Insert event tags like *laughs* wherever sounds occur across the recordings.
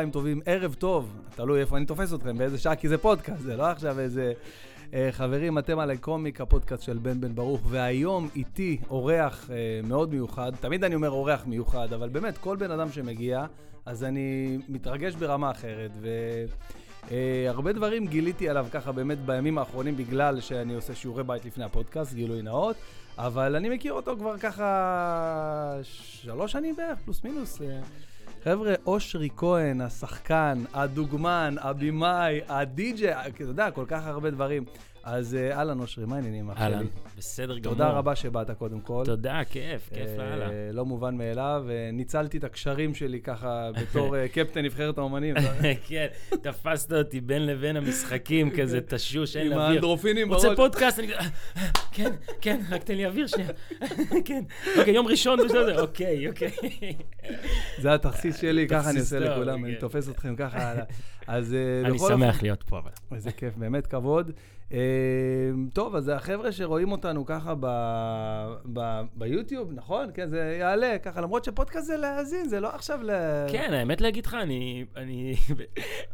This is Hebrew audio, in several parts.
צהריים טובים, ערב טוב, תלוי איפה אני תופס אתכם, באיזה שעה, כי זה פודקאסט, זה לא עכשיו איזה... אה, חברים, אתם על הקומיק, הפודקאסט של בן בן ברוך, והיום איתי אורח אה, מאוד מיוחד. תמיד אני אומר אורח מיוחד, אבל באמת, כל בן אדם שמגיע, אז אני מתרגש ברמה אחרת, והרבה דברים גיליתי עליו ככה באמת בימים האחרונים, בגלל שאני עושה שיעורי בית לפני הפודקאסט, גילוי נאות, אבל אני מכיר אותו כבר ככה שלוש שנים בערך, פלוס מינוס. אה. חבר'ה, אושרי כהן, השחקן, הדוגמן, הבמאי, הדי-ג'יי, אתה יודע, כל כך הרבה דברים. אז אה, אהלן, אושרי, מה העניינים? אהלן, בסדר גמור. תודה רבה שבאת קודם כל. תודה, כיף, כיף אה, לאללה. לא מובן מאליו, ניצלתי את הקשרים שלי ככה בתור אה, קפטן נבחרת האומנים. *laughs* כן, תפסת אותי בין לבין המשחקים, כזה *laughs* תשוש, אין עם לאוויר. האנדרופינים בראש. רוצה פודקאסט? אני *laughs* כן, כן, רק תן לי אוויר שנייה. כן, אוקיי, יום ראשון בסדר, אוקיי, אוקיי. זה התכסיס שלי, ככה אני עושה לכולם, אני כן. תופס אתכם ככה. אז אה, אני שמח להיות פה, אבל. איזה כיף, באמת כבוד. אה, טוב, אז החבר'ה שרואים אותנו ככה ב, ב, ביוטיוב, נכון? כן, זה יעלה ככה, למרות שפודקאסט זה להאזין, זה לא עכשיו ל... כן, האמת להגיד לך, אני, אני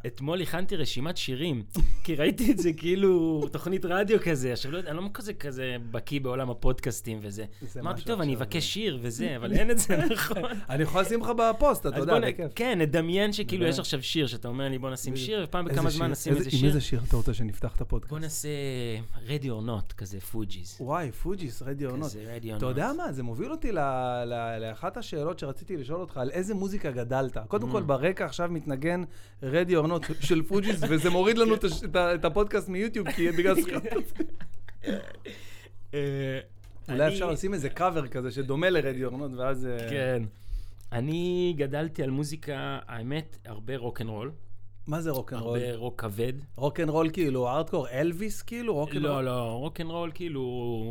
אתמול הכנתי רשימת שירים, כי ראיתי את זה כאילו תוכנית רדיו כזה, עכשיו לא יודע, אני לא כזה כזה בקיא בעולם הפודקאסטים וזה. זה אמרתי, טוב, אני. אבקש שיר וזה, אבל אין את זה, *laughs* נכון? אני יכול לשים לך בפוסט, אתה יודע. בכיף. כן, נדמיין שכאילו. יש עכשיו שיר, שאתה אומר לי בוא נשים שיר, ופעם בכמה שיר? זמן נשים איזה- איזה עם שיר. איזה שיר אתה רוצה שנפתח את הפודקאסט? נעשה Ready or Not, כזה Fugees. וואי, Fugees, Ready or Not. כזה Ready or אתה יודע Not. מה? זה מוביל אותי ל- ל- לאחת השאלות שרציתי לשאול אותך, על איזה מוזיקה גדלת. קודם Mm. כל, ברקע עכשיו מתנגן Ready or Not *laughs* של Fugees, וזה מוריד לנו *laughs* את הפודקאסט מיוטיוב, כי בגלל זה. *laughs* אה, אולי אפשר לשים איזה קאבר כזה שדומה לרדיו עונות, ואז... אה, כן. אני גדלתי על מוזיקה, האמת, הרבה רוקנרול. מה זה רוקנרול? הרבה רוק כבד. רוקנרול כאילו ארדקור, אלוויס כאילו? רוקנרול? לא, לא, רוקנרול כאילו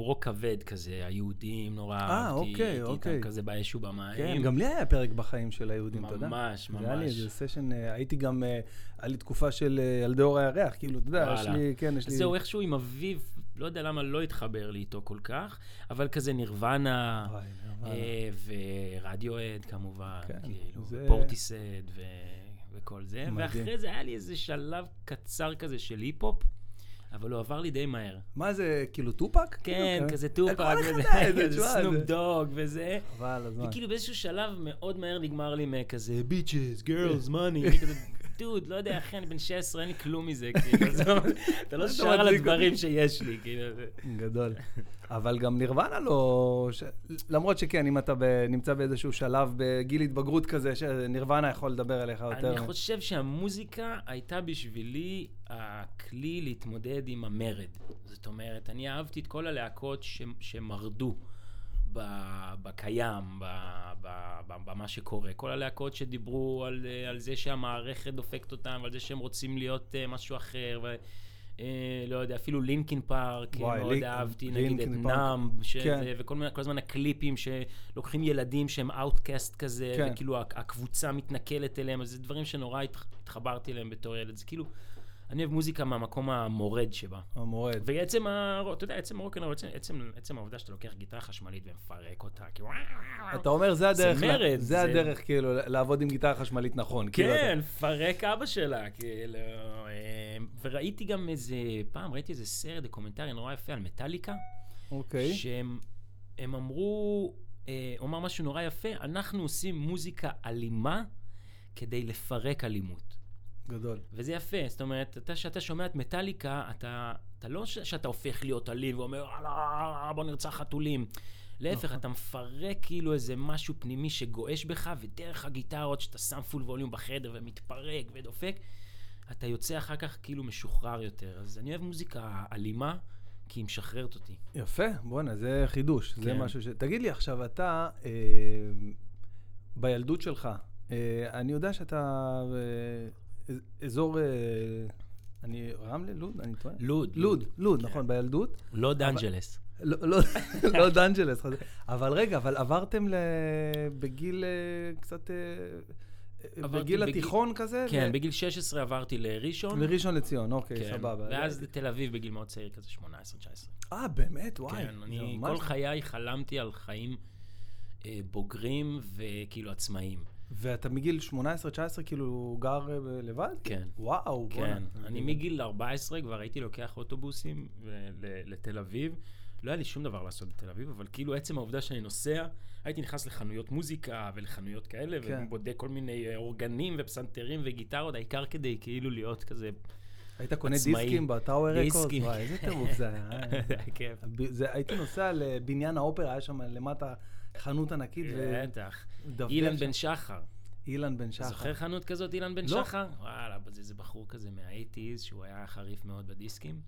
רוק כבד כזה, היהודים נורא אה, אהבתי, אוקיי, הייתי אוקיי. איתם כזה באש ובמים. כן, גם לי היה פרק בחיים של היהודים, אתה יודע? ממש, זה היה לי ממש. איזה סשן, אה, הייתי גם, אה, היה לי תקופה של אה, ילדי אור הירח, כאילו, אתה יודע, יש. לי, כן, יש לי... זהו, איכשהו עם אביו, לא יודע למה לא התחבר לי איתו כל כך, אבל כזה נירוונה. אה, ורדיוהד כמובן, כן, כאילו, פורטיסהד ו- וכל זה. מדהים. ואחרי זה היה לי איזה שלב קצר כזה של היפ-הופ, אבל הוא עבר לי די מהר. מה זה, כאילו טופאק? כן, כאילו, כזה כל טופאק, וזה, כזה סנופ דוג וזה. חבל הזמן. וכאילו באיזשהו שלב מאוד מהר נגמר לי מכזה bitches, girls, money, אני כזה, דוד, לא יודע, אחי, אני בן 16, אין לי כלום מזה, כאילו, *laughs* אתה לא אתה שר על הדברים שיש לי, כאילו. גדול. אבל גם נירוונה לא... ש... למרות שכן, אם אתה ב... נמצא באיזשהו שלב בגיל התבגרות כזה, שנירוונה יכול לדבר אליך יותר. אני חושב שהמוזיקה הייתה בשבילי הכלי להתמודד עם המרד. זאת אומרת, אני אהבתי את כל הלהקות ש- שמרדו בקיים, במה שקורה. כל הלהקות שדיברו על, אה, על זה שהמערכת דופקת אותם, ועל זה שהם רוצים להיות אה, משהו אחר. ו... אה, לא יודע, אפילו לינקין פארק, מאוד לינק- אהבתי, נגיד את. Numb, כן. וכל מיני, כל הזמן הקליפים שלוקחים ילדים שהם outcast כזה, כן. וכאילו הק- הקבוצה מתנכלת אליהם, אז זה דברים שנורא התח- התחברתי אליהם בתור ילד. זה כאילו, אני אוהב מוזיקה מהמקום המורד שבה. המורד. ועצם ה... אתה יודע, עצם הרוקנרול, עצם, עצם, עצם העובדה שאתה לוקח גיטרה חשמלית ומפרק אותה, כאילו... אתה אומר, זה הדרך, זה מרד, זה זה- הדרך כאילו לעבוד עם גיטרה חשמלית נכון. כאילו, אתה- כן, פרק אבא שלה, כאילו... אה, וראיתי גם איזה... פעם ראיתי איזה סרט דוקומנטרי נורא יפה על מטאליקה, אוקיי. שהם הם אמרו, אה, הוא אמר משהו נורא יפה, אנחנו עושים מוזיקה אלימה כדי לפרק אלימות. גדול. וזה יפה, זאת אומרת, אתה, כשאתה שומע את מטאליקה, אתה, אתה לא ש, שאתה הופך להיות אלים ואומר, "יאללה, בוא נרצח חתולים. להפך, נכון. אתה מפרק כאילו איזה משהו פנימי שגועש בך, ודרך הגיטרות שאתה שם פול ווליום בחדר ומתפרק ודופק, אתה יוצא אחר כך כאילו משוחרר יותר. אז אני אוהב מוזיקה אלימה, כי היא משחררת אותי. יפה, בואנה, זה חידוש. זה כן. משהו ש... תגיד לי, עכשיו, אתה, אה, בילדות שלך, אה, אני יודע שאתה אה, אזור... אה, אני... רמלה? לוד? אני טועה? לוד. לוד, לוד, נכון, בילדות. לוד אנג'לס. לא, לא, *laughs* דאנג'לס. חס- אבל רגע, אבל עברתם. בגיל אה, קצת... אה, בגיל התיכון כזה? כן, בגיל 16 עברתי לראשון. לראשון לציון, אוקיי, כן, סבבה. ואז לתל אביב בגיל מאוד צעיר, כזה 18-19. אה, באמת? וואי. כן, אני כל חיי חלמתי על חיים בוגרים וכאילו עצמאיים. ואתה מגיל 18-19 כאילו גר אה, לבד? כן. וואו, כן. בואנה. אני מגיל 14 כבר הייתי לוקח אוטובוסים ל- לתל אביב. לא היה לי שום דבר לעשות בתל אביב, אבל כאילו עצם העובדה שאני נוסע, הייתי נכנס לחנויות מוזיקה ולחנויות כאלה, כן. ובודק כל מיני אה, אורגנים ופסנתרים וגיטרות, העיקר כדי כאילו להיות כזה... היית קונה עצמאי. דיסקים בטאוור רקורד? דיסקים. וואי, איזה טירוף זה היה. אה? זה *laughs* היה כיף. הייתי נוסע לבניין האופרה, היה שם למטה חנות ענקית. בטח. אילן. בן שחר. אילן בן שחר. זוכר חנות כזאת, אילן בן לא. שחר? וואלה, זה איזה בחור כזה מה-80's, שהוא היה חריף מאוד בדיסקים.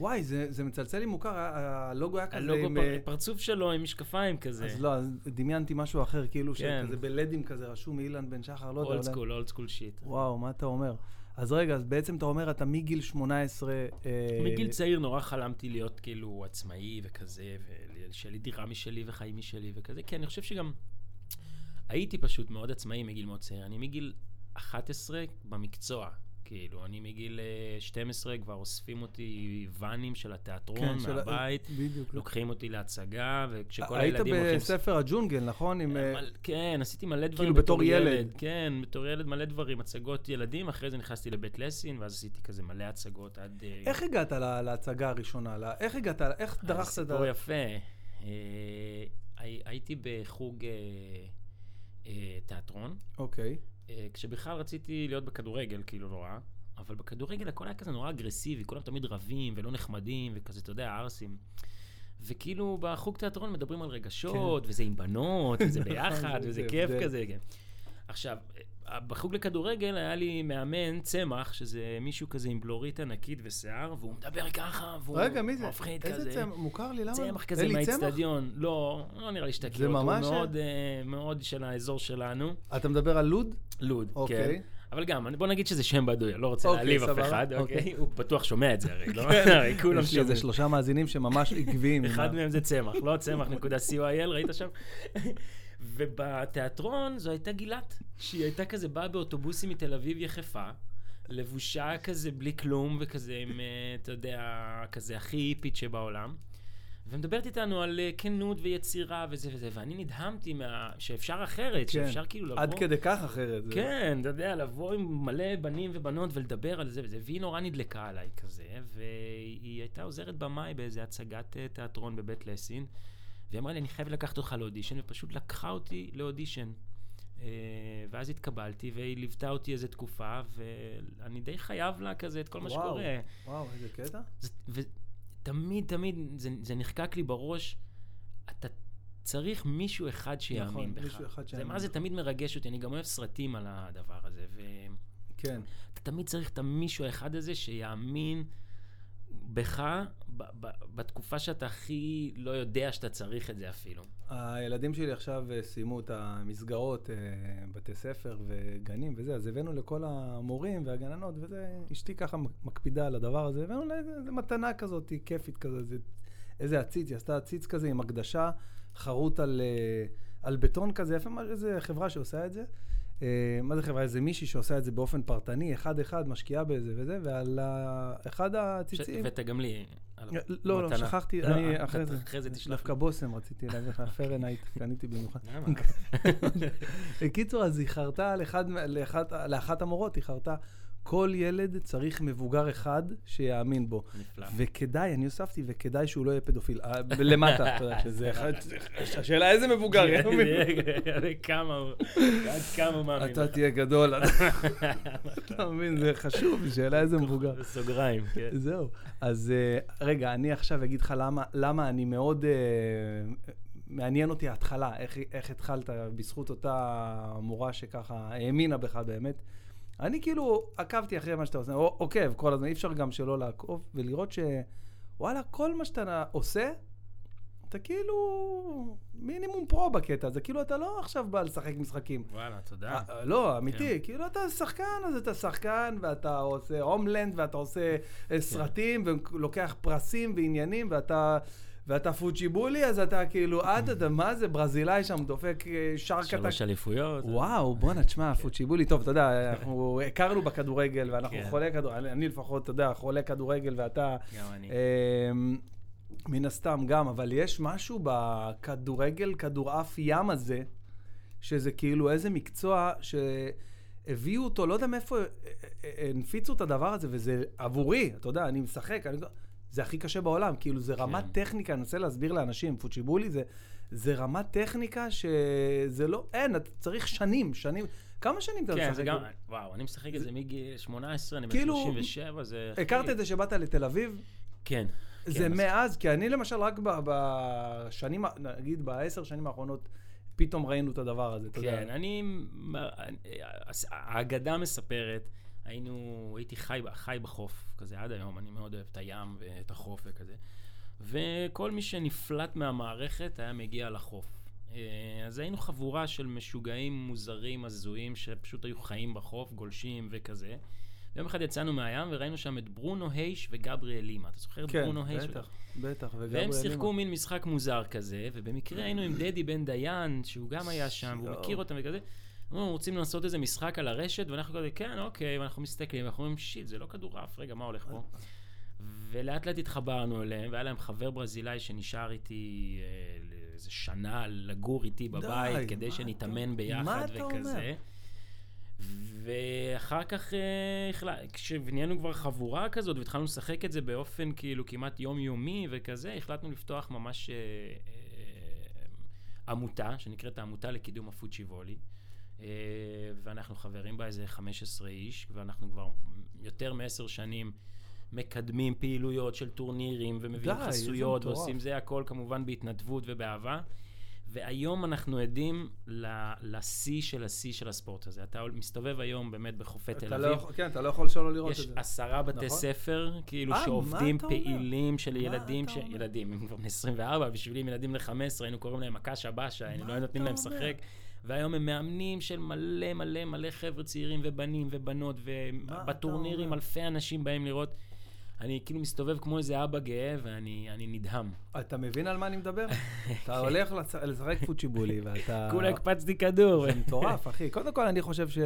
וואי, זה זה מצלצל לי מוכר, הלוגו היה כזה הלוגו, עם... פר- אה, פרצוף שלו עם משקפיים כזה. אז לא, אז דמיינתי משהו אחר, כאילו כן. שכזה בלדים כזה רשום אילן בן שחר, לא יודע. Old school, old school shit. וואו, מה אתה אומר? אז רגע, אז בעצם אתה אומר, אתה מגיל 18... אה, מגיל צעיר נורא חלמתי להיות כאילו עצמאי וכזה, ושיהיה לי דירה משלי וחיים משלי וכזה. כן, אני חושב שגם הייתי פשוט מאוד עצמאי מגיל מאוד צעיר. אני מגיל 11 במקצוע. כאילו, אני מגיל אה, 12 כבר אוספים אותי ואנים של התיאטרון כן, של ה- מהבית, בדיוק. לוקחים אותי להצגה, וכשכל היית הילדים הולכים... בספר הג'ונגל, נכון? עם... אה, מל- כן, עשיתי מלא דברים כאילו בתור ילד. כן, בתור ילד מלא דברים, הצגות ילדים, אחרי זה נכנסתי לבית לסין, ואז עשיתי כזה מלא הצגות עד... אה, איך הגעת לה- להצגה הראשונה? לה- איך הגעת? איך דרכת את סיפור יפה. אה, הי- הייתי בחוג אה, אה, תיאטרון, אוקיי. אה, כשבכלל רציתי להיות בכדורגל, כאילו נורא, אבל בכדורגל הכל היה כזה נורא אגרסיבי, כולם תמיד רבים ולא נחמדים, וכזה, אתה יודע, ערסים. וכאילו בחוג תיאטרון מדברים על רגשות, וזה עם בנות, וזה *laughs* נכון, ביחד, זה וזה. כיף כזה, כן. עכשיו, בחוג לכדורגל היה לי מאמן צמח, שזה מישהו כזה עם בלורית ענקית ושיער, והוא מדבר ככה, והוא רגע, מי זה? מפחיד איזה כזה. צמח? מוכר לי, למה? צמח כזה? מהאיצטדיון. לא, לא נראה לי שתכיר זה אותו. ממש- הוא מאוד, אה, מאוד של האזור שלנו. אתה מדבר על לוד? לוד, כן. אוקיי. אבל גם, בוא נגיד שזה שם בדוי, לא רוצה אוקיי, להעליב אף אחד, אוקיי. אוקיי? הוא בטוח שומע את זה הרי, לא? הרי כולם יש לי איזה שומעים. שלושה מאזינים שממש עקביים. אחד מהם זה צמח, לא צמח.co.il, ראית שם? ובתיאטרון זו הייתה גילת, שהיא הייתה כזה באה באוטובוסים מתל אביב יחפה, לבושה כזה בלי כלום, וכזה עם, אה, אתה יודע, כזה הכי היפית שבעולם. ומדברת איתנו על אה, כנות ויצירה וזה וזה, ואני נדהמתי מה... שאפשר אחרת, כן. שאפשר כאילו לבוא... עד כדי כך אחרת. כן, אתה יודע, לבוא עם מלא בנים ובנות ולדבר על זה וזה, והיא נורא נדלקה עליי כזה, והיא הייתה עוזרת במאי באיזה הצגת אה, תיאטרון בבית לסין, והיא אמרה לי, אני חייבת לקחת אותך לאודישן, ופשוט לקחה אותי לאודישן. אה, ואז התקבלתי, והיא ליוותה אותי איזה תקופה, ואני די חייב לה כזה את כל מה וואו. שקורה. וואו, איזה קטע. זה- ותמיד, תמיד, זה, זה נחקק לי בראש, אתה צריך מישהו אחד שיאמין נכון, בך. מישהו אחד זה שיאמין מה זה. תמיד מרגש אותי, אני גם אוהב סרטים על הדבר הזה, ואתה כן. תמיד צריך את המישהו האחד הזה שיאמין בך בתקופה שאתה הכי לא יודע שאתה צריך את זה אפילו. הילדים שלי עכשיו אה, סיימו את המסגרות, אה, בתי ספר וגנים וזה, אז הבאנו לכל המורים והגננות וזה, אשתי ככה מקפידה על הדבר הזה, הבאנו לה איזה, מתנה כזאת, כיפית כזאת, זה, איזה עציץ, היא עשתה עציץ כזה עם הקדשה, חרוט על, אה, על בטון כזה, יפה, איזה חברה שעושה את זה. אה, מה זה חברה? איזה מישהי שעושה את זה באופן פרטני, אחד-אחד, משקיעה בזה וזה, ועל אחד העציצים... הבאת גם לי. לא, לא, מתנה. שכחתי, לא, אני אתה- אחרי זה. אחרי זה תשלח דווקא בושם רציתי להביא לך, פרנייט, קניתי במיוחד. למה? *laughs* בקיצור, אז היא חרתה לאחת המורות, היא חרתה, כל ילד צריך מבוגר אחד שיאמין בו. נפלא. וכדאי, אני הוספתי, וכדאי שהוא לא יהיה פדופיל. אה, למטה, אתה יודע, שזה *laughs* אחד, השאלה איזה מבוגר. *laughs* כמה הוא, עד כמה הוא מאמין. אתה. תהיה גדול, *laughs* אתה מבין, זה חשוב, שאלה איזה מבוגר. סוגריים, כן. זהו. אז אה, רגע, אני עכשיו אגיד לך למה, אני מאוד... אה, מעניין אותי ההתחלה, איך התחלת בזכות אותה מורה שככה האמינה בך באמת. אני כאילו עקבתי אחרי מה שאתה עושה, או, עוקב כל הזמן, אי אפשר גם שלא לעקוב, ולראות שוואלה, כל מה שאתה עושה, אתה כאילו מינימום פרו בקטע הזה, כאילו אתה לא עכשיו בא לשחק משחקים. וואלה, תודה. אה, אה, לא, אמיתי, כאילו אתה שחקן, אז אתה שחקן, ואתה עושה הומלנד, ואתה עושה אה, סרטים, ולוקח פרסים ועניינים, ואתה... ואתה פוצ'יבולי, אז אתה כאילו, עד, אתה, מה זה, ברזילאי שם דופק אה, שרקת... שלוש אליפויות. וואו, בואנה, תשמע, פוצ'יבולי, טוב, אתה יודע, אנחנו הכרנו בכדורגל, ואנחנו כן. חולי כדורגל, אני לפחות, אתה יודע, חולה כדורגל, ואתה... גם אני. אמ, מן הסתם גם, אבל יש משהו בכדורגל, כדורעף ים הזה, שזה כאילו איזה מקצוע שהביאו אותו, לא יודע מאיפה אה, אה, הנפיצו את הדבר הזה, וזה עבורי, אתה יודע, אני משחק, אני... זה הכי קשה בעולם, כאילו זה רמת כן. טכניקה, אני מנסה להסביר לאנשים, פוצ'יבולי זה, זה רמת טכניקה שזה לא, אין, אתה צריך שנים, שנים, כמה שנים אתה כן, משחק? זה גם, וואו, אני משחק את זה מגיל 18, אני בן כאילו, 37, זה... הכרת את זה שבאת לתל אביב? כן. זה כן, אז- מאז, כי אני למשל רק בשנים, נגיד בעשר שנים האחרונות, פתאום ראינו את הדבר הזה, אתה יודע. כן, אני... האגדה מספרת, היינו, הייתי חי, חי בחוף, כזה עד היום, אני מאוד אוהב את הים ואת החוף וכזה. וכל מי שנפלט מהמערכת היה מגיע לחוף. אה, אז היינו חבורה של משוגעים מוזרים, הזויים, שפשוט היו חיים בחוף, גולשים וכזה. יום אחד יצאנו מהים וראינו שם את ברונו הייש וגבריאל לימה. אתה זוכר את כן, ברונו הייש? בטח, בטח. וגבריאל והם לימה. שיחקו מין משחק מוזר כזה, ובמקרה היינו עם דדי בן דיין, שהוא גם היה שם, והוא. מכיר אותם וכזה. אמרו, רוצים לעשות איזה משחק על הרשת, ואנחנו כזה, כן, אוקיי, ואנחנו מסתכלים, ואנחנו אומרים, שיט, זה לא כדורעף, רגע, מה הולך פה? ולאט לאט התחברנו אליהם, והיה להם חבר ברזילאי שנשאר איתי אה, איזה שנה לגור איתי בבית, די, כדי שנתאמן אתה- ביחד מה? וכזה. ואחר כך, אה, כשנהיינו כבר חבורה כזאת, והתחלנו לשחק את זה באופן כאילו כמעט יומיומי וכזה, החלטנו לפתוח ממש אה, עמותה, שנקראת העמותה לקידום הפוצ'י וולי. ואנחנו חברים בה איזה 15 איש, ואנחנו כבר יותר מעשר שנים מקדמים פעילויות של טורנירים, ומביאים די, חסויות. ועושים זה הכל כמובן בהתנדבות ובאהבה. והיום אנחנו עדים לשיא של השיא של הספורט הזה. אתה מסתובב היום באמת בחופי תל אתה אביב. לא כן, אתה לא יכול שלא לראות את יש זה. עשרה בתי נכון. ספר, כאילו, אה, מה שעובדים? פעילים של ילדים, ש... ילדים, הם כבר בני 24, בשבילי הם ילדים ל-15, היינו קוראים להם הקשה בשה, היינו מה לא היינו נותנים להם? לשחק. והיום הם מאמנים של מלא מלא מלא חבר'ה צעירים ובנים ובנות, ובטורנירים אומר? אלפי אנשים באים לראות. אני כאילו מסתובב כמו איזה אבא גאה, ואני אני נדהם. אתה מבין על מה אני מדבר? *laughs* אתה הולך לש- לשחק פוצ'יבולי, ואתה... כולה הקפצתי כדור. זה מטורף, אחי. קודם כל, אני חושב ש...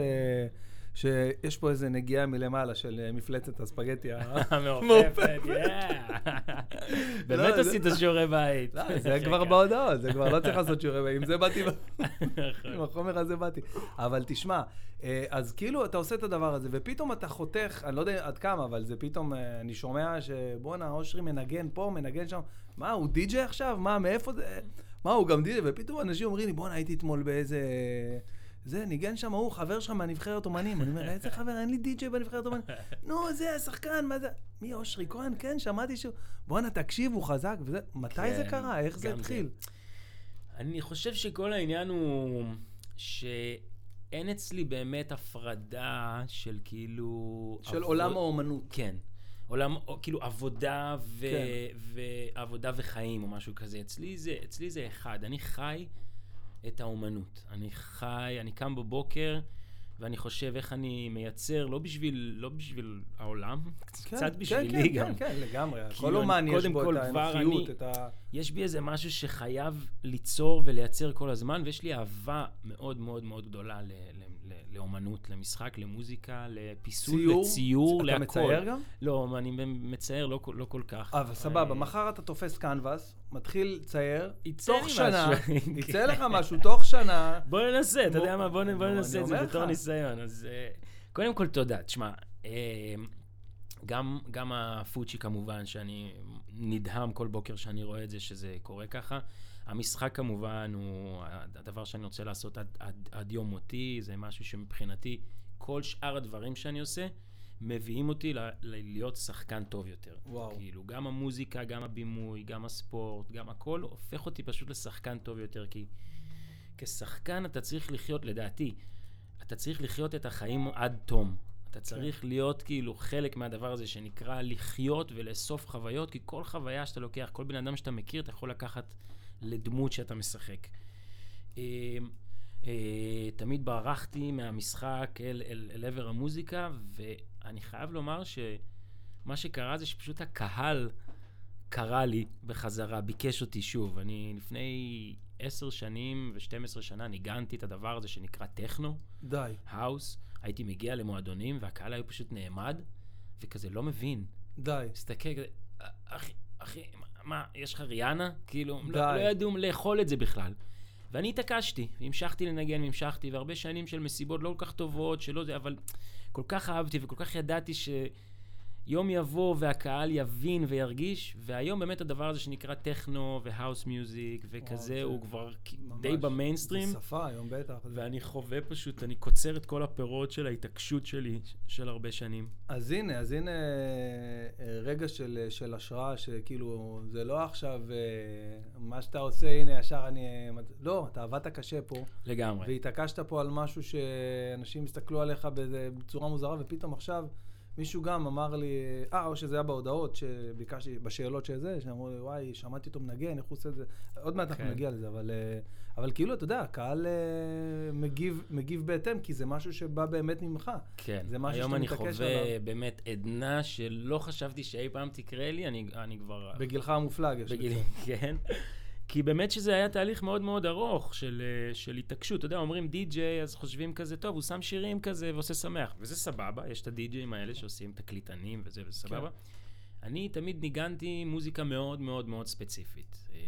שיש פה איזה נגיעה מלמעלה של אה, מפלצת הספגטי. ה- *laughs* מעופפת, יאה. *laughs* באמת לא, זה- עשית שיעורי בית. לא, *laughs* זה כבר בהודעות, זה כבר לא צריך לעשות שיעורי בית. עם זה באתי, נכון. עם החומר הזה באתי. אבל תשמע, אה, אז כאילו אתה עושה את הדבר הזה, ופתאום אתה חותך, אני לא יודע עד כמה, אבל זה פתאום, אה, אני שומע שבואנה, אושרי מנגן פה, מנגן שם. מה, הוא די-ג'יי עכשיו? מה, מאיפה זה? מה, הוא גם די-ג'יי? ופתאום אנשים אומרים לי, בואנה, הייתי אתמול באיזה... זה, ניגן שם ההוא, חבר שלך מהנבחרת אומנים. אני אומר, *laughs* איזה חבר? אין לי די-ג'יי בנבחרת אומנים. *laughs* נו, זה השחקן, מה זה? מי, אושרי כהן? כן, שמעתי שהוא... בואנה, תקשיב, הוא חזק. וזה... מתי זה כן, קרה? איך זה גם זה. התחיל? אני חושב שכל העניין הוא שאין אצלי באמת הפרדה של כאילו... של עבוד- עולם האומנות. כן. עולם, כאילו עבודה, ו, כן. ועבודה וחיים או משהו כזה. אצלי זה, אצלי זה אחד. אני חי את האומנות. אני חי, אני קם בבוקר, ואני חושב איך אני מייצר, לא בשביל, לא בשביל העולם, כן, *laughs* קצת כן, בשבילי כן, גם. כן, כן, לגמרי. כאילו, כל אומן יש בו כל את האנוכיות, את ה... יש בי איזה משהו שחייב ליצור ולייצר כל הזמן, ויש לי אהבה מאוד מאוד מאוד גדולה ל- ל- לאומנות, למשחק, למוזיקה, לפיסול, ציור? לציור, אתה להכל. מצייר גם? לא, אני מצייר לא, לא כל כך. אבל סבבה, אה, מחר אתה תופס קנבס, מתחיל לצייר, יצא תוך שנה, משהו. *laughs* יצא *laughs* לך משהו, תוך שנה. בוא ננסה, אתה יודע מה? בוא בוא ננסה את זה בתור לך. ניסיון. אז אה, קודם כל, תודה. תשמע, אה, גם, גם הפוצ'י כמובן, שאני נדהם כל בוקר שאני רואה את זה, שזה קורה ככה. המשחק כמובן הוא הדבר שאני רוצה לעשות עד, עד, עד יום מותי, זה משהו שמבחינתי, כל שאר הדברים שאני עושה, מביאים אותי ל- ל- להיות שחקן טוב יותר. וואו. כאילו, גם המוזיקה, גם הבימוי, גם הספורט, גם הכל, הופך אותי פשוט לשחקן טוב יותר, כי כשחקן אתה צריך לחיות, לדעתי, אתה צריך לחיות את החיים עד תום. אתה צריך להיות כאילו חלק מהדבר הזה שנקרא לחיות ולאסוף חוויות, כי כל חוויה שאתה לוקח, כל בן אדם שאתה מכיר, אתה יכול לקחת לדמות שאתה משחק. אה, אה, תמיד ברחתי מהמשחק אל, אל, אל עבר המוזיקה, ואני חייב לומר שמה שקרה זה שפשוט הקהל קרא לי בחזרה, ביקש אותי שוב. אני לפני עשר שנים ו-12 שנה ניגנתי את הדבר הזה שנקרא טכנו, די. האוס. הייתי מגיע למועדונים והקהל היה פשוט נעמד, וכזה לא מבין. די. מסתכל כזה, אחי, אחי, מה, יש לך ריאנה? כאילו, די. לא, לא ידעו לאכול את זה בכלל. ואני התעקשתי, המשכתי לנגן, המשכתי, והרבה שנים של מסיבות לא כל כך טובות, שלא זה, אבל כל כך אהבתי וכל כך ידעתי שיום יבוא והקהל יבין וירגיש, והיום באמת הדבר הזה שנקרא טכנו והאוס מיוזיק וכזה, זה הוא כבר ממש- די במיינסטרים. זה שפה היום בטח. ואני חווה פשוט, אני קוצר את כל הפירות של ההתעקשות שלי של הרבה שנים. אז הנה, אז הנה אה, רגע של, של השראה, שכאילו, זה לא עכשיו אה, מה שאתה עושה, הנה, ישר אני... אה, לא, אתה עבדת קשה פה, לגמרי. והתעקשת פה על משהו שאנשים הסתכלו עליך בצורה מוזרה, ופתאום עכשיו מישהו גם אמר לי, אה, או שזה היה בהודעות שביקשתי, בשאלות שזה, שאמרו לי, וואי, שמעתי אותו מנגן, איך הוא עושה את זה? עוד מעט אנחנו כן. נגיע לזה, אבל, אה, אבל כאילו, אתה יודע, הקהל אה, מגיב, מגיב בהתאם, כי זה משהו שבא באמת ממך. כן. זה משהו היום אני חווה עליו. באמת עדנה שלא חשבתי שאי פעם תקרה לי, אני, אני כבר... בגילך המופלג, יש לציין. *laughs* כן. כי באמת שזה היה תהליך מאוד מאוד ארוך של, אה, של התעקשות. אתה יודע, אומרים די-ג'יי, אז חושבים כזה, טוב, הוא שם שירים כזה ועושה שמח. וזה סבבה, יש את הדי-ג'יים האלה שעושים תקליטנים וזה, וזה סבבה. אני תמיד ניגנתי מוזיקה מאוד מאוד מאוד ספציפית. אה,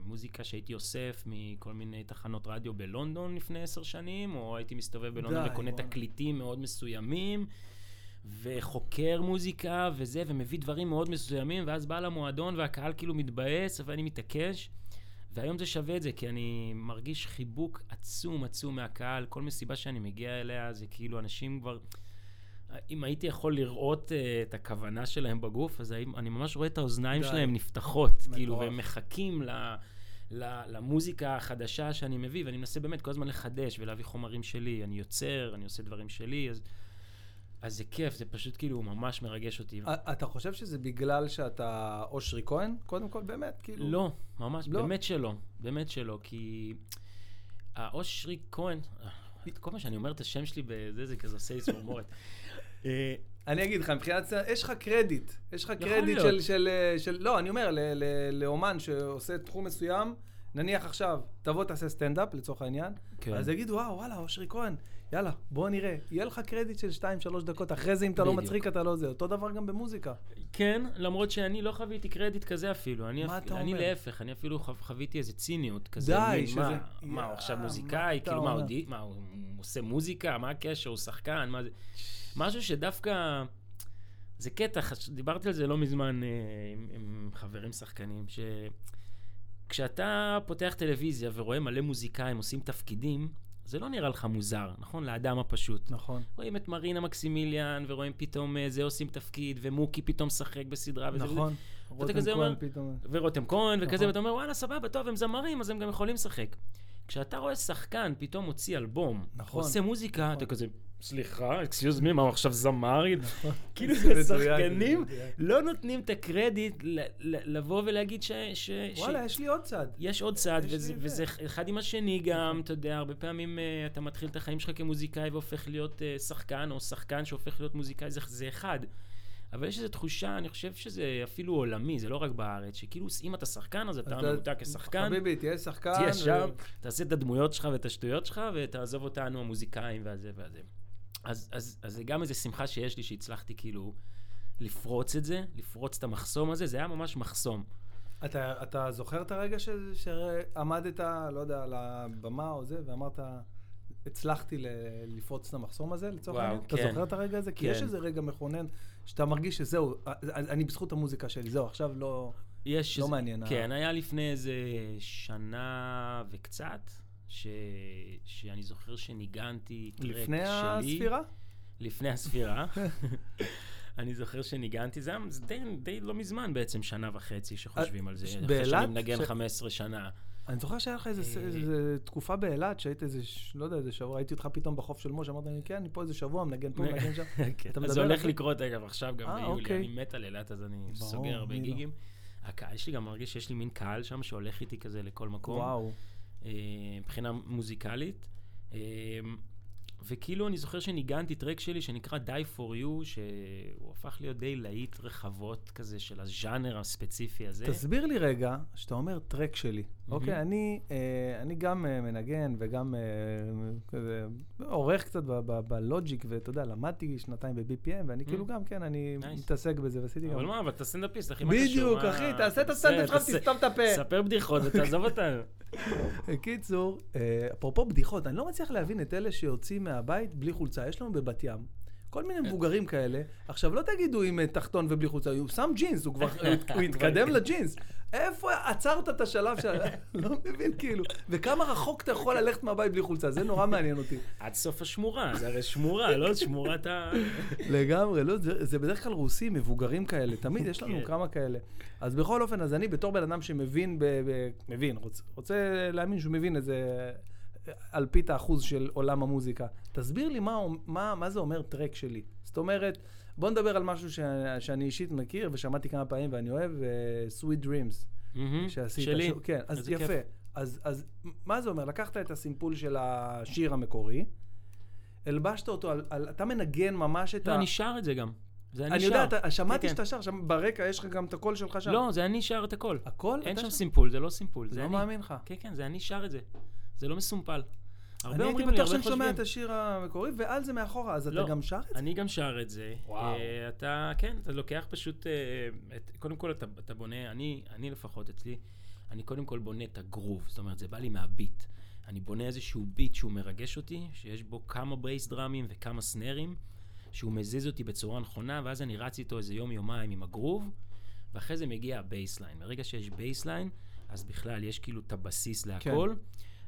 מוזיקה שהייתי אוסף מכל מיני תחנות רדיו בלונדון לפני עשר שנים, או הייתי מסתובב בלונדון די, וקונה וואלה. תקליטים מאוד מסוימים. וחוקר מוזיקה וזה, ומביא דברים מאוד מסוימים, ואז בא למועדון והקהל כאילו מתבאס, ואני מתעקש. והיום זה שווה את זה, כי אני מרגיש חיבוק עצום עצום מהקהל. כל מסיבה שאני מגיע אליה זה כאילו אנשים כבר... אם הייתי יכול לראות uh, את הכוונה שלהם בגוף, אז אני ממש רואה את האוזניים די. שלהם נפתחות, מטורף. כאילו, והם מחכים ל... ל- למוזיקה החדשה שאני מביא, ואני מנסה באמת כל הזמן לחדש ולהביא חומרים שלי. אני יוצר, אני עושה דברים שלי, אז, אז זה כיף, זה פשוט כאילו ממש מרגש אותי. אתה חושב שזה בגלל שאתה אושרי כהן? קודם כל, באמת, כאילו... לא, ממש, לא? באמת שלא, באמת שלא, כי האושרי כהן, אה, כל פעם שאני אומר את השם שלי בזה, זה כזה עושה לי צמרמורת. אה, אני אגיד לך, מבחינת... יש לך קרדיט. יש לך קרדיט. של, של, אה, של... לא, אני אומר, ל- ל- לאומן שעושה תחום מסוים, נניח עכשיו, תבוא תעשה סטנדאפ, לצורך העניין, כן. אז יגידו, וואו, וואלה, אושרי כהן, יאללה, בוא נראה. יהיה לך קרדיט של 2-3 דקות, אחרי זה אם אתה לא. מצחיק, אתה לא זה. אותו דבר גם במוזיקה. כן, למרות שאני לא חוויתי קרדיט כזה אפילו. אני, מה אפ... אתה אני אומר? להפך, אני אפילו חו- חוויתי איזה ציניות כזה. די, שזה- מה, מה, הוא עכשיו מוזיקאי? כאילו, מה, הוא. מה, עושה מוזיקה? מה הקשר? הוא שחקן? מה זה? משהו שדווקא... זה קטע, דיברתי על זה לא מזמן אה, עם, עם חברים שחקנים, שכשאתה פותח טלוויזיה ורואה מלא מוזיקאים עושים תפקידים, זה לא נראה לך מוזר, נכון? לאדם הפשוט. נכון. רואים את מרינה מקסימיליאן, ורואים פתאום אה, זה עושים תפקיד, ומוקי פתאום משחק בסדרה וזה וזה. נכון. ואתה רותם כזה אומר, כהן פתאום... ורותם כהן וכזה, נכון. ואתה אומר, וואלה, סבבה, טוב, הם זמרים, אז הם גם יכולים לשחק. כשאתה רואה שחקן פתאום מוציא אלבום, נכון. עושה מוזיקה, נכון. אתה כזה, סליחה, אקסיוז מי, מה הוא עכשיו זמר? נכון. כאילו מדויק. לא נותנים את הקרדיט לבוא ולהגיד ש... וואלה, יש לי עוד צד. יש עוד צד, וזה, זה. אחד עם השני גם, אתה יודע, הרבה פעמים uh, אתה מתחיל את החיים שלך כמוזיקאי והופך להיות uh, שחקן, או שחקן שהופך להיות מוזיקאי, זה, אחד. אבל יש איזו תחושה, אני חושב שזה אפילו עולמי, זה לא רק בארץ, שכאילו אם אתה שחקן, אז אתה ממותג כשחקן, חביבי, תהיה שחקן. תהיה שם, תעשה את הדמויות שלך ואת השטויות שלך, ותעזוב אותנו המוזיקאים והזה והזה. אז, אז, אז זה גם איזו שמחה שיש לי שהצלחתי כאילו לפרוץ את זה, לפרוץ את המחסום הזה, זה היה ממש מחסום. אתה, אתה זוכר את הרגע ש, שעמדת, לא יודע, על הבמה או זה, ואמרת, הצלחתי ל, לפרוץ את המחסום הזה, לצורך העניין? אתה כן. זוכר את הרגע הזה? כי כן. יש איזה רגע מכונן, שאתה מרגיש שזהו, אני בזכות המוזיקה שלי, זהו, עכשיו לא... יש... לא איזה- מעניין, כן, היה לפני איזה שנה וקצת, ש... שאני זוכר שניגנתי טרק שלי. לפני הספירה? לפני הספירה. *laughs* אני זוכר שניגנתי, זה היה די, די לא מזמן בעצם, שנה וחצי שחושבים על זה. אחרי באילת? שאני מנגן ש- 15 שנה. אני זוכר שהיה לך איזה, אה. איזה תקופה באילת, שהיית איזה, לא יודע, איזה שבוע, ראיתי אותך פתאום בחוף של משה, אמרת לי, כן, אני פה איזה שבוע, מנגן פה, מנגן שם. *laughs* כן, אז זה הולך? לקרות אגב עכשיו גם אה, ביולי, אוקיי. אני מת על אילת אז אני סוגר הרבה לא? גיגים. הקהל, יש לי גם מרגיש שיש לי מין קהל שם שהולך איתי כזה לכל מקום. וואו. אה, מבחינה מוזיקלית. אה, וכאילו אני זוכר שניגנתי track שלי שנקרא Die for You, שהוא הפך להיות די להיט רחבות כזה של הז'אנר הספציפי הזה. תסביר לי רגע, שאתה אומר track שלי. אוקיי? אני, אה, אני גם אה, מנגן וגם אה, כזה עורך קצת בלוג'יק, ואתה יודע, למדתי שנתיים ב-BPM, ואני כאילו גם, כן, אני Nice. מתעסק בזה, ועשיתי גם... אבל מה, אבל אתה סטנדאפיסט, אחי, מה קשור? בדיוק, אחי, תעשה את בסדר, הסטנדאפ שלך ותסתום את הפה. ספר בדיחות ותעזוב אותנו. *laughs* בקיצור, אה, אפרופו בדיחות, אני לא מצליח להבין את אלה שיוצאים מהבית בלי חולצה. יש לנו בבת ים. כל מיני מבוגרים כאלה, עכשיו לא תגידו עם תחתון ובלי חולצה, הוא שם ג'ינס, הוא כבר, *laughs* התקדם *laughs* לג'ינס. איפה עצרת את השלב של... *laughs* לא מבין כאילו. וכמה רחוק אתה יכול ללכת מהבית בלי חולצה, זה נורא מעניין אותי. עד סוף השמורה, זה הרי שמורה, לא שמורת ה... *laughs* לגמרי, לא, זה, זה בדרך כלל רוסים, מבוגרים כאלה, תמיד יש לנו כן. כמה כאלה. אז בכל אופן, אז אני בתור בן אדם שמבין, ב, ב, מבין, רוצה, רוצה להאמין שהוא מבין איזה אלפית האחוז של עולם המוזיקה. תסביר לי מה, מה, מה זה אומר טרק שלי. זאת אומרת, בוא נדבר על משהו ש, שאני אישית מכיר ושמעתי כמה פעמים ואני אוהב, uh, Sweet Dreams. מהמם, שעשית. שלי. ש... כן, אז יפה. כיף. אז, אז מה זה אומר? לקחת את הסימפול של השיר המקורי, הלבשת אותו על, על אתה מנגן ממש את לא, ה... אני שר את זה גם. זה אני אני שר. יודע, אתה- שמעתי כן, שאתה שר, שם ברקע יש לך גם את הקול שלך שם. לא, זה אני שר את הכל. הכל? אין שם שר? סימפול, זה לא סימפול, זה לא אני. מאמין לך. כן, כן, זה אני שר את זה. זה לא מסומפל. הרבה אני הייתי בטוח שאני שומע. את השיר המקורי, ועל זה מאחורה, אז אתה לא, גם שר את זה? אני גם שר את זה. וואו. אה, אתה, כן, אתה לוקח פשוט, אה, את, קודם כל אתה, אתה בונה, אני, אני לפחות אצלי, אני קודם כל בונה את הגרוב, זאת אומרת, זה בא לי מה beat. אני בונה איזשהו beat שהוא מרגש אותי, שיש בו כמה bass drum ים וכמה snare ים, שהוא מזיז אותי בצורה נכונה, ואז אני רץ איתו איזה יום-יומיים עם הגרוב, ואחרי זה מגיע ה bassline. ברגע שיש bassline, אז בכלל יש כאילו את הבסיס להכל.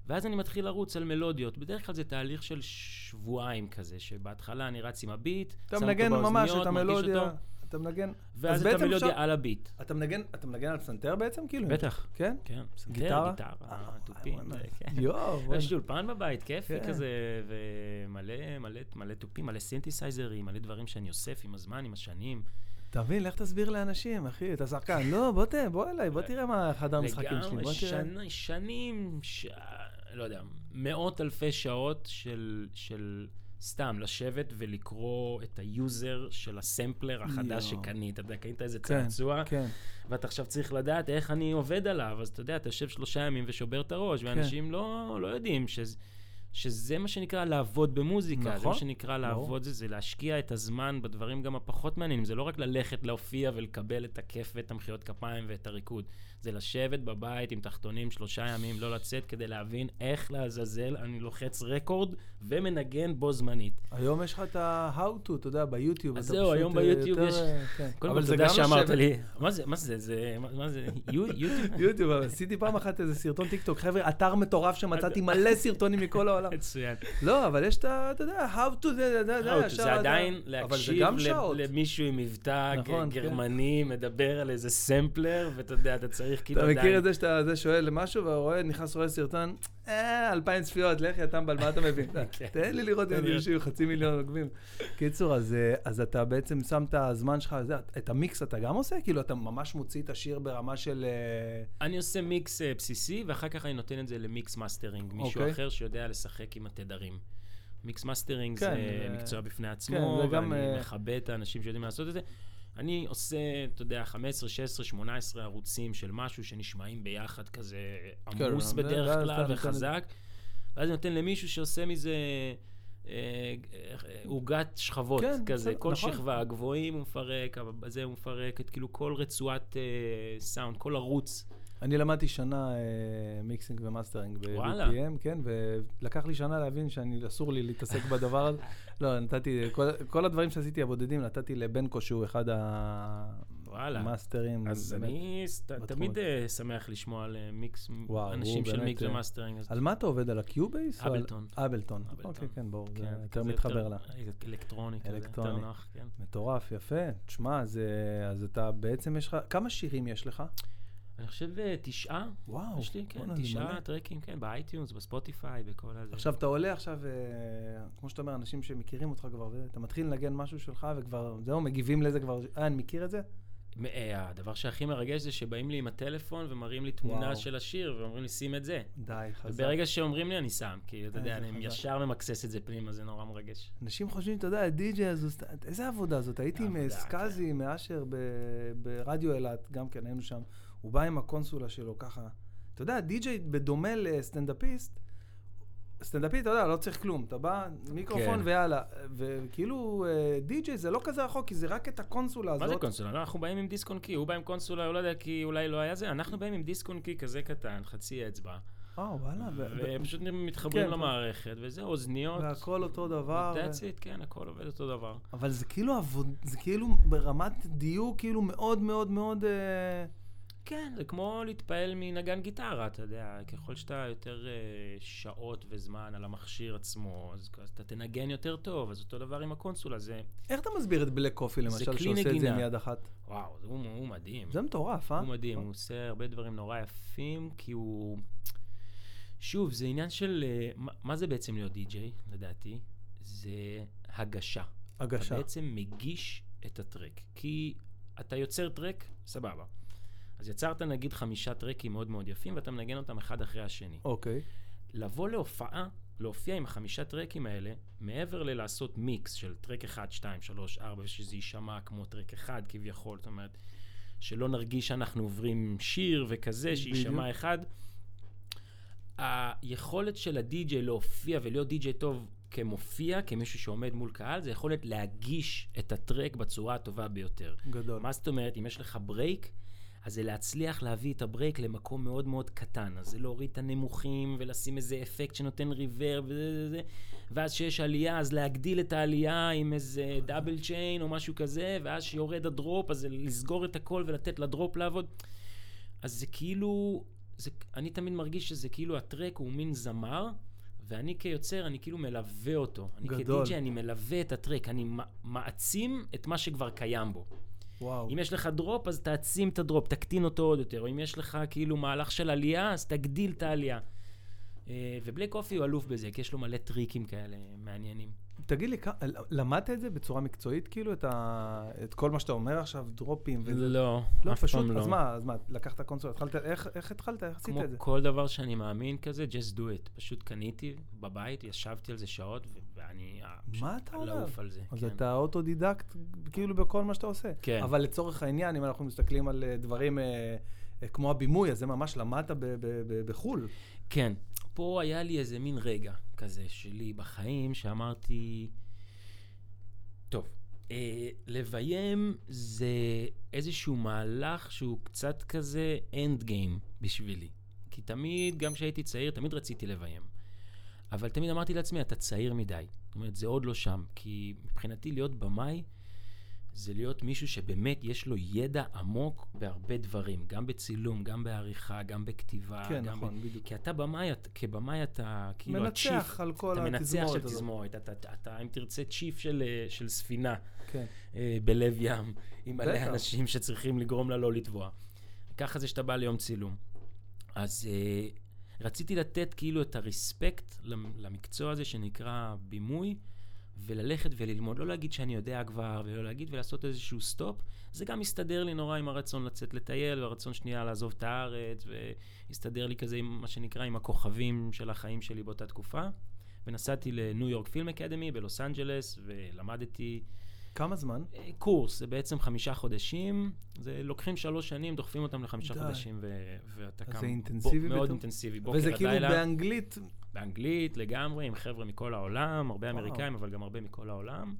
ואז אני מתחיל לרוץ על מלודיות. בדרך כלל זה תהליך של שבועיים כזה, שבהתחלה אני רץ עם ה beat, אתה שם מנגן אותו ממש באוזניות, את מרגיש המלודיה, אותו, אתה מנגן... ואז אז את המלודיה עכשיו- על ה beat. אתה מנגן, אתה מנגן על פסנתר בעצם, כאילו? בטח. כן? כן, פסנתר, גיטרה? גיטרה, אה, תופים. זה, כן. יואו. *laughs* יש אולפן בבית, כיפי כן. כזה, ומלא מלא, מלא תופים, מלא סינתסייזרים, מלא דברים שאני אוסף עם הזמן, עם השנים. אתה מבין, לך תסביר לאנשים, אחי, אתה שחקן. לא, בוא ת... בוא אליי, בוא תראה מה חדר המשחקים שלי. לגמרי, בוא תראה. שני- שנים. לא יודע, מאות אלפי שעות של, של סתם לשבת ולקרוא את ה user של הסמפלר החדש יואו. שקנית. אתה יודע, קנית איזה כן, צעצוע, כן. ואתה עכשיו צריך לדעת איך אני עובד עליו, אז אתה יודע, אתה יושב שלושה ימים ושובר את הראש, כן. ואנשים לא, לא יודעים שזה, שזה מה שנקרא לעבוד במוזיקה. זה נכון, מה שנקרא ברור. לעבוד, זה, זה להשקיע את הזמן בדברים גם הפחות מעניינים. זה לא רק ללכת להופיע ולקבל את הכיף ואת המחיאות כפיים ואת הריקוד. זה לשבת בבית עם תחתונים שלושה ימים, לא לצאת, כדי להבין איך לעזאזל אני לוחץ רקורד ומנגן בו זמנית. היום יש לך את ה-how to, אתה יודע, ביוטיוב. אז זהו, היום אה, ביוטיוב יש- אה, כן. קודם אבל כל, זה תודה שאמרת לי, מה זה, מה זה, זה, מה- זה, יו- יוטיוב? יוטיוב, אבל עשיתי פעם אחת איזה סרטון טיק טוק, חבר'ה, אתר מטורף שמצאתי מלא סרטונים מכל העולם. מצוין. לא, אבל יש את ה... אתה יודע, how to, זה, עדיין להקשיב. למישהו עם מבטא נכון, כן. גרמני, מדבר על איזה סמפלר, ואתה יודע, אתה צריך כאילו אתה עדיין... מכיר את זה שאתה זה שואל למשהו, ורואה, נכנס רואה סרטון, אה, אלפיים צפיות, לך יא טמבל, מה אתה מבין? *laughs* כן. תן לי לראות אם. מישהו עם חצי מיליון עוקבים. קיצור, אז, אה, אז אתה בעצם שם את הזמן שלך, את המיקס אתה גם עושה? כאילו, אתה ממש מוציא את השיר ברמה של... אה, אני עושה מיקס אה, בסיסי, ואחר כך אני נותן את זה ל mix mastering, מישהו אוקיי. אחר שיודע לשחק עם התדרים. mix mastering כן, זה מקצוע בפני כן, עצמו, ואני מכבד את האנשים שיודעים לעשות את זה. אני עושה, אתה יודע, 15, 16, 18 ערוצים של משהו שנשמעים ביחד כזה כן, עמוס ואז בדרך כלל וחזק, ואז אני נותן למישהו שעושה מזה אה, עוגת שכבות כן, כזה, כל נכון. שכבה, הגבוהים הוא מפרק, בזה הוא מפרק, את כאילו כל רצועת אה, סאונד, כל ערוץ. אני למדתי שנה אה, mixing ו mastering. ב-BPM, כן, ולקח לי שנה להבין שאני, אסור לי להתעסק בדבר הזה. לא, נתתי, כל, כל הדברים שעשיתי הבודדים, נתתי לבנקו, שהוא אחד. ה master ים. אז באמת. אני ת- תמיד אה, שמח לשמוע על אה, מיקס, וואו, אנשים של מיקס אה, ומאסטרינג. על מה אתה עובד? על על- Ableton. Ableton. אוקיי, כן, ברור, זה כן, יותר כזה מתחבר לה. אלקטרוני, כזה, אלקטרוני. יותר נוח, כן. מטורף, יפה. תשמע, זה- אז אתה בעצם יש לך, כמה שירים יש לך? אני חושב אה, תשעה, וואו, יש לי, כן. תשעה טראקים, כן, ב-iTunes, ב-Spotify, בכל הזה. עכשיו, אתה עולה עכשיו, אה, כמו שאתה אומר, אנשים שמכירים אותך כבר, ואתה מתחיל לנגן משהו שלך, וכבר, זהו, מגיבים לזה כבר, אה, אני מכיר את זה? אה, הדבר שהכי מרגש זה שבאים לי עם הטלפון ומראים לי תמונה וואו. של השיר, ואומרים לי, שים את זה. די, חזק. וברגע שאומרים לי, אני שם, כי אתה יודע, אני. ישר ממקסס את זה פנימה, זה נורא מרגש. אנשים חושבים, אתה יודע, הוא סת- איזה עבודה זאת? הייתי עם סקאזי, מאשר ב- ברדיו אילת, גם כן, היינו שם. הוא בא עם הקונסולה שלו ככה, אתה יודע, די-ג'יי בדומה לסטנדאפיסט, סטנדאפיסט, אתה יודע, לא צריך כלום. אתה בא, מיקרופון כן. ויאללה. וכאילו, אה, די-ג'יי זה לא כזה רחוק, כי זה רק את הקונסולה הזאת. מה זה קונסולה? לא, אנחנו באים עם דיסק און קי, הוא בא עם קונסולה, הוא לא יודע, כי אולי לא היה זה, אנחנו באים עם דיסק און קי כזה קטן, חצי אצבע, אה, וואלה. ופשוט מתחברים כן, למערכת, וזה אוזניות. והכל אותו דבר. That's it, כן, הכל עובד אותו דבר. אבל זה כאילו עבוד, זה כאילו ברמת דיוק, כאילו מאוד מאוד מאוד... אה, כן, זה כמו להתפעל מנגן גיטרה, אתה יודע, ככל שאתה יותר אה, שעות וזמן על המכשיר עצמו, אז אז אתה תנגן יותר טוב, אז אותו דבר עם הקונסולה, זה, איך אתה מסביר את בלק קופי, למשל, שעושה את זה נגינה. עם יד אחת? וואו, זה- הוא, הוא מדהים. זה מטורף, אה? הוא מדהים, הוא עושה הרבה דברים נורא יפים, כי הוא... שוב, זה עניין של... אה, מה, מה זה בעצם להיות די-ג'יי, לדעתי? זה הגשה. הגשה. אתה בעצם מגיש את הטרק. כי אתה יוצר טרק, סבבה. אז יצרת נגיד חמישה טרקים מאוד מאוד יפים, ואתה מנגן אותם אחד אחרי השני. אוקיי. לבוא להופעה, להופיע עם החמישה טרקים האלה, מעבר ללעשות מיקס של טרק 1, 2, 3, 4, ושזה יישמע כמו טרק אחד כביכול, זאת אומרת, שלא נרגיש שאנחנו עוברים שיר וכזה, שיישמע. אחד. היכולת של הדי-ג'יי להופיע ולהיות די-ג'יי טוב כמופיע, כמישהו שעומד מול קהל, זה יכולת להגיש את הטראק בצורה הטובה ביותר. גדול. מה זאת אומרת? אם יש לך break, אז זה להצליח להביא את ה-break למקום מאוד מאוד קטן. אז זה להוריד את הנמוכים ולשים איזה אפקט שנותן reverb וזה זה זה. ואז כשיש עלייה, אז להגדיל את העלייה עם איזה double chain או משהו כזה, ואז שיורד ה-drop, אז לסגור את הכל ולתת ל-drop לעבוד. אז זה כאילו, זה, אני תמיד מרגיש שזה כאילו הטראק הוא מין זמר, ואני כיוצר, אני כאילו מלווה אותו. אני גדול. כדי אני מלווה את הטראק, אני מעצים את מה שכבר קיים בו. וואו. אם יש לך drop, אז תעצים את ה-drop, תקטין אותו עוד יותר. או אם יש לך כאילו מהלך של עלייה, אז תגדיל את העלייה. אה, ו-Black Coffee הוא אלוף בזה, כי יש לו מלא טריקים כאלה מעניינים. תגיד לי, למדת את זה בצורה מקצועית, כאילו, את, ה... את כל מה שאתה אומר עכשיו, דרופים וזה? לא, לא, אף פשוט, פעם לא. אז מה, אז מה, לקחת קונסולה, התחלת, איך, איך התחלת, איך עשית כמו את זה? כל דבר שאני מאמין כזה, just do it. פשוט קניתי בבית, ישבתי על זה שעות, ואני אה, מה אתה אומר? לעוף על זה. אז כן. אתה אוטודידקט, כאילו, בכל מה שאתה עושה. כן. אבל לצורך העניין, אם אנחנו מסתכלים על אה, דברים אה, אה, כמו הבימוי, אז זה ממש למדת ב- ב- ב- בחו"ל. כן. פה היה לי איזה מין רגע כזה שלי בחיים, שאמרתי, טוב, אה, לביים זה איזשהו מהלך שהוא קצת כזה אנד גיים בשבילי. כי תמיד, גם כשהייתי צעיר, תמיד רציתי לביים. אבל תמיד אמרתי לעצמי, אתה צעיר מדי. זאת אומרת, זה עוד לא שם. כי מבחינתי להיות במאי זה להיות מישהו שבאמת יש לו ידע עמוק בהרבה דברים, גם בצילום, גם בעריכה, גם בכתיבה. כן, גם נכון, ב... בדיוק. כי אתה במאי, כבמאי אתה כאילו הצ'יף. מנצח על כל אתה מנצח התזמורת של הזאת. תזמורת, אתה, אתה, אתה, אם תרצה, צ'יף של, אה, של ספינה כן. אה, בלב ים, עם מלא. אנשים שצריכים לגרום לה לא לטבוע. ככה זה שאתה בא ליום צילום. אז אה, רציתי לתת כאילו את הרספקט למ- למקצוע הזה שנקרא בימוי, וללכת וללמוד, לא להגיד שאני יודע כבר, ולא להגיד ולעשות איזשהו סטופ. זה גם הסתדר לי נורא עם הרצון לצאת לטייל, והרצון שנייה לעזוב את הארץ, והסתדר לי כזה עם מה שנקרא עם הכוכבים של החיים שלי באותה תקופה. ונסעתי לניו יורק פילם אקדמי בלוס אנג'לס, ולמדתי כמה זמן? אה, קורס, זה בעצם חמישה חודשים, זה לוקחים שלוש שנים, דוחפים אותם לחמישה די. חודשים, ו- ואתה קם... זה אינטנסיבי בו- מאוד בטח? אינטנסיבי, בוקר עד וזה לילה. כאילו באנגלית, באנגלית לגמרי, עם חבר'ה מכל העולם, הרבה וואו. אמריקאים, אבל גם הרבה מכל העולם.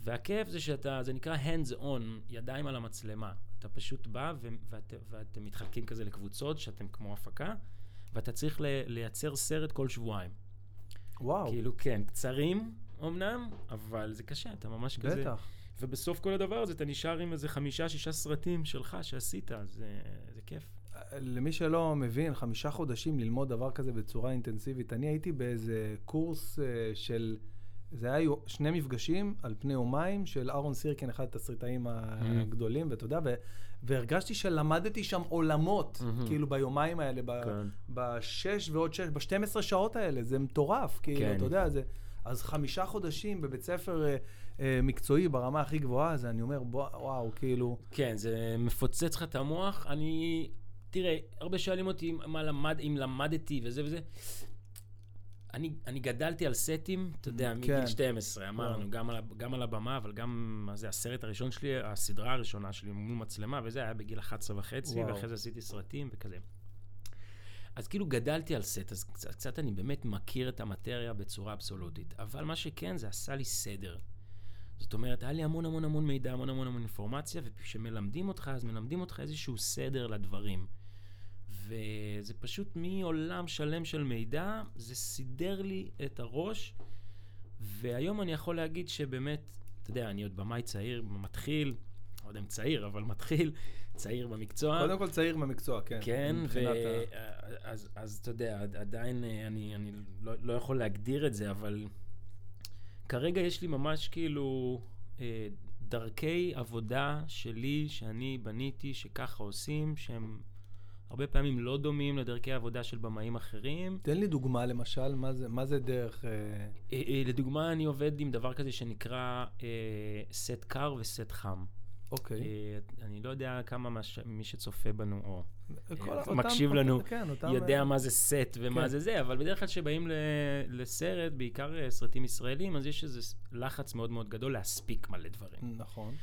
והכיף זה שאתה, זה נקרא hands on, ידיים על המצלמה. אתה פשוט בא ו- ואת, ואתם מתחלקים כזה לקבוצות, שאתם כמו הפקה, ואתה צריך ל- לייצר סרט כל שבועיים. וואו, כאילו, כן, קצרים אמנם, אבל זה קשה, אתה ממש כזה... בטח. ובסוף כל הדבר הזה אתה נשאר עם איזה חמישה, שישה סרטים שלך שעשית, זה, זה כיף. למי שלא מבין, חמישה חודשים ללמוד דבר כזה בצורה אינטנסיבית. אני הייתי באיזה קורס אה, של, זה היה שני מפגשים על פני יומיים של אהרון סירקין, אחד התסריטאים הגדולים, ואתה יודע, והרגשתי שלמדתי שם עולמות. כאילו ביומיים האלה, כן. בשש ועוד שש, ב-12 שעות האלה, זה מטורף, כאילו, כן. אתה יודע, זה... אז חמישה חודשים בבית ספר אה, אה, מקצועי ברמה הכי גבוהה, אז אני אומר, בוא, וואו, כאילו... כן, זה מפוצץ לך את המוח. אני... תראה, הרבה שואלים אותי מה למד, אם למדתי וזה וזה. אני, אני גדלתי על סטים, אתה יודע, כן. מגיל 12, אמרנו. גם על, גם על הבמה, אבל גם, מה זה, הסרט הראשון שלי, הסדרה הראשונה שלי מול מצלמה, וזה היה בגיל 11 וחצי, וואו. ואחרי זה עשיתי סרטים וכזה. אז כאילו גדלתי על סט, אז קצת, קצת אני באמת מכיר את המטריה בצורה אבסולוטית. אבל מה שכן, זה עשה לי סדר. זאת אומרת, היה לי המון המון המון מידע, המון המון המון אינפורמציה, וכשמלמדים אותך, אז מלמדים אותך איזשהו סדר לדברים. וזה פשוט מעולם שלם של מידע, זה סידר לי את הראש, והיום אני יכול להגיד שבאמת, אתה יודע, אני עוד במאי צעיר, מתחיל, לא יודע אם צעיר, אבל מתחיל, *laughs* צעיר במקצוע. קודם כל צעיר במקצוע, כן. כן, מבחינת ה- ואז אז אתה יודע, עד- עדיין אה, אני, אני לא, לא יכול להגדיר את זה, אבל כרגע יש לי ממש כאילו אה, דרכי עבודה שלי, שאני בניתי, שככה עושים, שהם הרבה פעמים לא דומים לדרכי עבודה של במאים אחרים. תן לי דוגמה, למשל, מה זה, מה זה דרך... אה, אה, אה, לדוגמה, אני עובד עם דבר כזה שנקרא אה, סט קר וסט חם. אוקיי. אה, אני לא יודע כמה מה ש- מי שצופה בנו, או אה, אותם- מקשיב לנו, כן, אותם, יודע אה, מה זה סט ומה כן. זה זה, אבל בדרך כלל כשבאים ל- לסרט, בעיקר אה, סרטים ישראלים, אז יש איזה לחץ מאוד מאוד גדול להספיק מלא דברים. נכון.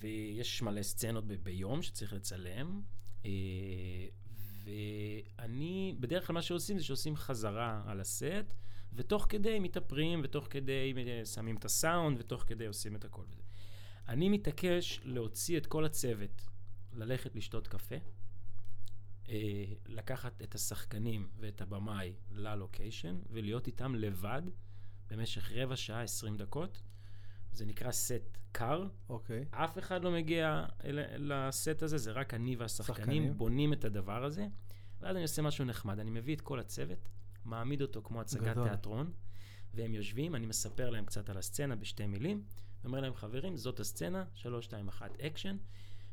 ויש מלא סצנות ב- ביום שצריך לצלם. ואני, בדרך כלל מה שעושים זה שעושים חזרה על הסט, ותוך כדי מתאפרים, ותוך כדי שמים את הסאונד, ותוך כדי עושים את הכל. אני מתעקש להוציא את כל הצוות, ללכת לשתות קפה, אה, לקחת את השחקנים ואת הבמאי ללוקיישן, ולהיות איתם לבד במשך רבע שעה, 20 דקות. זה נקרא סט קר, אוקיי. אף אחד לא מגיע אל- לסט הזה, זה רק אני והשחקנים שחקנים. בונים את הדבר הזה, ואז אני עושה משהו נחמד. אני מביא את כל הצוות, מעמיד אותו כמו הצגת גדול. תיאטרון, והם יושבים, אני מספר להם קצת על הסצנה בשתי מילים, ואומר להם, חברים, זאת הסצנה, שלוש, שתיים, אחת, אקשן,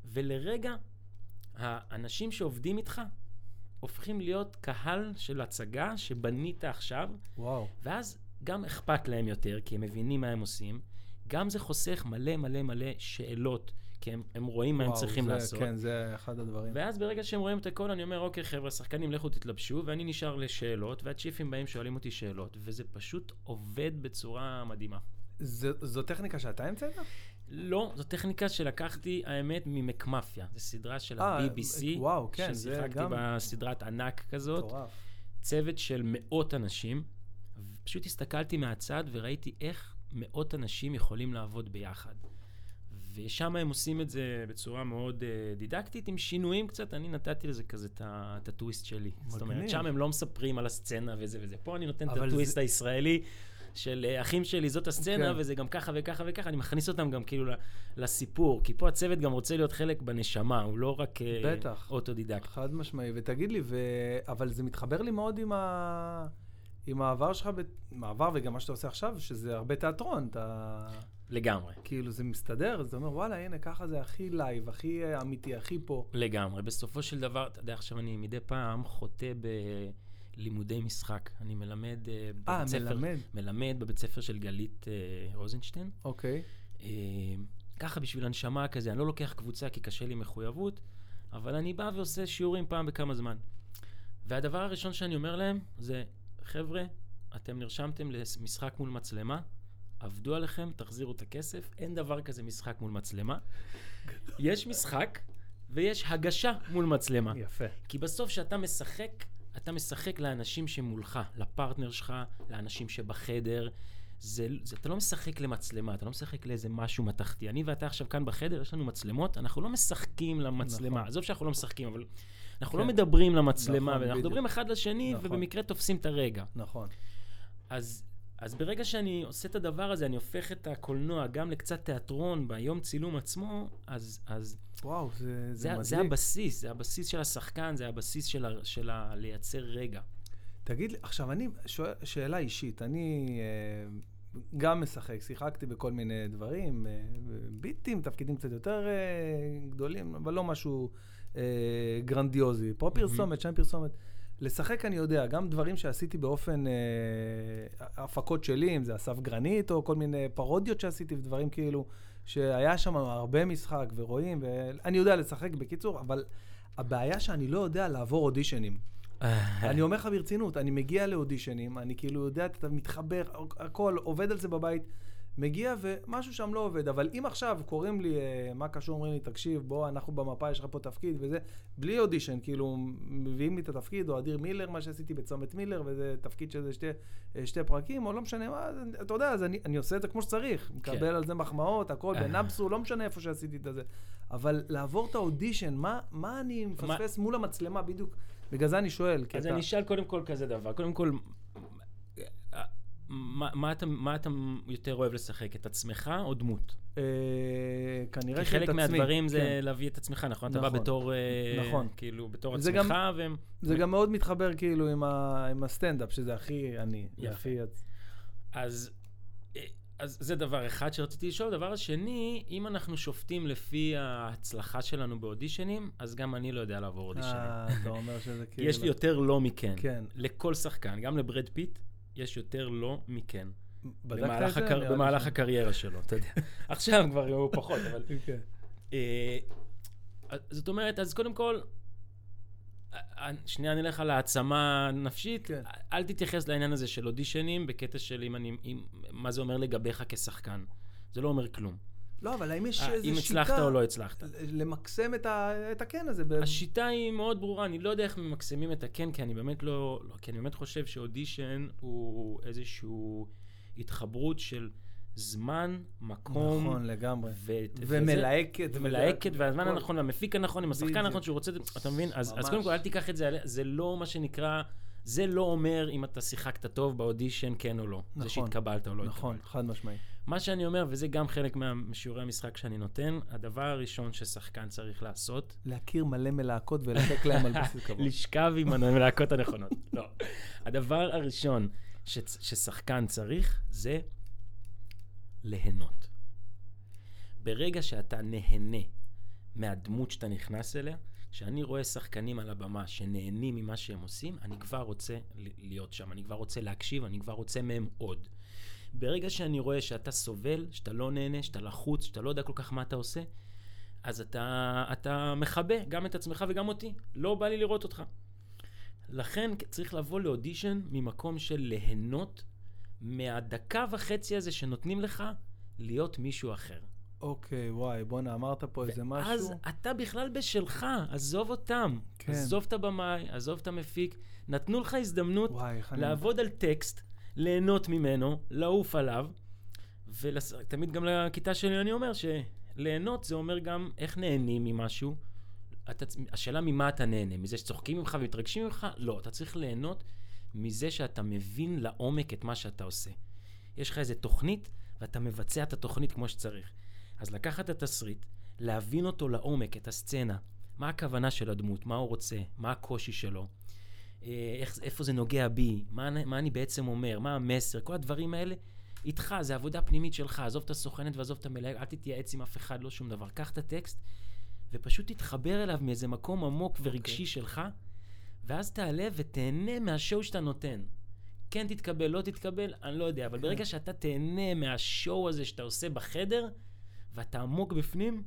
ולרגע, האנשים שעובדים איתך הופכים להיות קהל של הצגה שבנית עכשיו, וואו. ואז גם אכפת להם יותר, כי הם מבינים מה הם עושים. גם זה חוסך מלא מלא מלא שאלות, כי הם, הם רואים מה הם וואו, צריכים זה- לעשות. כן, זה אחד הדברים. ואז ברגע שהם רואים את הכל, אני אומר, אוקיי, חבר'ה, שחקנים, לכו תתלבשו, ואני נשאר לשאלות, והצ'יפים באים, שואלים אותי שאלות, וזה פשוט עובד בצורה מדהימה. זו- זו טכניקה שאתה המצאת? לא, זו טכניקה שלקחתי, האמת, ממקמאפיה. זו סדרה של אה, ה-BBC, וואו, כן, ששיחקתי גם- בסדרת ענק כזאת. מטורף. צוות של מאות אנשים, פשוט הסתכלתי מהצד וראיתי איך מאות אנשים יכולים לעבוד ביחד. ושם הם עושים את זה בצורה מאוד אה, דידקטית, עם שינויים קצת, אני נתתי לזה כזה את הטוויסט שלי. זאת מגניב. אומרת, שם הם לא מספרים על הסצנה וזה וזה. פה אני נותן את הטוויסט זה- הישראלי של אה, אחים שלי, זאת הסצנה, כן. וזה גם ככה וככה וככה, אני מכניס אותם גם כאילו לסיפור, כי פה הצוות גם רוצה להיות חלק בנשמה, הוא לא רק אה, בטח. אוטודידקט. חד משמעי. ותגיד לי, ו... אבל זה מתחבר לי מאוד עם, ה... עם העבר שלך. עם העבר וגם מה שאתה עושה עכשיו, שזה הרבה תיאטרון. אתה... לגמרי. כאילו, זה מסתדר, אז אתה אומר, וואלה, הנה, ככה זה הכי לייב, הכי אה, אמיתי, הכי פה. לגמרי. בסופו של דבר, אתה יודע, עכשיו אני מדי פעם חוטא בלימודי משחק. אני מלמד אה, אה, בבית ספר, מלמד. מלמד בבית ספר של גלית אה, רוזנשטיין. אוקיי. אה, ככה בשביל הנשמה כזה, אני לא לוקח קבוצה כי קשה לי מחויבות, אבל אני בא ועושה שיעורים פעם בכמה זמן. והדבר הראשון שאני אומר להם זה, חבר'ה, אתם נרשמתם למשחק מול מצלמה, עבדו עליכם, תחזירו את הכסף, אין דבר כזה משחק מול מצלמה. יש משחק ויש הגשה מול מצלמה. יפה. כי בסוף כשאתה משחק, אתה משחק לאנשים שמולך, לפרטנר שלך, לאנשים שבחדר. זה, זה, אתה לא משחק למצלמה, אתה לא משחק לאיזה משהו מתכתי. אני ואתה עכשיו כאן בחדר, יש לנו מצלמות, אנחנו לא משחקים למצלמה. נכון. עזוב שאנחנו לא משחקים, אבל אנחנו כן. לא מדברים למצלמה, נכון, בדיוק. מדברים אחד לשני, נכון. ובמקרה תופסים את הרגע. נכון. אז, אז ברגע שאני עושה את הדבר הזה, אני הופך את הקולנוע גם לקצת תיאטרון ביום צילום עצמו, אז, אז וואו, זה, זה זה, מדליק. זה הבסיס, זה הבסיס של השחקן, זה הבסיס של, ה, של ה, לייצר רגע. תגיד לי, עכשיו, אני שואל, שאלה אישית, אני אה, גם משחק, שיחקתי בכל מיני דברים, אה, ביטים, תפקידים קצת יותר אה, גדולים, אבל לא משהו אה, גרנדיוזי. פה פרסומת, שם פרסומת. לשחק אני יודע, גם דברים שעשיתי באופן, אה, הפקות שלי, אם זה אסף גרנית, או כל מיני פרודיות שעשיתי, ודברים כאילו, שהיה שם הרבה משחק ורואים, ואני יודע לשחק בקיצור, אבל הבעיה שאני לא יודע לעבור אודישנים. *laughs* אני אומר לך ברצינות, אני מגיע לאודישנים, אני כאילו יודע, אתה מתחבר, הכל, עובד על זה בבית, מגיע ומשהו שם לא עובד. אבל אם עכשיו קוראים לי, אה, מה קשור, אומרים לי, תקשיב, בוא, אנחנו במפה, יש לך פה תפקיד וזה, בלי אודישן, כאילו, מביאים לי את התפקיד, או אדיר מילר, מה שעשיתי בצומת מילר, וזה תפקיד שזה שתי, אה, שתי פרקים, או לא משנה מה, אתה יודע, אז אני, אני עושה את זה כמו שצריך. מקבל כן. על זה מחמאות, הכל, *laughs* בנאבסו, לא משנה איפה שעשיתי את זה. אבל לעבור את האודישן, מה, מה אני מפספס מול המצלמה בדיוק? בגלל זה אני שואל. כי אז אתה- אני אשאל קודם כל כזה דבר. קודם כל, מה, מה, אתה, מה אתה יותר אוהב לשחק, את עצמך או דמות? אה, כנראה כי שאת חלק עצמי, מהדברים זה כן. להביא את עצמך, נכון? אתה בא נכון. בתור, אה, נכון. כאילו, בתור זה עצמך, גם- והם... זה גם מאוד מתחבר כאילו עם, ה, עם הסטנדאפ, שזה הכי אני. זה יפה. הכי... אז, אה, אז זה דבר אחד שרציתי לשאול. דבר השני, אם אנחנו שופטים לפי ההצלחה שלנו באודישנים, אז גם אני לא יודע לעבור אודישנים. אה, אתה אומר שזה כאילו... *laughs* יש לי יותר לא מכן. כן. לכל שחקן, גם לברד פיט, יש יותר לא מכן. במהלך? הקר... במהלך הקריירה שלו, אתה יודע. *laughs* עכשיו כבר הוא פחות, אבל... *laughs* כן. אה, זאת אומרת, אז קודם כל, אה, שנייה נלך על העצמה נפשית, כן. אל תתייחס לעניין הזה של אודישנים בקטע של אם אני, אם, מה זה אומר לגביך כשחקן. זה לא אומר כלום. לא, אבל האם יש אה, איזו אם שיטה... הצלחת או לא הצלחת. למקסם את, ה... את הקן הזה. ב... השיטה היא מאוד ברורה, אני לא יודע איך ממקסמים את הכן, כי אני באמת לא, לא כי אני באמת חושב שאודישן הוא איזושהי התחברות של זמן, מקום, נכון, לגמרי. ו- ומלהקת. ומלהקת, והזמן הכל. הנכון, והמפיק הנכון, עם השחקן. הנכון שהוא רוצה, אתה מבין? אז, אז. קודם כל, אל תיקח את זה, זה לא מה שנקרא, זה לא אומר אם אתה שיחקת טוב באודישן, כן או לא. נכון. זה שהתקבלת או לא נכון, התקבלת. חד משמעי. מה שאני אומר, וזה גם חלק משיעורי המשחק שאני נותן, הדבר הראשון ששחקן צריך לעשות, להכיר מלא מלהקות ולתת להם על בסיס קבוע. *laughs* לשכב עם המלהקות הנכונות. *laughs* לא. הדבר הראשון ש, ששחקן צריך זה ליהנות. ברגע שאתה נהנה מהדמות שאתה נכנס אליה, כשאני רואה שחקנים על הבמה שנהנים ממה שהם עושים, אני כבר רוצה להיות שם, אני כבר רוצה להקשיב, אני כבר רוצה מהם עוד. ברגע שאני רואה שאתה סובל, שאתה לא נהנה, שאתה לחוץ, שאתה לא יודע כל כך מה אתה עושה, אז אתה, אתה מכבה גם את עצמך וגם אותי. לא בא לי לראות אותך. לכן צריך לבוא לאודישן ממקום של ליהנות מהדקה וחצי הזה שנותנים לך להיות מישהו אחר. אוקיי, וואי, בואנה, אמרת פה איזה משהו. אז אתה בכלל בשלך, עזוב אותם. כן. עזוב את הבמאי, עזוב את המפיק. נתנו לך הזדמנות וואי, איך אני... לעבוד על טקסט, ליהנות ממנו, לעוף עליו, ותמיד גם לכיתה שלי אני אומר שליהנות זה אומר גם איך נהנים ממשהו. אתה, השאלה ממה אתה נהנה, מזה שצוחקים ממך ומתרגשים ממך? לא, אתה צריך ליהנות מזה שאתה מבין לעומק את מה שאתה עושה. יש לך איזה תוכנית, ואתה מבצע את התוכנית כמו שצריך. אז לקחת את התסריט, להבין אותו לעומק, את הסצנה, מה הכוונה של הדמות, מה הוא רוצה, מה הקושי שלו, איך, איפה זה נוגע בי, מה, מה אני בעצם אומר, מה המסר, כל הדברים האלה, איתך, זה עבודה פנימית שלך, עזוב את הסוכנת ועזוב את המלהק, אל תתייעץ עם אף אחד, לא שום דבר. קח את הטקסט ופשוט תתחבר אליו מאיזה מקום עמוק ורגשי שלך, ואז תעלה ותהנה מהשואו שאתה נותן. כן תתקבל, לא תתקבל, אני לא יודע, אבל כן. ברגע שאתה תהנה מהשואו הזה שאתה עושה בחדר, ואתה עמוק בפנים,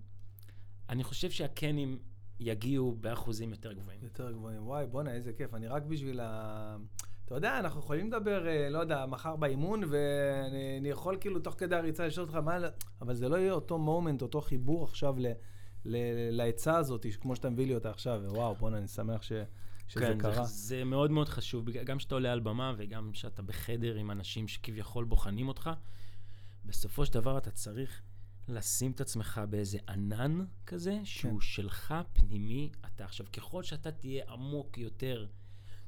אני חושב שהקנים יגיעו באחוזים יותר גבוהים. יותר גבוהים. וואי, בואנה, איזה כיף. אני רק בשביל ה... אתה יודע, אנחנו יכולים לדבר, אה, לא יודע, מחר באימון, ואני אני יכול כאילו תוך כדי הריצה לשאול אותך מה... אבל זה לא יהיה אותו מומנט, אותו חיבור עכשיו ל... ל- לעצה הזאת, כמו שאתה מביא לי אותה עכשיו, וואו, בואנה, אני שמח ש... שזה כן, קרה. זה, זה מאוד מאוד חשוב, גם כשאתה עולה על במה וגם כשאתה בחדר עם אנשים שכביכול בוחנים אותך, בסופו של דבר אתה צריך לשים את עצמך באיזה ענן כזה, שהוא שלך פנימי. אתה עכשיו, ככל שאתה תהיה עמוק יותר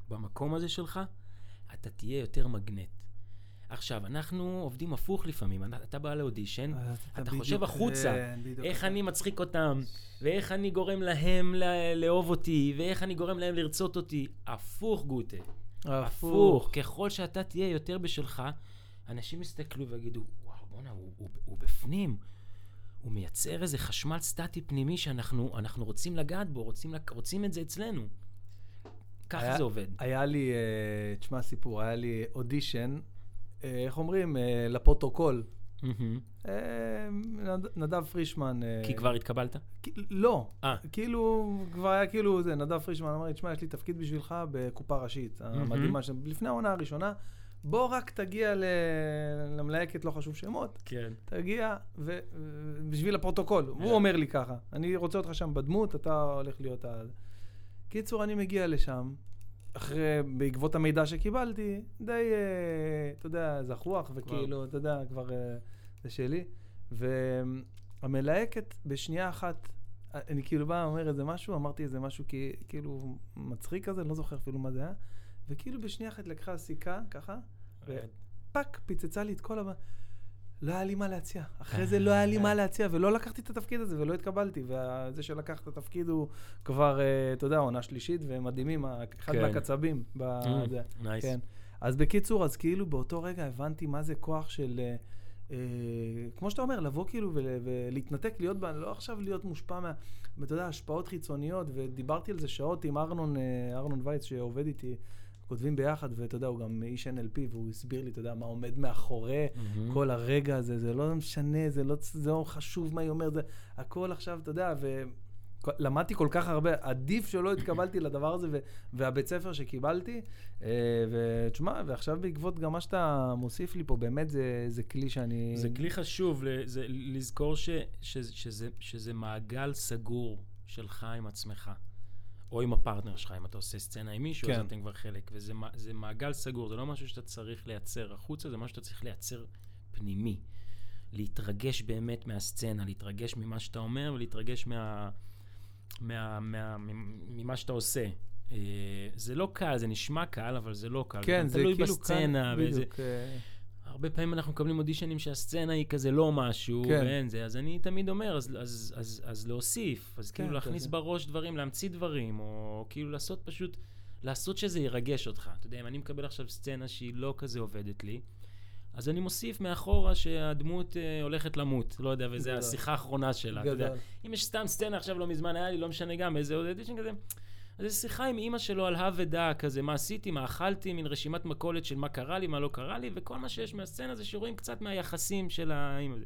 במקום הזה שלך, אתה תהיה יותר מגנט. עכשיו, אנחנו עובדים הפוך לפעמים. אתה בא לאודישן, אז אתה בדיוק- חושב החוצה, כן, בדיוק. איך אני מצחיק אותם, ואיך אני גורם להם ל- לאהוב אותי, ואיך אני גורם להם לרצות אותי. הפוך, גוטה. הפוך. ככל שאתה תהיה יותר בשלך, אנשים יסתכלו ויגידו, וואו, בואנה, הוא, הוא, הוא בפנים. הוא מייצר איזה חשמל סטטי פנימי שאנחנו אנחנו רוצים לגעת בו, רוצים, רוצים את זה אצלנו. ככה היה- זה עובד. היה לי, אה, תשמע סיפור, היה לי אודישן, אה, איך אומרים, אה, לפרוטוקול. נד- נדב פרישמן. כי כבר התקבלת? לא. כאילו, כבר היה כאילו, זה, נדב פרישמן אמר לי, תשמע, יש לי תפקיד בשבילך בקופה ראשית, המדהימה, ש- לפני העונה הראשונה, בוא רק תגיע ל... למלהקת, לא חשוב שמות, כן. תגיע, ו... בשביל הפרוטוקול. הוא אומר לי ככה, אני רוצה אותך שם בדמות, אתה הולך להיות ה... קיצור, אני מגיע לשם, אחרי, בעקבות המידע שקיבלתי, די, אה, אתה יודע, זחוח, וכאילו, אתה יודע, כבר אה, זה שלי. והמלהקת, בשנייה אחת, אני כאילו בא, אומר איזה משהו, אמרתי איזה משהו כאילו מצחיק כזה, לא זוכר אפילו מה זה היה, וכאילו בשנייה אחת לקחה סיכה, ככה, ופאק, פיצצה לי את כל הבא. לא היה לי מה להציע. אחרי זה *laughs* לא היה לי מה להציע, ולא לקחתי את התפקיד הזה ולא התקבלתי. וזה שלקח את התפקיד הוא כבר, אה, אתה יודע, עונה שלישית, ומדהימים, אחד כן. מהקצבים. נייס. כן. אז בקיצור, אז כאילו באותו רגע הבנתי מה זה כוח של, אה, כמו שאתה אומר, לבוא כאילו ול, ולהתנתק, להיות, בה, לא עכשיו להיות מושפע מה, אתה יודע, השפעות חיצוניות, ודיברתי על זה שעות עם ארנון, אה, ארנון וייץ שעובד איתי, כותבים ביחד, ואתה יודע, הוא גם איש NLP, והוא הסביר לי, אתה יודע, מה עומד מאחורי מהמם. כל הרגע הזה, זה לא משנה, זה לא, זה לא חשוב מה היא אומרת, זה הכל עכשיו, אתה יודע, ולמדתי כל כך הרבה, עדיף שלא התקבלתי לדבר הזה, ו, והבית ספר שקיבלתי, אה, ותשמע, ועכשיו בעקבות גם מה שאתה מוסיף לי פה, באמת זה, זה כלי שאני... זה כלי חשוב זה- לזכור ש- ש- שזה- שזה מעגל סגור שלך עם עצמך. או עם הפרטנר שלך, אם אתה עושה סצנה עם מישהו, אז כן. אתם כבר חלק. וזה מע- זה מעגל סגור, זה לא משהו שאתה צריך לייצר החוצה, זה משהו שאתה צריך לייצר פנימי. להתרגש באמת מהסצנה, להתרגש ממה שאתה אומר ולהתרגש מה, מה, מה, ממה שאתה עושה. אה, זה לא קל, זה נשמע קל, אבל זה לא קל. כן, זה תלוי כאילו בסצנה. כאן, וזה, בדיוק, אה, הרבה פעמים אנחנו מקבלים אודישנים שהסצנה היא כזה לא משהו, כן. ואין זה, אז אני תמיד אומר, אז, אז, אז, אז להוסיף, אז כן, כאילו להכניס כזה. בראש דברים, להמציא דברים, או כאילו לעשות פשוט, לעשות שזה ירגש אותך. אתה יודע, אם אני מקבל עכשיו סצנה שהיא לא כזה עובדת לי, אז אני מוסיף מאחורה שהדמות אה, הולכת למות, לא יודע, וזו. השיחה האחרונה שלה, אתה יודע. אם יש סתם סצנה עכשיו לא מזמן היה לי, לא משנה גם, איזה עוד אדישן כזה. אז זו שיחה עם אימא שלו על הא ודע, כזה, מה עשיתי, מה אכלתי, מין רשימת מכולת של מה קרה לי, מה לא קרה לי, וכל מה שיש מהסצנה זה שרואים קצת מהיחסים של האימא.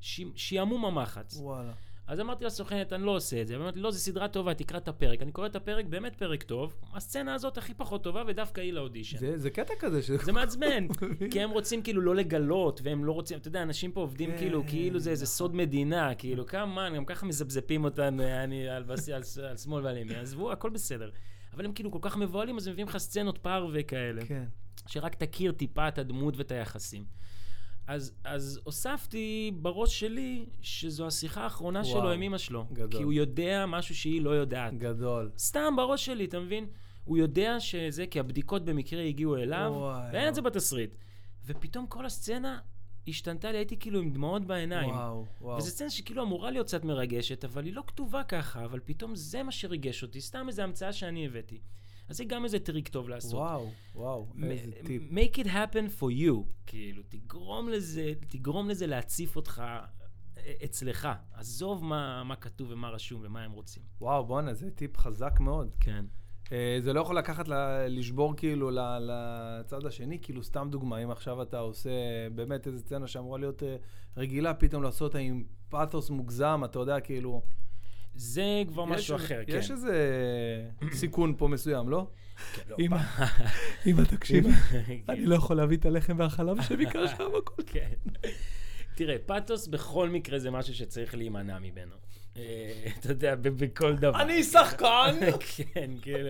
ש- שעמום המחץ. וואלה. אז אמרתי לסוכנת, אני לא עושה את זה. אמרתי, לא, זו סדרה טובה, תקרא את הפרק. אני קורא את הפרק, באמת פרק טוב. הסצנה הזאת הכי פחות טובה, ודווקא היא לאודישן. זה, זה קטע כזה ש... זה מעצבן, *laughs* כי הם רוצים כאילו לא לגלות, והם לא רוצים, אתה יודע, אנשים פה עובדים כן, כאילו, כאילו זה איזה נכון. סוד מדינה, כאילו, כמה, גם ככה מזפזפים אותנו, אני על, בס- על, על שמאל ועל ימין, עזבו, הכל בסדר. אבל הם כאילו כל כך מבוהלים, אז הם מביאים לך סצנות פרווה כאלה, כן. שרק תכיר טיפה את הדמות ואת היחסים. אז, אז הוספתי בראש שלי שזו השיחה האחרונה וואו, שלו עם אמא שלו. גדול. כי הוא יודע משהו שהיא לא יודעת. גדול. סתם בראש שלי, אתה מבין? הוא יודע שזה, כי הבדיקות במקרה הגיעו אליו, וואי, ואין את זה וואו. בתסריט. ופתאום כל הסצנה השתנתה לי, הייתי כאילו עם דמעות בעיניים. וואו, וואו. וזו סצנה שכאילו אמורה להיות קצת מרגשת, אבל היא לא כתובה ככה, אבל פתאום זה מה שריגש אותי, סתם איזו המצאה שאני הבאתי. אז זה גם איזה טריק טוב לעשות. וואו, וואו, איזה טיפ. make it happen for you, כאילו, תגרום לזה, תגרום לזה להציף אותך אה, אצלך. עזוב מה, מה כתוב ומה רשום ומה הם רוצים. וואו, בואנה, זה טיפ חזק מאוד. כן. אה, זה לא יכול לקחת, ל- לשבור כאילו ל- לצד השני, כאילו סתם דוגמה, אם עכשיו אתה עושה באמת איזה סצנה שאמורה להיות אה, רגילה, פתאום לעשות אותה עם פאתוס מוגזם, אתה יודע, כאילו... זה כבר משהו אחר, כן. יש איזה סיכון פה מסוים, לא? כן, לא, אמא, תקשיב, *laughs* כן. אני לא יכול להביא את הלחם והחלב שביקשת בכל... *laughs* כן. תראה, פאתוס בכל מקרה זה משהו שצריך להימנע ממנו. אה, אתה יודע, בכל דבר. אני שחקן! *laughs* כן, כאילו.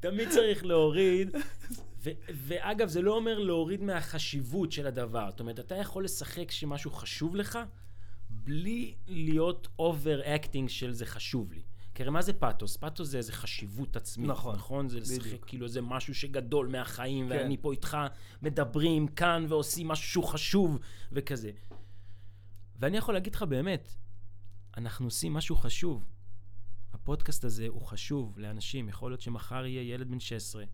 תמיד צריך להוריד, ו- ואגב, זה לא אומר להוריד מהחשיבות של הדבר. זאת אומרת, אתה יכול לשחק שמשהו חשוב לך, בלי להיות over acting של זה חשוב לי. כי הרי מה זה פאתוס? פאתוס זה איזה חשיבות עצמית, נכון, נכון? זה לשחק בדיוק. כאילו זה משהו שגדול מהחיים, כן. ואני פה איתך מדברים כאן ועושים משהו שהוא חשוב וכזה. ואני יכול להגיד לך באמת, אנחנו עושים משהו חשוב. הפודקאסט הזה הוא חשוב לאנשים. יכול להיות שמחר יהיה ילד בן 16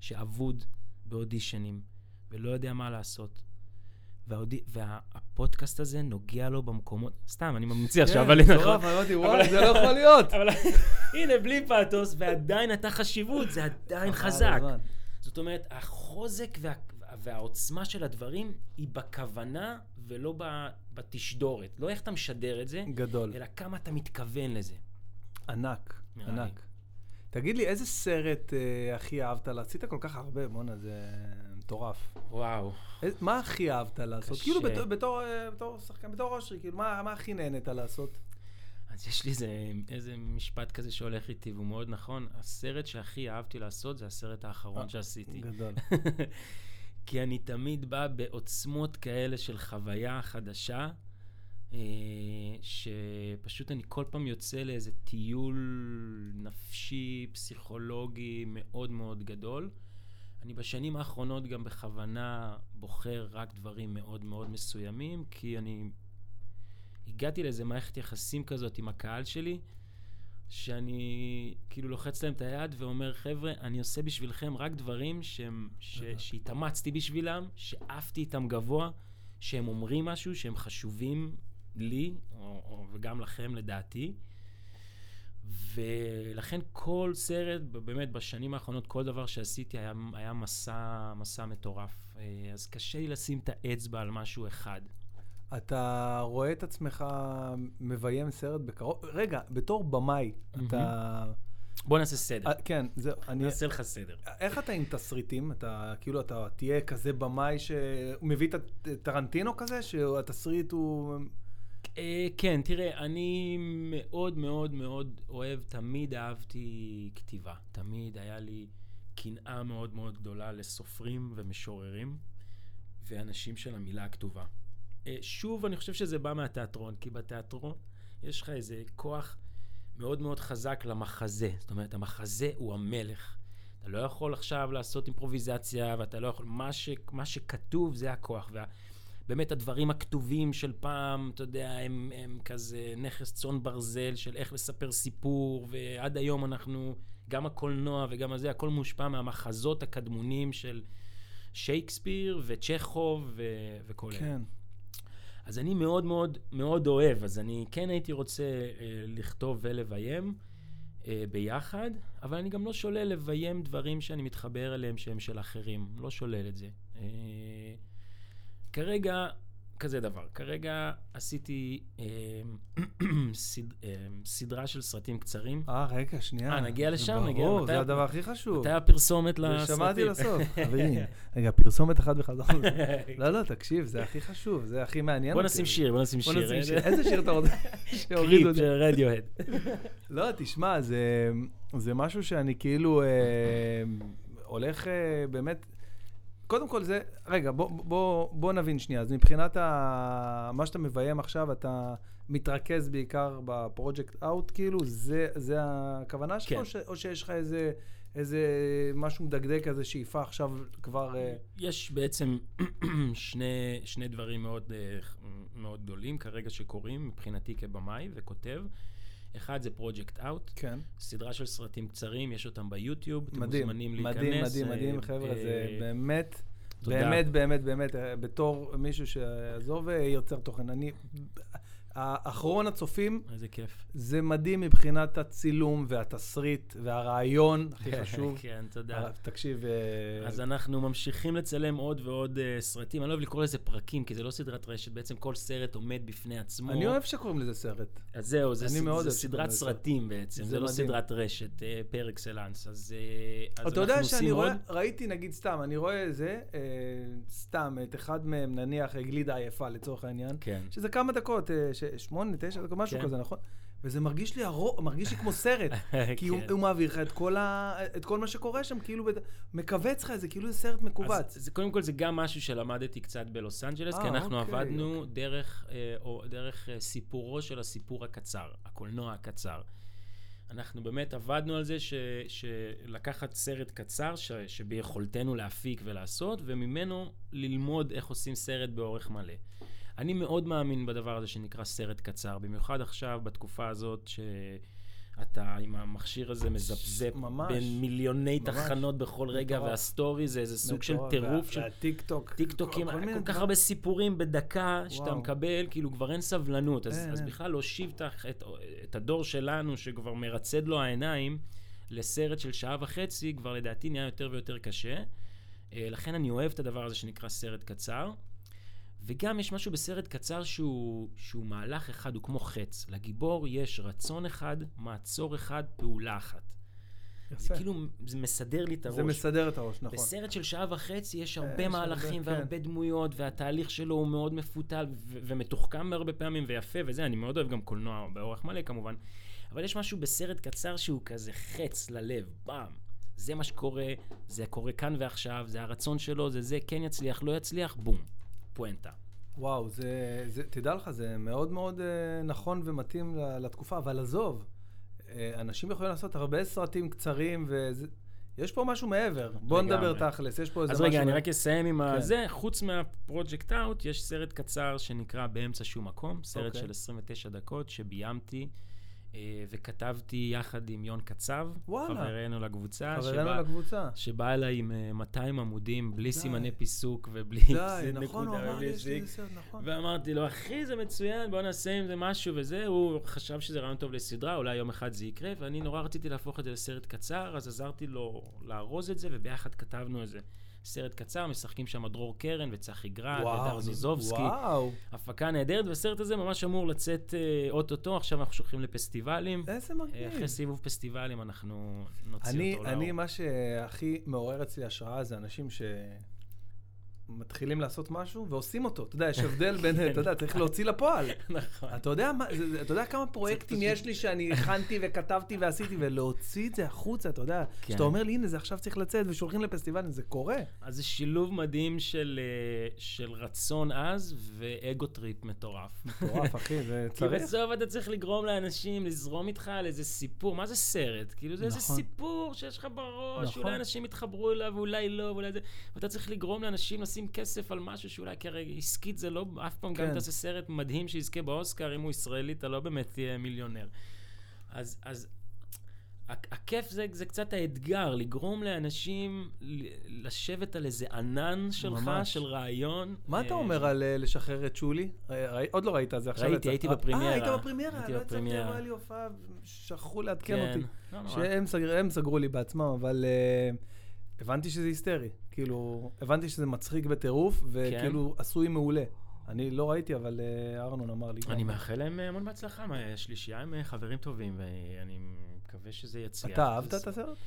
שאבוד באודישנים ולא יודע מה לעשות. והפודקאסט הזה נוגע לו במקומות... סתם, אני ממציא עכשיו, אבל כן, נכון. מטורף, אמרתי, וואי, זה לא יכול להיות. *laughs* אבל הנה, בלי פאתוס, ועדיין אתה חשיבות, זה עדיין חבל חזק. הזמן. זאת אומרת, החוזק וה... והעוצמה של הדברים היא בכוונה ולא. בתשדורת. לא איך אתה משדר את זה, גדול. אלא כמה אתה מתכוון לזה. ענק. ענק. תגיד לי, איזה סרט אה, הכי אהבת? לה? עשית כל כך הרבה, בואנה, זה מטורף. וואו. מה הכי אהבת לעשות? קשה. כאילו בתור- בתור אה, בתור שחקן, בתור אושרי, כאילו, מה מה הכי נהנית לעשות? אז יש לי איזה, איזה משפט כזה שהולך איתי, והוא מאוד נכון. הסרט שהכי אהבתי לעשות זה הסרט האחרון אה, שעשיתי. גדול. *laughs* כי אני תמיד בא בעוצמות כאלה של חוויה חדשה, אה, שפשוט אני כל פעם יוצא לאיזה טיול נפשי, פסיכולוגי מאוד מאוד גדול. אני בשנים האחרונות גם בכוונה בוחר רק דברים מאוד מאוד מסוימים, כי אני הגעתי לאיזה מערכת יחסים כזאת עם הקהל שלי, שאני כאילו לוחץ להם את היד ואומר, חבר'ה, אני עושה בשבילכם רק דברים שהם, ש. שהתאמצתי בשבילם, שעפתי איתם גבוה, שהם אומרים משהו, שהם חשובים לי, או, או, וגם לכם לדעתי. ולכן כל סרט, באמת בשנים האחרונות, כל דבר שעשיתי היה, היה מסע, מסע מטורף. אה, אז קשה לי לשים את האצבע על משהו אחד. אתה רואה את עצמך מביים סרט בקרוב? רגע, בתור במאי, אתה... בוא נעשה סדר. אה, כן, זהו, אני... נעשה לך סדר. איך אתה עם תסריטים? אתה כאילו, אתה תהיה כזה במאי שמביא את הטרנטינו כזה, שהתסריט הוא... אה, כן, תראה, אני מאוד מאוד מאוד אוהב, תמיד אהבתי כתיבה. תמיד היה לי קנאה מאוד מאוד גדולה לסופרים ומשוררים ואנשים של המילה הכתובה. אה, שוב, אני חושב שזה בא מהתיאטרון, כי בתיאטרון יש לך איזה כוח מאוד מאוד חזק למחזה. זאת אומרת, המחזה הוא המלך. אתה לא יכול עכשיו לעשות אימפרוביזציה, ואתה לא יכול... מה, ש, מה שכתוב זה הכוח. וה, באמת הדברים הכתובים של פעם, אתה יודע, הם, הם כזה נכס צאן ברזל של איך לספר סיפור, ועד היום אנחנו, גם הקולנוע וגם הזה, הכל מושפע מהמחזות הקדמונים של שייקספיר וצ'כוב ו- וכל אלה. כן. אז אני מאוד מאוד מאוד אוהב, אז אני כן הייתי רוצה אה, לכתוב ולביים אה, ביחד, אבל אני גם לא שולל לביים דברים שאני מתחבר אליהם שהם של אחרים, לא שולל את זה. אה, כרגע, כזה דבר, כרגע עשיתי אה, *clears throat* סד, אה, סדרה של סרטים קצרים. אה, רגע, שנייה. אה, נגיע לשם, נגיע. ברור, זה הדבר הכי חשוב. מתי הפרסומת לסרטים? שמעתי לסוף, *laughs* חברים. רגע, פרסומת אחת וחזרנו. *laughs* לא, לא, תקשיב, זה הכי חשוב, זה הכי מעניין. בוא. נשים שיר, בוא נשים שיר. *laughs* איזה שיר אתה רוצה? קריפ. של רדיוהד. לא, תשמע, זה, זה משהו שאני כאילו אה, הולך אה, באמת... קודם כל זה, רגע, בוא, בוא, בוא נבין שנייה. אז מבחינת ה, מה שאתה מביים עכשיו, אתה מתרכז בעיקר בפרויקט אאוט, כאילו? זה, זה הכוונה שלך? כן. או, ש, או שיש לך איזה, איזה משהו מדגדג כזה, שאיפה עכשיו כבר... אה, יש בעצם *clears throat* שני, שני דברים מאוד, אה, מאוד גדולים כרגע שקורים מבחינתי כבמאי וכותב. אחד זה פרויקט אאוט, כן. סדרה של סרטים קצרים, יש אותם ביוטיוב, אתם מדהים, מוזמנים להיכנס. מדהים, מדהים, אה, מדהים, חבר'ה, זה אה, באמת, תודה. באמת, באמת, באמת, אה, בתור מישהו שעזוב יוצר תוכן, אני, האחרון הצופים, איזה כיף. זה מדהים מבחינת הצילום והתסריט והרעיון, הכי *laughs* חשוב. כן, תודה. אה, תקשיב, אה, אז אנחנו ממשיכים לצלם עוד ועוד uh, סרטים. אני לא אוהב לקרוא לזה פרקים, כי זה לא סדרת רשת, בעצם כל סרט עומד בפני עצמו. אני אוהב שקוראים לזה סרט. אז זהו, זה, סדרת סרטים בעצם, זה לא. סדרת רשת, אה, פר אקסלנס. אז, אה, אז אתה יודע אנחנו שאני עושים עוד. ראיתי נגיד סתם, אני רואה זה, אה, סתם, את אחד מהם, נניח אה, גלידה עייפה לצורך העניין, כן. שזה כמה דקות, אה, שמונה, תשע משהו כן. כזה, נכון? וזה מרגיש לי, הרו, מרגיש לי כמו סרט, *laughs* כי הוא, כן. הוא מעביר לך את כל, ה, את כל מה שקורה שם, כאילו, מכווץ לך את זה, כאילו זה סרט מכווץ. אז זה, קודם כל זה גם משהו שלמדתי קצת בלוס אנג'לס, אה, כי אנחנו אוקיי, עבדנו אוקיי. דרך, אה, או, דרך אה, סיפורו של הסיפור הקצר, הקולנוע הקצר. אנחנו באמת עבדנו על זה ש, שלקחת סרט קצר ש, שביכולתנו להפיק ולעשות, וממנו ללמוד איך עושים סרט באורך מלא. אני מאוד מאמין בדבר הזה שנקרא סרט קצר, במיוחד עכשיו, בתקופה הזאת, שאתה עם המכשיר הזה מזפזפ ממש. בין מיליוני ממש. תחנות בכל רגע, מטורף. וה-story זה איזה סוג של מטורף. טירוף וה- של וה-TikTok. טיק טוקים, כל- כל כל כך. הרבה סיפורים בדקה שאתה וואו. מקבל, כאילו כבר אין סבלנות. אז, אין, אז אין. בכלל להושיב את, ה- את, את הדור שלנו, שכבר מרצד לו העיניים, לסרט של שעה וחצי, כבר לדעתי נהיה יותר ויותר קשה. אה, לכן אני אוהב את הדבר הזה שנקרא סרט קצר. וגם יש משהו בסרט קצר שהוא, שהוא מהלך אחד, הוא כמו חץ. לגיבור יש רצון אחד, מעצור אחד, פעולה אחת. זה יפה. כאילו, זה מסדר לי את הראש. זה מסדר את הראש, נכון. בסרט של שעה וחצי יש אה, הרבה יש מהלכים הרבה, כן. והרבה דמויות, והתהליך שלו הוא מאוד מפותל ו- ומתוחכם הרבה פעמים ויפה וזה, אני מאוד אוהב גם קולנוע באורך מלא כמובן, אבל יש משהו בסרט קצר שהוא כזה חץ ללב, פעם. זה מה שקורה, זה קורה כאן ועכשיו, זה הרצון שלו, זה זה, כן יצליח, לא יצליח, בום, פואנטה. וואו, זה, זה, תדע לך, זה מאוד מאוד אה, נכון ומתאים לתקופה, אבל עזוב, אה, אנשים יכולים לעשות הרבה סרטים קצרים, וזה... יש פה משהו מעבר. בוא. נדבר תכלס, יש פה איזה אז משהו... רגע, אני. רק אסיים עם כן. הזה. חוץ מהפרויקט אאוט, יש סרט קצר שנקרא באמצע שום מקום, סרט אוקיי. של 29 דקות שביימתי וכתבתי יחד עם יון קצב, וואלה. חברנו לקבוצה, חברנו שבא- לקבוצה. שבא אליי עם אה, 200 עמודים, בלי די. סימני פיסוק ובלי די, נכון, הוא נקודה אמר ובלי לי, יש לי סיק. איזה סרט, נכון. ואמרתי לו, אחי, זה מצוין, בוא נעשה עם זה משהו וזה. הוא חשב שזה רעיון טוב לסדרה, אולי יום אחד זה יקרה, ואני נורא רציתי להפוך את זה לסרט קצר, אז עזרתי לו לארוז את זה, וביחד כתבנו איזה סרט קצר, משחקים שם דרור קרן וצחי גרד וואו, זוזובסקי. וואו, הפקה נהדרת, והסרט הזה ממש אמור לצאת אה, אוטוטו, עכשיו אנחנו שולחים לפסטיבלים. איזה אה, מגניב. אחרי סיבוב פסטיבלים אנחנו נוציא אני, אותו אני, לאור. מה שהכי מעורר אצלי השראה זה אנשים שמתחילים לעשות משהו ועושים אותו. אתה יודע, יש הבדל בין, *laughs* אתה יודע, צריך להוציא לפועל. נכון. אתה יודע, אתה כמה פרויקטים יש לי שאני הכנתי וכתבתי ועשיתי, ולהוציא את זה החוצה, אתה יודע, כן. שאתה אומר לי, הנה, זה עכשיו צריך לצאת, ושולחים לפסטיבלים, זה קורה. אז זה שילוב מדהים של, אה, רצון עז ו ego trip מטורף. מטורף, אחי, זה *laughs* כי צריך. בסוף אתה צריך לגרום לאנשים לזרום איתך על איזה סיפור. מה זה סרט? כאילו זה איזה נכון. סיפור שיש לך בראש, נכון. שאולי אנשים יתחברו אליו, ואולי לא, ואולי זה... ואתה צריך לגרום לאנשים לשים כסף על משהו שאולי, הרי עסקית זה לא, אף פעם גם כן. אם תעשה סרט מדהים שיזכה באוסקר, אם הוא ישראלי, אתה לא באמת תהיה מיליונר. אז, אז הכיף זה, זה קצת האתגר, לגרום לאנשים לשבת על איזה ענן שלך, ממש. של רעיון. מה אתה אה, אומר על אה, לשחרר את שולי? אה, ראי- עוד לא ראית, זה עכשיו ראיתי. הייתי אה, בפרמיירה. אה, היית בפרמיירה, הייתי לא הצלחתי בפרמיירה. לבוא לי הופעה, שכחו לעדכן כן, אותי. לא. שהם סגר, הם סגרו לי בעצמם, אבל הבנתי שזה היסטרי. כאילו, הבנתי שזה מצחיק בטירוף, וכאילו עשוי מעולה. אני לא ראיתי, אבל uh, ארנון אמר לי. אני. מאחל להם אה, המון בהצלחה, שלישייה הם אה, חברים טובים, ואני מקווה שזה יצליח. אתה אהבת את הסרט?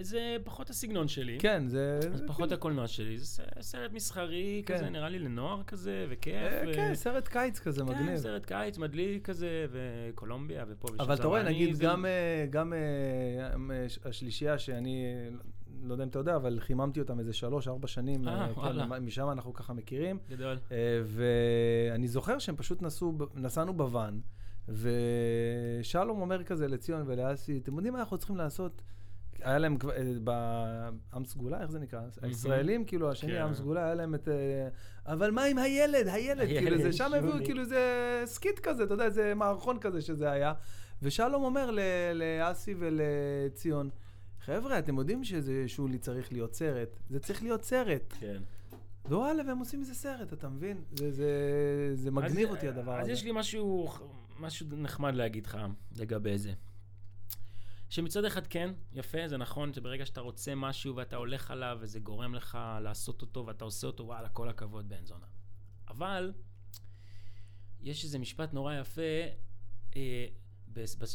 זה פחות הסגנון שלי. כן, זה... זה פחות הקולנוע שלי, זה סרט מסחרי כן. כזה, נראה לי לנוער כזה, וכיף. אה, כן, סרט קיץ כזה כן, מגניב. סרט קיץ מדליק כזה, וקולומביה, ופה ושם. אבל אתה רואה, נגיד, גם, אה, אה, אה, השלישייה שאני, אה, לא יודע אם אתה יודע, אבל חיממתי אותם איזה שלוש-ארבע שנים. אה, אה, כן, וואלה. משם אנחנו ככה מכירים. גדול. אה, ואני זוכר שהם פשוט נסעו, נסענו בוואן, ושלום אומר כזה לציון ולאסי, אתם יודעים מה אנחנו צריכים לעשות? היה להם כבר, אה, בעם סגולה, איך זה נקרא? הישראלים, כאילו, השני, כן. עם סגולה, היה להם את... אבל מה עם הילד? הילד, כאילו, זה, שם הביאו. כאילו איזה skit כזה, אתה יודע, איזה מערכון כזה שזה היה. ושלום אומר לאסי ולציון, חבר'ה, אתם יודעים שזה שולי צריך להיות סרט? זה צריך להיות סרט. כן. וואלה, והם עושים מזה סרט, אתה מבין? זה, זה, זה מגניב אז- אותי הדבר אז הזה. יש לי משהו, משהו נחמד להגיד לך לגבי זה. שמצד אחד כן, יפה, זה נכון שברגע שאתה רוצה משהו ואתה הולך עליו וזה גורם לך לעשות אותו ואתה עושה אותו, וואלה, כל הכבוד בן זונה. אבל, יש איזה משפט נורא יפה אה,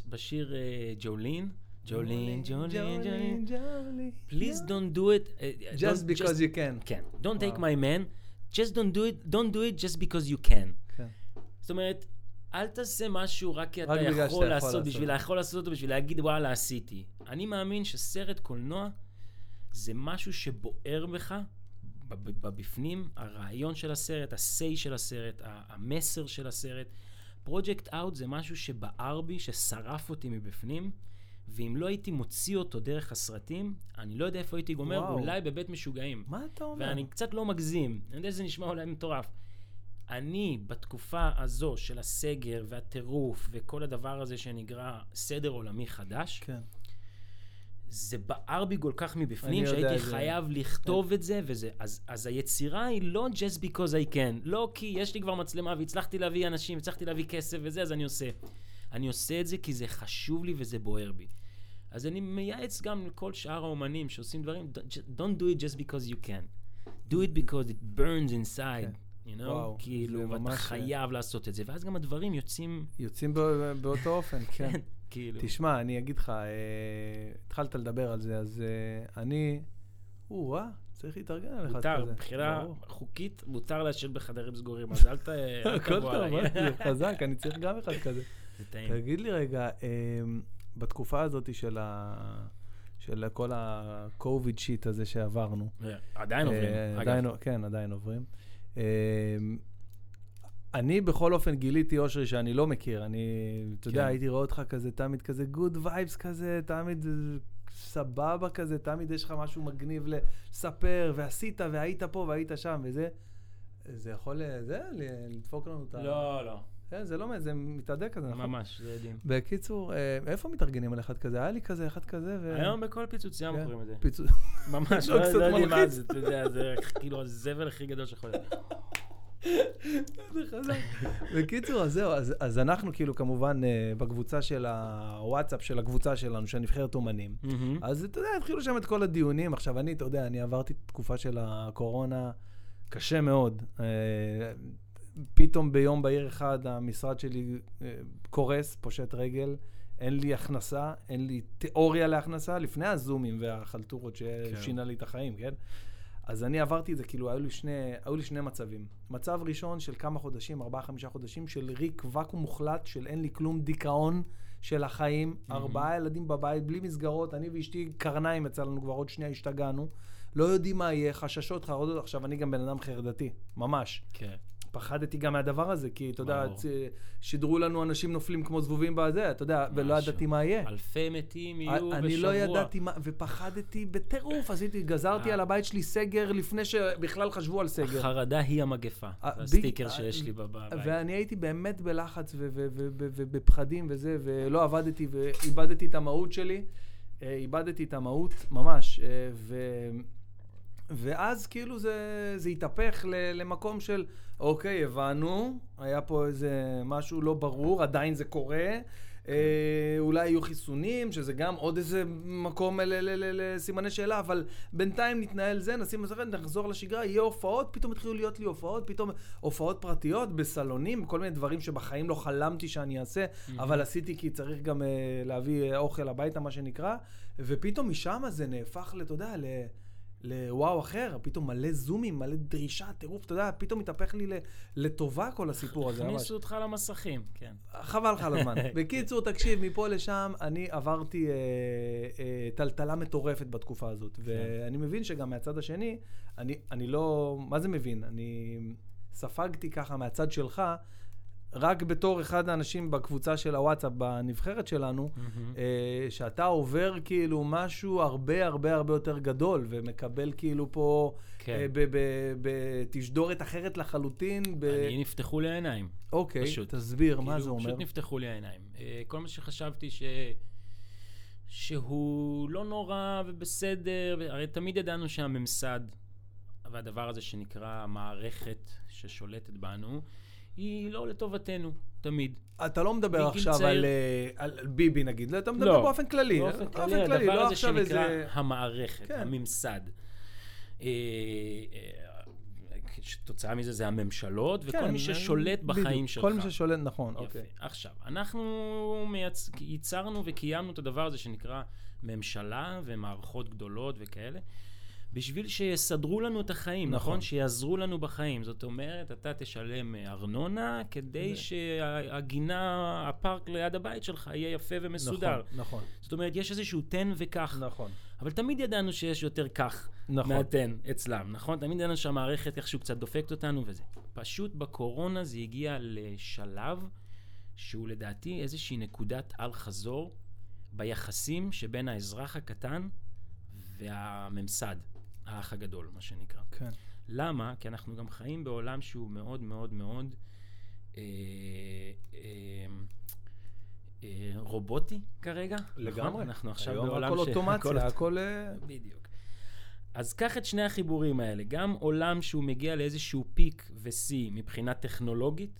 בשיר אה, ג'ולין, ג'ולין, ג'ולין, ג'ולין, please don't do it, אה, Just don't- because you can. כן, don't take my man, just don't do it, don't do it just because you can. כן. זאת אומרת, אל תעשה משהו רק כי אתה רק שאתה יכול יכול לעשות, לעשות. בשביל יכול לעשות אותו, בשביל להגיד וואלה עשיתי. אני מאמין שסרט קולנוע זה משהו שבוער בך בב- בבפנים, הרעיון של הסרט, ה-say של הסרט, המסר של הסרט. פרויקט אאוט זה משהו שבער בי, ששרף אותי מבפנים, ואם לא הייתי מוציא אותו דרך הסרטים, אני לא יודע איפה הייתי גומר, וואו. אולי בבית משוגעים. מה אתה אומר? ואני קצת לא מגזים, אני יודע שזה נשמע אולי מטורף. אני, בתקופה הזו של הסגר והטירוף וכל הדבר הזה שנקרא סדר עולמי חדש, כן. זה בער בי כל כך מבפנים, שהייתי זה- חייב לכתוב את זה, וזה, אז, אז היצירה היא לא just because I can, לא כי יש לי כבר מצלמה והצלחתי להביא אנשים, הצלחתי להביא כסף וזה, אז אני עושה. אני עושה את זה כי זה חשוב לי וזה בוער בי. אז אני מייעץ גם לכל שאר האומנים שעושים דברים, don't- do it just because you can. do it because it burns inside, you know? וואו, כאילו, ואתה ממש- חייב לעשות את זה, ואז גם הדברים יוצאים... יוצאים בא- באותו אופן, כן. כאילו. תשמע, אני אגיד לך, אה, התחלת לדבר על זה, אז אה, אני... או-אה, צריך להתארגן על אחד כזה. מותר, מבחינה. חוקית, מותר לעשן בחדרים סגורים, אז אל ת- *laughs* הכל טוב, חזק, אני צריך גם אחד כזה. זה טעים. תגיד לי רגע, אמ, בתקופה הזאת של ה... של כל ה-COVID shit הזה שעברנו. עדיין עוברים, אה, אגב. עדיין, כן, עדיין עוברים. אמ, אני בכל אופן גיליתי אושרי שאני לא מכיר. אני, אתה יודע, כן. הייתי רואה אותך כזה, תמיד כזה good vibes כזה, תמיד אה, סבבה כזה, תמיד יש לך משהו מגניב לספר, ועשית, והיית פה, והיית שם, וזה. זה יכול, אה, זה, לדפוק לנו את ה... לא, לא, זה לא, זה מתהדק כזה, נכון? ממש, זה יודעים. בקיצור, אה, איפה מתארגנים על אחד כזה? היה לי כזה, אחד כזה, ו... היום בכל פיצוצייה כן. מוכרים את זה. פיצוץ... ממש, *laughs* לא, לא יודעים מה. זה, אתה יודע, זה כאילו הזבל הכי גדול שיכול להיות. בקיצור, אז זהו, אז, אז אנחנו כאילו כמובן אה, בקבוצה של הוואטסאפ של הקבוצה שלנו, של נבחרת אומנים. אז אתה יודע, התחילו שם את כל הדיונים. עכשיו, אני, אתה יודע, אני עברתי תקופה של הקורונה קשה מאוד. פתאום ביום בהיר אחד המשרד שלי אה, קורס, פושט רגל. אין לי הכנסה, אין לי תיאוריה להכנסה, לפני הזומים והחלטורות ששינה לי את החיים, כן? אז אני עברתי את זה, כאילו, היו לי שני, היו לי שני מצבים. מצב ראשון של כמה חודשים, ארבעה, חמישה חודשים, של ריק ואקום מוחלט, של אין לי כלום, דיכאון של החיים, ארבעה ילדים בבית, בלי מסגרות, אני ואשתי קרניים יצא לנו כבר עוד שנייה, השתגענו. לא יודעים מה יהיה, חששות, חרדות. עכשיו, אני גם בן אדם חרדתי, ממש. כן. פחדתי גם מהדבר הזה, כי אתה יודע, שידרו לנו אנשים נופלים כמו זבובים בזה, אתה יודע, ולא. ידעתי מה יהיה. אלפי מתים יהיו בשבוע. אני לא ידעתי מה, ופחדתי בטירוף, עשיתי, גזרתי אה. על הבית שלי סגר לפני שבכלל חשבו על סגר. החרדה היא המגפה. אה, הסטיקר אה, שיש לי בב- בבית. ואני הייתי באמת בלחץ ובפחדים וזה, ולא עבדתי ואיבדתי את המהות שלי. אה, איבדתי את המהות, ממש. אה, ו- ואז כאילו זה, זה התהפך ל- למקום של, אוקיי, הבנו, היה פה איזה משהו לא ברור, עדיין זה קורה. אה, אולי יהיו חיסונים, שזה גם עוד איזה מקום ל- ל- ל- לסימני שאלה, אבל בינתיים נתנהל זה, נשים מסכת, נחזור לשגרה, יהיה הופעות, פתאום התחילו להיות לי הופעות, פתאום הופעות פרטיות בסלונים, כל מיני דברים שבחיים לא חלמתי שאני אעשה, אבל עשיתי כי צריך גם uh, להביא אה, אוכל הביתה, מה שנקרא, ופתאום משם זה נהפך, אתה יודע, ל... לוואו אחר, פתאום מלא זומים, מלא דרישה, טירוף, אתה יודע, פתאום התהפך לי לטובה כל הסיפור הזה. הכניסו אותך למסכים, כן. חבל לך על הזמן. *laughs* בקיצור, תקשיב, מפה לשם, אני עברתי אה, אה, טלטלה מטורפת בתקופה הזאת. ואני מבין שגם מהצד השני, אני, אני לא... מה זה מבין? אני ספגתי ככה מהצד שלך, רק בתור אחד האנשים בקבוצה של הוואטסאפ, בנבחרת שלנו, אה, שאתה עובר כאילו משהו הרבה הרבה הרבה יותר גדול, ומקבל כאילו פה כן. אה, בתשדורת אחרת לחלוטין. ב... אני נפתחו לי העיניים. אוקיי, פשוט. תסביר, מה כאילו, זה אומר? פשוט נפתחו לי העיניים. אה, כל מה שחשבתי ש... שהוא לא נורא ובסדר, הרי תמיד ידענו שהממסד והדבר הזה שנקרא המערכת ששולטת בנו, היא לא לטובתנו, תמיד. אתה לא מדבר עכשיו צעיר- על, אה, על על ביבי נגיד, לא, אתה מדבר לא. באופן כללי. באופן כללי, הדבר לא הזה שנקרא איזה... המערכת, כן. הממסד. אה, אה, תוצאה מזה זה הממשלות, וכל כן, מי ששולט בדיוק, בחיים שלך. כל מי ששולט, נכון, יפה. אוקיי. עכשיו, אנחנו מייצ... ייצרנו וקיימנו את הדבר הזה שנקרא ממשלה ומערכות גדולות וכאלה, בשביל שיסדרו לנו את החיים, נכון. נכון? שיעזרו לנו בחיים. זאת אומרת, אתה תשלם אה, ארנונה כדי זה- שהגינה, הפארק ליד הבית שלך יהיה יפה ומסודר. נכון, נכון, זאת אומרת, יש איזשהו תן וקח. נכון. אבל תמיד ידענו שיש יותר כך נכון. מהתן אצלם, נכון? תמיד ידענו שהמערכת איכשהו קצת דופקת אותנו וזה. פשוט בקורונה זה הגיע לשלב שהוא לדעתי איזושהי נקודת אל-חזור ביחסים שבין האזרח הקטן והממסד, האח הגדול, מה שנקרא. כן. למה? כי אנחנו גם חיים בעולם שהוא מאוד מאוד מאוד אה, אה, אה, רובוטי כרגע. נכון? לגמרי. אנחנו עכשיו בעולם הכל ש- אוטומציה, הכל... אה, בדיוק. אז קח את שני החיבורים האלה, גם עולם שהוא מגיע לאיזשהו פיק ושיא מבחינה טכנולוגית,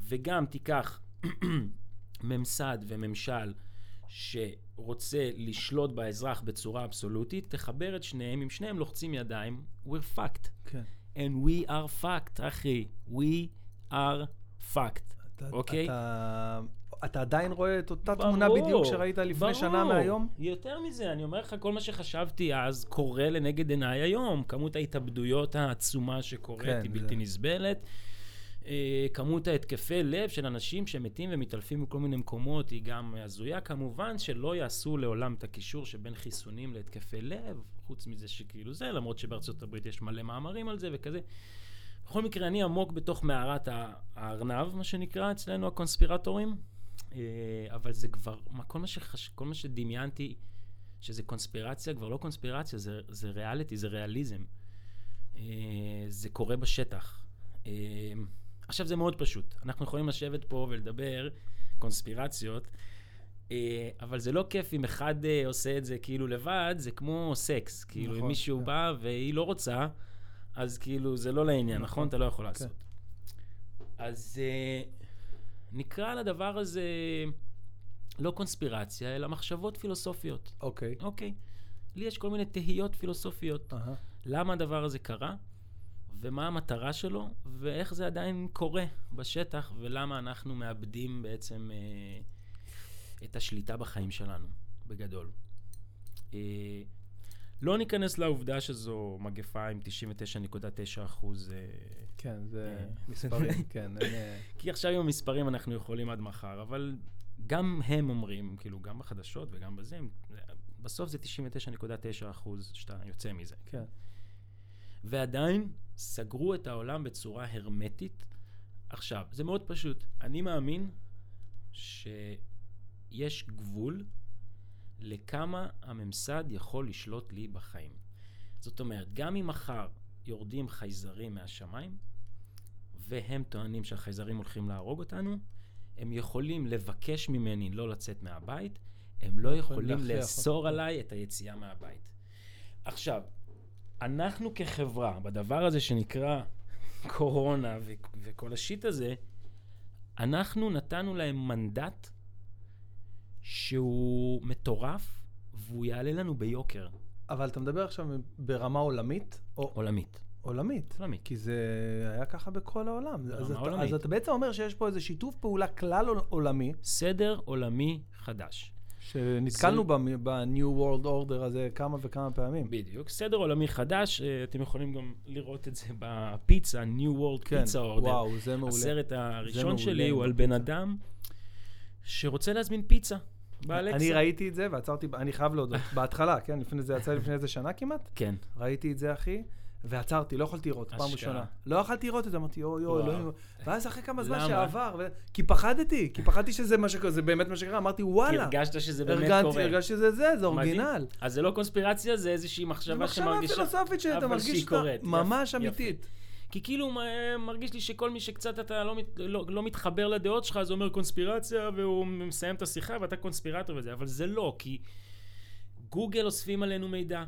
וגם תיקח *clears throat* ממסד וממשל שרוצה לשלוט באזרח בצורה אבסולוטית, תחבר את שניהם, אם שניהם לוחצים ידיים, we're fucked. כן. And we are fucked, אחי. We are fucked. אוקיי. אתה... אתה עדיין רואה את אותה ברור, תמונה בדיוק שראית לפני ברור. שנה מהיום? יותר מזה, אני אומר לך, כל מה שחשבתי אז קורה לנגד עיניי היום. כמות ההתאבדויות העצומה שקורית כן, היא זה- בלתי נסבלת. אה, כמות ההתקפי לב של אנשים שמתים ומתעלפים מכל מיני מקומות היא גם הזויה. כמובן שלא יעשו לעולם את הקישור שבין חיסונים להתקפי לב, חוץ מזה שכאילו זה, למרות שבארצות הברית יש מלא מאמרים על זה וכזה. בכל מקרה, אני עמוק בתוך מערת הארנב, מה שנקרא אצלנו הקונספירטורים, אה, אבל זה כבר, מה, כל, מה שחש, כל מה שדמיינתי שזה קונספירציה, כבר לא קונספירציה, זה, זה ריאליטי, זה ריאליזם. אה, זה קורה בשטח. עכשיו, זה מאוד פשוט. אנחנו יכולים לשבת פה ולדבר קונספירציות, אה, אבל זה לא כיף אם אחד אה, עושה את זה כאילו לבד, זה כמו סקס. כאילו, אם נכון, מישהו כן. בא והיא לא רוצה, אז כאילו, זה לא לעניין, נכון? נכון, אתה לא יכול כן. לעשות. אז אה, נקרא לדבר הזה לא קונספירציה, אלא מחשבות פילוסופיות. אוקיי. אוקיי. לי יש כל מיני תהיות פילוסופיות. אהה. למה הדבר הזה קרה, ומה המטרה שלו, ואיך זה עדיין קורה בשטח, ולמה אנחנו מאבדים בעצם אה, את השליטה בחיים שלנו, בגדול. אה, לא ניכנס לעובדה שזו מגפה עם 99.9 אחוז, אה, כן, זה אה. מספרים, *laughs* כן. אין, אה, כי עכשיו עם המספרים אנחנו יכולים עד מחר, אבל גם הם אומרים, כאילו, גם בחדשות וגם בזה, בסוף זה 99.9 אחוז שאתה יוצא מזה. כן. ועדיין סגרו את העולם בצורה הרמטית. עכשיו, זה מאוד פשוט. אני מאמין שיש גבול לכמה הממסד יכול לשלוט לי בחיים. זאת אומרת, גם אם מחר יורדים חייזרים מהשמיים, והם טוענים שהחייזרים הולכים להרוג אותנו, הם יכולים לבקש ממני לא לצאת מהבית, הם לא יכולים לאסור. עליי את היציאה מהבית. עכשיו, אנחנו כחברה, בדבר הזה שנקרא קורונה ו- וכל השיט הזה, אנחנו נתנו להם מנדט שהוא מטורף, והוא יעלה לנו ביוקר אבל אתה מדבר עכשיו ברמה עולמית, או עולמית. עולמית? עולמית. כי זה היה ככה בכל העולם. ברמה אז אתה- עולמית. אז אתה בעצם אומר שיש פה איזה שיתוף פעולה כלל עול- עולמי, סדר עולמי חדש. שנתקלנו זה- ב-New World Order הזה כמה וכמה פעמים. בדיוק. סדר עולמי חדש, אה, אתם יכולים גם לראות את זה בפיצה, New World כן, Pizza Order. וואו, זה מעולה. הסרט הראשון שלי הוא על. בן אדם שרוצה להזמין פיצה באלקסה. אני ראיתי את זה ועצרתי, אני חייב להודות, בהתחלה, כן, לפני זה יצא לפני איזה שנה כמעט, כן. ראיתי את זה, אחי, ועצרתי, לא יכולתי לראות, פעם. ראשונה. לא יכולתי לראות את זה, אמרתי, יואו, וואו. אלוהים. ואז אחרי כמה זמן? שעבר, ו- כי פחדתי, כי פחדתי שזה מה שקרה, זה באמת מה שקרה, אמרתי, וואלה. הרגשת שזה באמת קורה. הרגשתי שזה זה, זה. אורגינל. אז זה לא קונספירציה, זה איזושהי זה מחשבה מחשבה שמרגישה... פילוסופית שאתה מרגיש שאתה. ממש אמיתית. כי כאילו מרגיש לי שכל מי שקצת אתה לא, מת, לא, לא מתחבר לדעות שלך, אז הוא אומר קונספירציה, והוא מסיים את השיחה ואתה קונספירטור וזה, אבל זה לא, כי גוגל אוספים עלינו מידע,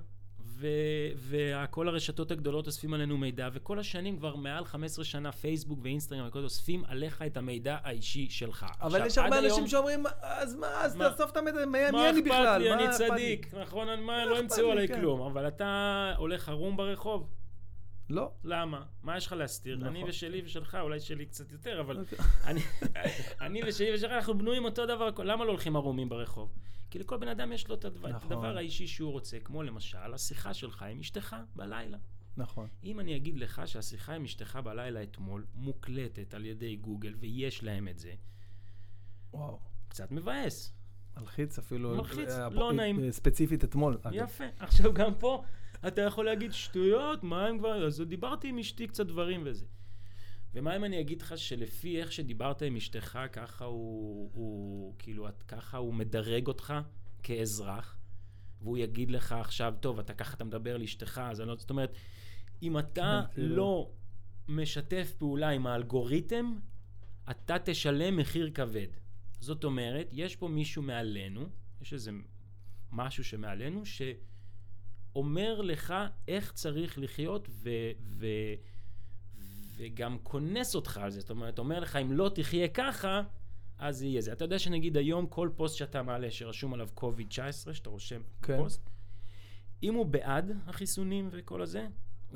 וכל הרשתות הגדולות אוספים עלינו מידע, וכל השנים, כבר מעל 15 שנה, פייסבוק ואינסטגרם וכל זה, אוספים עליך את המידע האישי שלך. אבל עכשיו, יש הרבה אנשים היום- שאומרים, אז מה, אז? תאסוף את המידע, מי אני בכלל? אכפת לי, מה אני אכפת לי? צדיק, נכון? אני- מה, לא ימצאו לי, עליי כן. כלום, אבל אתה הולך ערום ברחוב, לא. למה? מה יש לך להסתיר? נכון. אני ושלי ושלך, אולי שלי קצת יותר, אבל אוקיי. אני, *laughs* אני ושלי ושלך, אנחנו בנויים אותו דבר, למה לא הולכים ערומים ברחוב? כי לכל בן אדם יש לו את הדבר, נכון. הדבר האישי שהוא רוצה, כמו למשל השיחה שלך עם אשתך בלילה. נכון. אם אני אגיד לך שהשיחה עם אשתך בלילה אתמול מוקלטת על ידי גוגל ויש להם את זה, וואו. קצת מבאס. מלחיץ אפילו. מלחיץ, אה, לא אה, נעים. אה, ספציפית אתמול. אגב. יפה. עכשיו גם פה אתה יכול להגיד שטויות, מה הם כבר... אז דיברתי עם אשתי קצת דברים וזה. ומה אם אני אגיד לך שלפי איך שדיברת עם אשתך, ככה הוא, הוא כאילו, את- ככה הוא מדרג אותך כאזרח, והוא יגיד לך עכשיו, טוב, אתה ככה אתה מדבר לאשתך, אז אני לא... זאת אומרת, אם אתה כן, כאילו. לא משתף פעולה עם האלגוריתם, אתה תשלם מחיר כבד. זאת אומרת, יש פה מישהו מעלינו, יש איזה משהו שמעלינו, שאומר לך איך צריך לחיות, ו... ו וגם כונס אותך על זה. זאת אומרת, אומר לך, אם לא תחיה ככה, אז יהיה זה. אתה יודע שנגיד היום כל פוסט שאתה מעלה, שרשום עליו COVID-19, שאתה רושם כן. פוסט, אם הוא בעד החיסונים וכל הזה, הוא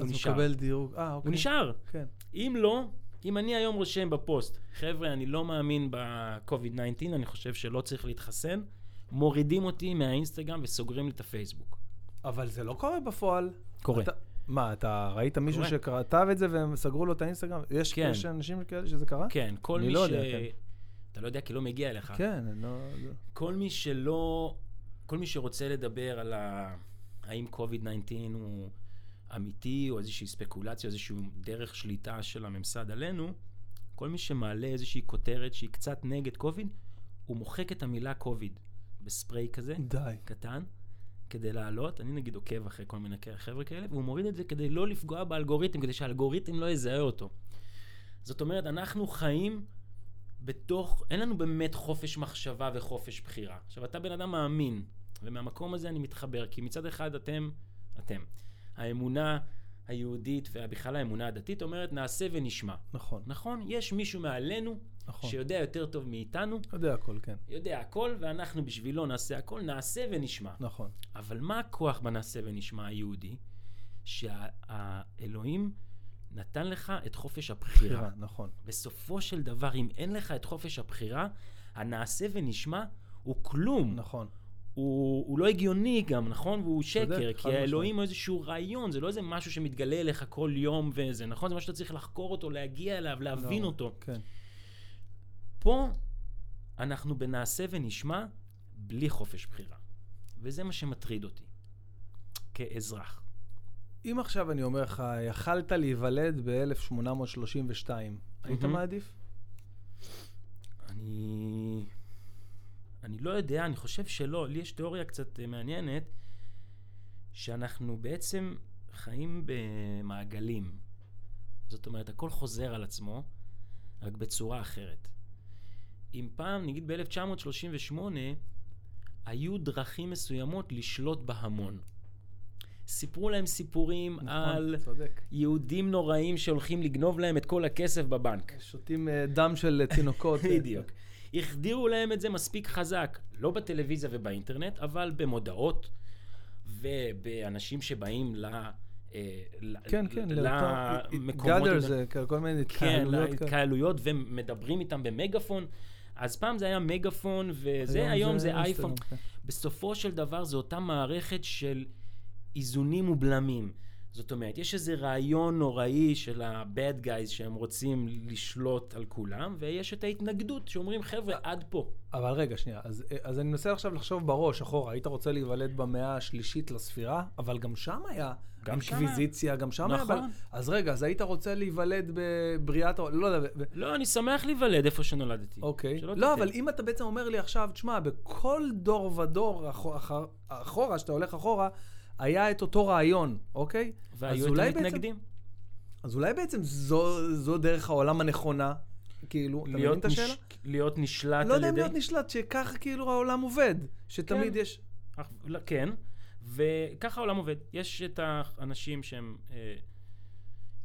אז הוא נשאר. מקבל דירוג. אה, אוקיי. הוא נשאר. כן. אם לא, אם אני היום רושם בפוסט, חבר'ה, אני לא מאמין ב-COVID-19, אני חושב שלא צריך להתחסן, מורידים אותי מהאינסטגרם וסוגרים לי את הפייסבוק. אבל זה לא קורה בפועל. קורה. אתה, מה, אתה ראית מישהו קורה. שכתב את זה והם סגרו לו את האינסטגרם? יש, כן. יש אנשים כאלה שזה קרה? כן, כל מי לא ש... יודע, כן. אתה לא יודע כי לא מגיע אליך. כן, אני לא... כל מי שלא... כל מי שרוצה לדבר על ה... האם COVID-19 הוא אמיתי, או איזושהי ספקולציה, איזושהי דרך שליטה של הממסד עלינו, כל מי שמעלה איזושהי כותרת שהיא קצת נגד COVID, הוא מוחק את המילה COVID בספרי כזה, די. קטן, כדי לעלות. אני נגיד עוקב אחרי כל מיני חבר'ה כאלה, והוא מוריד את זה כדי לא לפגוע באלגוריתם, כדי שהאלגוריתם לא יזהה אותו. זאת אומרת, אנחנו חיים בתוך, אין לנו באמת חופש מחשבה וחופש בחירה. עכשיו, אתה בן אדם מאמין, ומהמקום הזה אני מתחבר, כי מצד אחד אתם, אתם, האמונה היהודית ובכלל האמונה הדתית אומרת, נעשה ונשמע. נכון, נכון? יש מישהו מעלינו נכון. שיודע יותר טוב מאיתנו, יודע הכל, כן. יודע הכל, ואנחנו בשבילו נעשה הכל, נעשה ונשמע. נכון. אבל מה הכוח בנעשה ונשמע היהודי? שהאלוהים נתן לך את חופש הבחירה. בחירה, נכון. בסופו של דבר, אם אין לך את חופש הבחירה, הנעשה ונשמע הוא כלום. נכון. הוא, הוא לא הגיוני גם, נכון? והוא שקר, צודק, כי האלוהים. הוא איזשהו רעיון, זה לא איזה משהו שמתגלה אליך כל יום וזה, נכון? זה משהו שאתה צריך לחקור אותו, להגיע אליו, להבין לא, אותו. כן. פה אנחנו בנעשה ונשמע בלי חופש בחירה. וזה מה שמטריד אותי, כאזרח. אם עכשיו אני אומר לך, יכלת להיוולד ב-1832, היית. מעדיף? אני... אני לא יודע, אני חושב שלא. לי יש תיאוריה קצת אה, מעניינת, שאנחנו בעצם חיים במעגלים. זאת אומרת, הכל חוזר על עצמו, רק בצורה אחרת. אם פעם, נגיד ב-1938, היו דרכים מסוימות לשלוט בהמון. סיפרו להם סיפורים נכון, על צודק. יהודים נוראים שהולכים לגנוב להם את כל הכסף בבנק. שותים אה, דם של אה, תינוקות. *laughs* בדיוק. החדירו להם את זה מספיק חזק, לא בטלוויזיה ובאינטרנט, אבל במודעות ובאנשים שבאים ל... אה, כן, כן, למקומות... גאדר זה כל מיני כן, התקהלויות כאלה. התקהלויות, ומדברים איתם במגפון. אז פעם זה היה מגפון, וזה, היום זה אייפון. אינסטגרם, כן. בסופו של דבר זו אותה מערכת של איזונים ובלמים. זאת אומרת, יש איזה רעיון נוראי של ה-bad guys שהם רוצים לשלוט על כולם, ויש את ההתנגדות שאומרים, חבר'ה, עד פה. אבל רגע, שנייה. אז, אז אני מנסה עכשיו לחשוב בראש, אחורה. היית רוצה להיוולד במאה השלישית לספירה, אבל גם שם היה גם אינקוויזיציה, גם שם היה... נכון. אז רגע, אז היית רוצה להיוולד בבריאת... העולם, לא יודע, ב- ב- לא, אני שמח להיוולד איפה שנולדתי. אוקיי. לא, תטעה. אבל אם אתה בעצם אומר לי עכשיו, תשמע, בכל דור ודור אחו- אחר- אחורה, שאתה הולך אחורה, היה את אותו רעיון, אוקיי? והיו את בעצם- המתנגדים. אז אולי בעצם זו, זו דרך העולם הנכונה, כאילו, אתה מבין את השאלה? נש- להיות נשלט לא על יודע אם ידי... להיות נשלט, שככה כאילו העולם עובד. שתמיד כן. יש... אך- לא, כן, וככה העולם עובד. יש את האנשים שהם אה,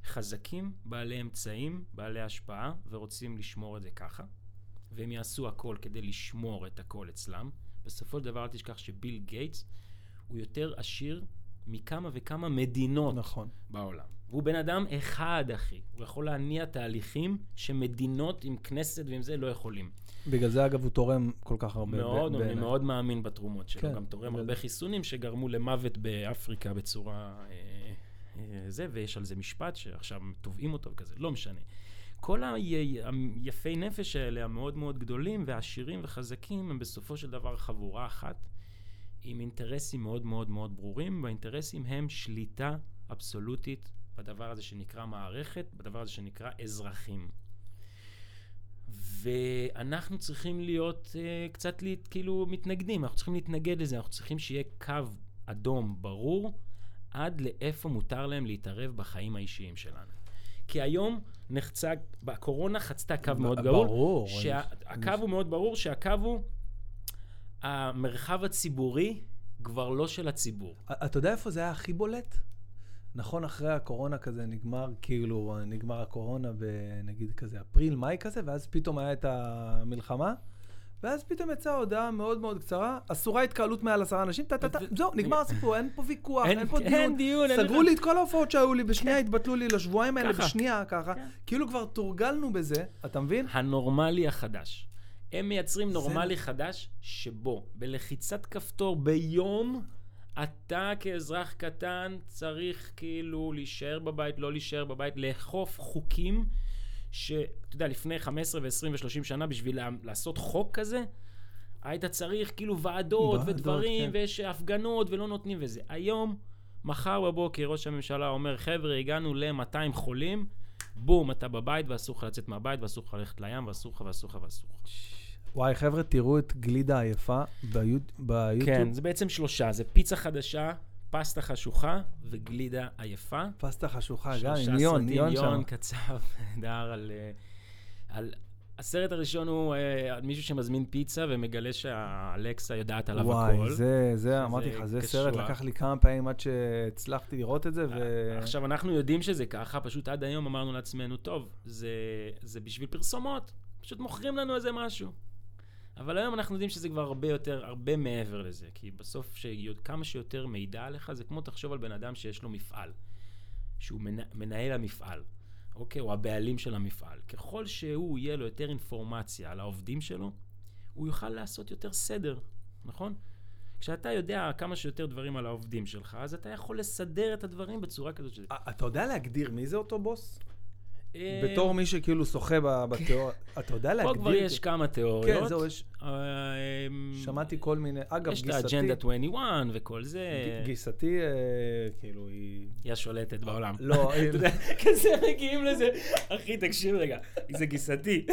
חזקים, בעלי אמצעים, בעלי השפעה, ורוצים לשמור את זה ככה, והם יעשו הכל כדי לשמור את הכל אצלם. בסופו של דבר, אל תשכח שביל גייטס הוא יותר עשיר מכמה וכמה מדינות נכון. בעולם. והוא בן אדם אחד, אחי. הוא יכול להניע תהליכים שמדינות עם כנסת ועם זה לא יכולים. בגלל זה, אגב, הוא תורם כל כך הרבה. מאוד, ב- אני. מאוד מאמין בתרומות שלו. כן, גם תורם הרבה חיסונים שגרמו למוות באפריקה בצורה... אה, אה, זה, ויש על זה משפט שעכשיו תובעים אותו וכזה, לא משנה. כל היפי נפש האלה, המאוד מאוד גדולים והעשירים וחזקים, הם בסופו של דבר חבורה אחת, עם אינטרסים מאוד מאוד מאוד ברורים, והאינטרסים הם שליטה אבסולוטית בדבר הזה שנקרא מערכת, בדבר הזה שנקרא אזרחים. ואנחנו צריכים להיות uh, קצת לי, כאילו מתנגדים, אנחנו צריכים להתנגד לזה, אנחנו צריכים שיהיה קו אדום ברור עד לאיפה מותר להם להתערב בחיים האישיים שלנו. כי היום נחצה, בקורונה חצתה קו מאוד ב- גדול. ברור. שהקו אני- הוא מאוד ברור, שהקו הוא המרחב הציבורי כבר לא של הציבור. אתה יודע איפה זה היה הכי בולט? נכון, אחרי הקורונה כזה נגמר, כאילו, נגמר הקורונה בנגיד כזה אפריל, מאי כזה, ואז פתאום היה את המלחמה, ואז פתאום יצאה הודעה מאוד מאוד קצרה, אסורה התקהלות מעל עשרה אנשים, טה-טה-טה, זהו, נגמר הסיפור, אין פה ויכוח, אין פה דיון. סגרו לי את כל ההופעות שהיו לי, בשנייה התבטלו לי לשבועיים האלה. בשנייה ככה. כן. כאילו כבר תורגלנו בזה, אתה מבין? הנורמלי החדש. הם מייצרים נורמלי חדש, שבו בלחיצת כפתור ביום, אתה כאזרח קטן צריך כאילו להישאר בבית, לא להישאר בבית, לאכוף חוקים, שאתה יודע, לפני 15 ו-20 ו-30 שנה, בשביל לעשות חוק כזה, היית צריך כאילו ועדות ועדות, ודברים, כן. ויש הפגנות ולא נותנים וזה. היום, מחר בבוקר, ראש הממשלה אומר, חבר'ה, הגענו ל-200 חולים, בום, אתה בבית ואסור לך לצאת מהבית, ואסור לך ללכת לים, ואסור לך ואסור לך ואסור לך. וואי, חבר'ה, תראו את גלידה ביוט- ביוטיוב. כן, זה בעצם שלושה, זה פיצה חדשה, פסטה חשוכה וגלידה עייפה. פסטה חשוכה, גם עם סרטים, ליאון שם. ליאון כתב *laughs* נהדר על... אה, על... הסרט הראשון הוא אה, מישהו שמזמין פיצה ומגלה שהאלקסה יודעת עליו הכל. וואי, זה, זה, אמרתי לך, זה סרט, קשוח. לקח לי כמה פעמים עד שהצלחתי לראות את זה, ו... עכשיו, אנחנו יודעים שזה ככה, פשוט עד היום אמרנו לעצמנו, טוב, זה, זה בשביל פרסומות, פשוט מוכרים לנו איזה משהו. אבל היום אנחנו יודעים שזה כבר הרבה יותר, הרבה מעבר לזה, כי בסוף שכמה שיותר מידע עליך, זה כמו תחשוב על בן אדם שיש לו מפעל, שהוא מנה, מנהל המפעל, אוקיי? הוא הבעלים של המפעל. ככל שהוא יהיה לו יותר אינפורמציה על העובדים שלו, הוא יוכל לעשות יותר סדר, נכון? כשאתה יודע כמה שיותר דברים על העובדים שלך, אז אתה יכול לסדר את הדברים בצורה כזאת שזה... א- אתה יודע להגדיר מי זה אותו בוס? בתור מי שכאילו שוחה בתיאוריה, *laughs* אתה יודע פה להגדיר? כבר יש כמה תיאוריות. כן, זהו, יש, אה, שמעתי כל מיני, אגב, יש את גיסתי, האג'נדה 21 וכל זה, גיסתי, אה, כאילו, היא... היא השולטת בעולם. לא, *laughs* היא- אתה יודע, כזה מגיעים לזה, אחי, תקשיב רגע, זה גיסתי.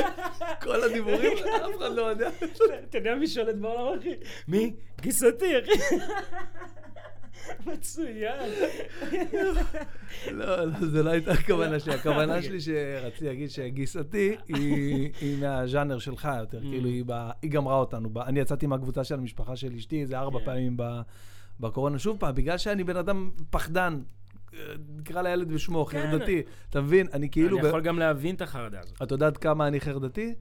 *laughs* כל הדיבורים, אף אחד לא יודע. אתה יודע מי שולט בעולם, אחי? מי? גיסתי, אחי. מצוין. לא, לא, זה לא הייתה הכוונה שלי. *laughs* הכוונה אוקיי. שלי שרציתי להגיד שגיסתי היא מהז'אנר שלך יותר, Mm. כאילו היא גמרה אותנו. אני יצאתי מהקבוצה של המשפחה של אשתי איזה ארבע כן. פעמים בקורונה. שוב פעם, בגלל שאני בן אדם פחדן, נקרא לילד בשמו, כן. חרדתי, אתה מבין? אני כאילו... אני יכול גם להבין את החרדה הזאת. את יודעת כמה אני חרדתי?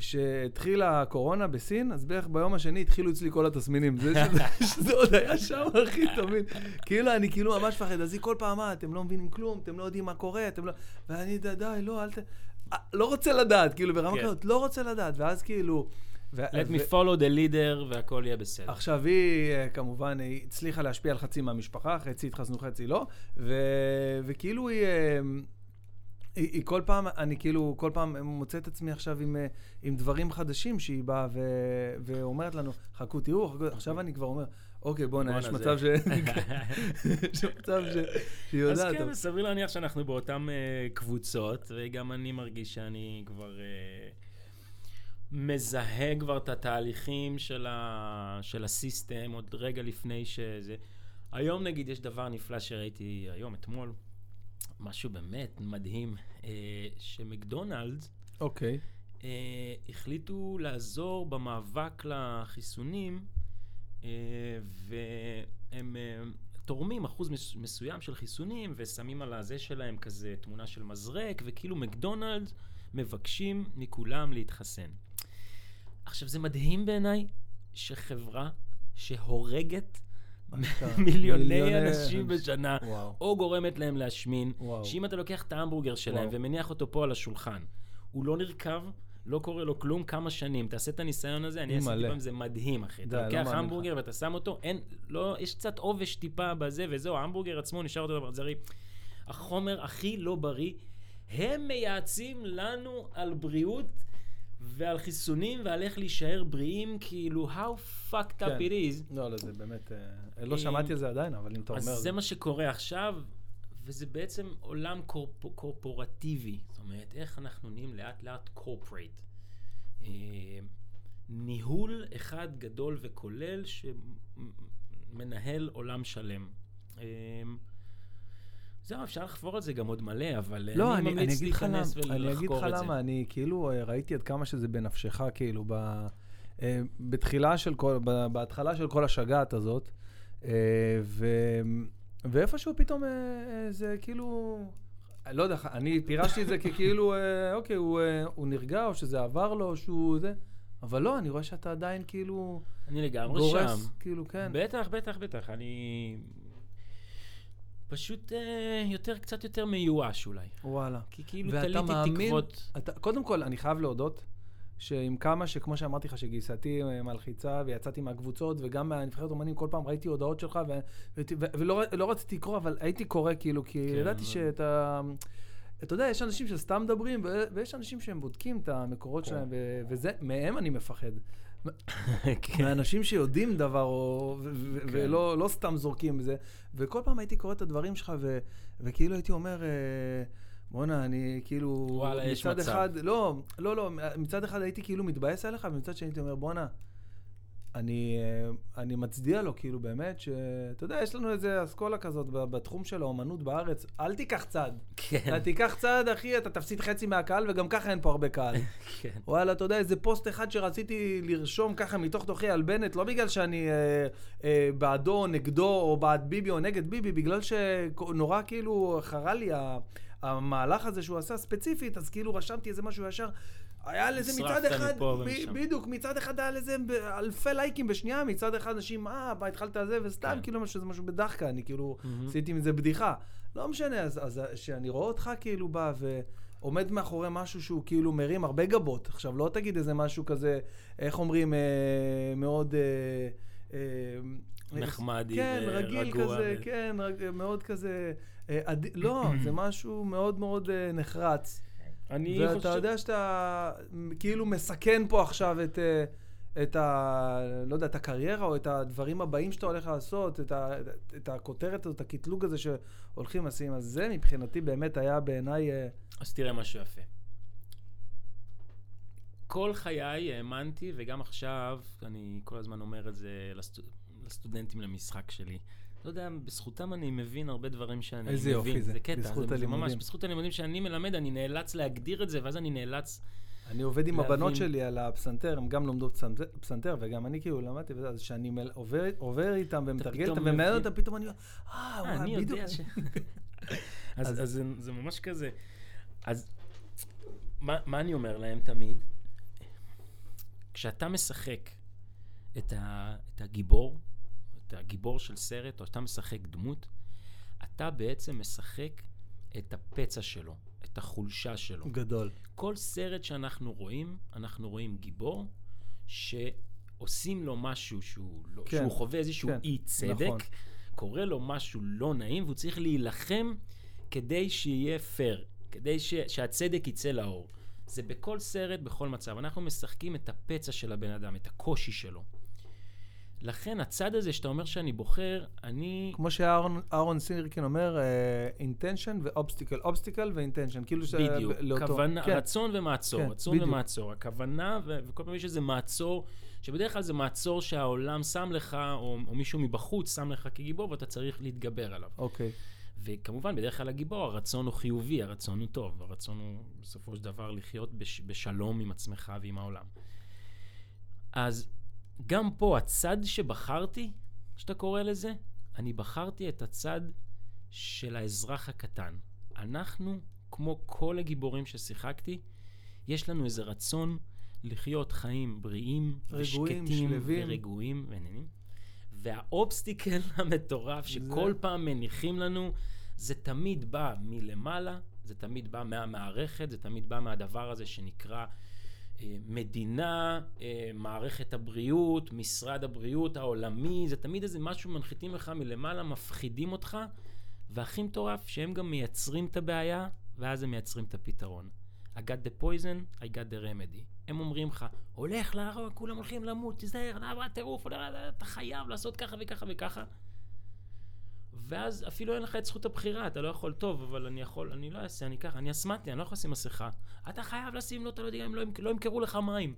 שהתחילה הקורונה בסין, אז בערך ביום השני התחילו אצלי כל התסמינים. זה שזה, *laughs* שזה עוד היה שם, אחי, אתה מבין? כאילו, אני כאילו ממש מפחד. אז היא כל פעם, מה, אתם לא מבינים כלום, אתם לא יודעים מה קורה, אתם לא... ואני, די, לא, אל ת... אה, לא רוצה לדעת, כאילו, ברמה כן. כזאת, לא רוצה לדעת. ואז כאילו... ו- let ו- me follow the leader והכל יהיה בסדר. עכשיו, היא אה, כמובן, היא הצליחה להשפיע על חצי מהמשפחה, חצי התחסנו, חצי לא, ו- וכאילו היא... אה, היא, היא כל פעם, אני כאילו, כל פעם מוצא את עצמי עכשיו עם, אה, עם דברים חדשים שהיא באה ו, ואומרת לנו, חכו, תראו, חכו, עכשיו אני כבר אומר, אוקיי, בוא'נה, יש מצב ש... *laughs* יש מצב ש... שהיא אז יודעת. כן, אבל- סביר להניח שאנחנו באותן uh, קבוצות, וגם אני מרגיש שאני כבר uh, מזהה כבר את התהליכים של, ה, של הסיסטם עוד רגע לפני שזה. היום נגיד יש דבר נפלא שראיתי היום, אתמול, משהו באמת מדהים, uh, שמקדונלדס אוקיי. uh, החליטו לעזור במאבק לחיסונים, uh, והם uh, תורמים אחוז מס- מסוים של חיסונים, ושמים על הזה שלהם כזה תמונה של מזרק, וכאילו מקדונלדס מבקשים מכולם להתחסן. עכשיו, זה מדהים בעיניי שחברה שהורגת. *laughs* מיליוני אנשים. בשנה, וואו. או גורמת להם להשמין, וואו. שאם אתה לוקח את ההמבורגר שלהם וואו. ומניח אותו פה על השולחן, הוא לא נרקב, לא קורה לו כלום כמה שנים. תעשה את הניסיון הזה, אני עשיתי. פעם, זה מדהים, אחי. אתה לא לוקח מאמין המבורגר ואתה שם אותו, אין, לא, יש קצת עובש טיפה בזה וזהו, ההמבורגר עצמו נשאר אותו דבר. זה הרי החומר הכי לא בריא. הם מייעצים לנו על בריאות ועל חיסונים ועל איך להישאר בריאים, כאילו, how fucked up כן. it is. לא, לא, זה באמת... אה, לא אה, שמעתי על זה עדיין, אבל אם אתה אומר... אז זה מה שקורה עכשיו, וזה בעצם עולם קורפ, קורפורטיבי. זאת אומרת, איך אנחנו נהיים לאט לאט קורפרייט. אה, ניהול אחד גדול וכולל שמנהל עולם שלם. זהו, אפשר לחפור על זה גם עוד מלא, אבל לא, אני אני, ממליץ אגיד לך למה, להיכנס אני אגיד לך ולחקור את זה. למה, אני כאילו אה, ראיתי עד כמה שזה בנפשך, כאילו, ב, אה, בתחילה של כל, ב, בהתחלה של כל השגעת הזאת, אה, ו, ואיפשהו פתאום זה כאילו, לא יודע, אני פירשתי את זה ככאילו, אוקיי, הוא, הוא נרגע, או שזה עבר לו, או שהוא זה, אבל לא, אני רואה שאתה עדיין כאילו אני לגמרי גורס, שם. כאילו, כן. בטח, בטח, בטח. אני פשוט אה, יותר, קצת יותר מיואש אולי. וואלה. כי כאילו תליתי מאמין- תקוות. אתה, קודם כל, אני חייב להודות שעם כמה שכמו שאמרתי לך, שגייסתי אה, מלחיצה ויצאתי מהקבוצות וגם מהנבחרת אומנים, כל פעם ראיתי הודעות שלך ו, ו, ו, ולא לא רציתי לקרוא, אבל הייתי קורא כאילו, כי כן, ידעתי אבל- שאתה... אתה יודע, יש אנשים שסתם מדברים, ו- ויש אנשים שהם בודקים את המקורות כן. שלהם, ו- וזה, מהם אני מפחד. כן. מאנשים שיודעים דבר, או, ו- כן. ולא לא סתם זורקים זה. וכל פעם הייתי קורא את הדברים שלך, ו- וכאילו הייתי אומר, אה, בואנה, אני כאילו... וואלה, יש מצב. אחד, לא, לא, לא, מצד אחד הייתי כאילו מתבאס עליך, ומצד שני הייתי אומר, בואנה, אני, אה, אני מצדיע לו, כאילו, באמת, שאתה יודע, יש לנו איזה אסכולה כזאת בתחום של האומנות בארץ, אל תיקח צד. כן, אתה תיקח צד, אחי, אתה תפסיד חצי מהקהל, וגם ככה אין פה הרבה קהל. *laughs* כן. וואלה, אתה יודע, איזה פוסט אחד שרציתי לרשום ככה מתוך תוכי על בנט, לא בגלל שאני אה, אה, בעדו או נגדו, או בעד ביבי או נגד ביבי, בגלל שנורא כאילו חרה לי המהלך הזה שהוא עשה ספציפית, אז כאילו רשמתי איזה משהו ישר. היה לזה מצד אחד. בדיוק, מצד אחד היה לזה אלפי לייקים בשנייה, מצד אחד אנשים, אה, מה התחלת זה, וסתם כן. כאילו משהו, זה משהו בדחקה, אני כאילו. עשיתי מזה בדיחה. לא משנה, אז, אז שאני רואה אותך כאילו בא ועומד מאחורי משהו שהוא כאילו מרים הרבה גבות. עכשיו, לא תגיד איזה משהו כזה, איך אומרים, אה, מאוד... אה, אה, נחמדי כן, רגיל ורגוע כזה, ו- כן, רג, מאוד כזה... אה, עד, לא, זה משהו מאוד מאוד אה, נחרץ. אני ואתה חושב... יודע שאתה כאילו מסכן פה עכשיו את, אה, את ה... לא יודע, את הקריירה או את הדברים הבאים שאתה הולך לעשות, את, ה, את הכותרת הזאת, הקטלוג הזה שהולכים לשים. אז זה מבחינתי באמת היה בעיניי... אה, אז תראה משהו יפה. כל חיי האמנתי, וגם עכשיו, אני כל הזמן אומר את זה לסטו... לסטודנטים למשחק שלי. לא יודע, בזכותם אני מבין הרבה דברים שאני מבין. איזה יופי זה, קטע, בזכות זה, זה ממש, הלימודים. בזכות הלימודים שאני מלמד, אני נאלץ להגדיר את זה, ואז אני נאלץ... אני עובד עם להבין. הבנות שלי על הפסנתר, הן גם לומדות פסנתר, פסנתר וגם אני כאילו למדתי, אז כשאני מל- עובר, עובר איתם ומתרגל ומנהל מבין. אותם, פתאום אני אה, אה, וואי, אני. יודע ש... *laughs* אז, אז- אז זה, זה ממש כזה. אז מה, מה אני אומר להם תמיד? כשאתה משחק את, ה, את הגיבור, את הגיבור של סרט, או שאתה משחק דמות, אתה בעצם משחק את הפצע שלו, את החולשה שלו. גדול. כל סרט שאנחנו רואים, אנחנו רואים גיבור שעושים לו משהו שהוא, לא, כן, שהוא חווה איזשהו כן, אי צדק, נכון. קורה לו משהו לא נעים, והוא צריך להילחם כדי שיהיה פייר, כדי ש, שהצדק יצא לאור. זה בכל סרט, בכל מצב. אנחנו משחקים את הפצע של הבן אדם, את הקושי שלו. לכן הצד הזה שאתה אומר שאני בוחר, אני... כמו שאהרון סורקין אומר, intention ו obstacle, obstacle ו intention, כאילו ש... בדיוק, לאותו- כוונה, כן. רצון ומעצור, כן, רצון בדיוק. ומעצור. הכוונה, ו- וכל פעם יש איזה מעצור, שבדרך כלל זה מעצור שהעולם שם לך, או, או מישהו מבחוץ שם לך כגיבור, ואתה צריך להתגבר עליו. אוקיי. וכמובן, בדרך כלל הגיבור, הרצון הוא חיובי, הרצון הוא טוב, הרצון הוא בסופו של דבר לחיות בש, בשלום עם עצמך ועם העולם. אז גם פה, הצד שבחרתי, שאתה קורא לזה, אני בחרתי את הצד של האזרח הקטן. אנחנו, כמו כל הגיבורים ששיחקתי, יש לנו איזה רצון לחיות חיים בריאים, רגועים, ושקטים, שלווים. ורגועים ונהנים. והאובסטיקל *laughs* המטורף שכל זה- פעם מניחים לנו, זה תמיד בא מלמעלה, זה תמיד בא מהמערכת, זה תמיד בא מהדבר הזה שנקרא מדינה, אה, מערכת הבריאות, משרד הבריאות העולמי, זה תמיד איזה משהו מנחיתים לך מלמעלה, מפחידים אותך, והכי מטורף, שהם גם מייצרים את הבעיה, ואז הם מייצרים את הפתרון. I got the poison, I got the remedy. הם אומרים לך, הולך להרוג, כולם הולכים למות, תיזהר, למה טירוף, אתה חייב לעשות ככה וככה וככה. ואז אפילו אין לך את זכות הבחירה, אתה לא יכול, טוב, אבל אני יכול, אני לא אעשה, אני ככה, אני אסמטי, אני לא יכול לשים מסכה. אתה חייב לשים, לא, אתה לא יודע, אם לא, לא ימכרו לך מים.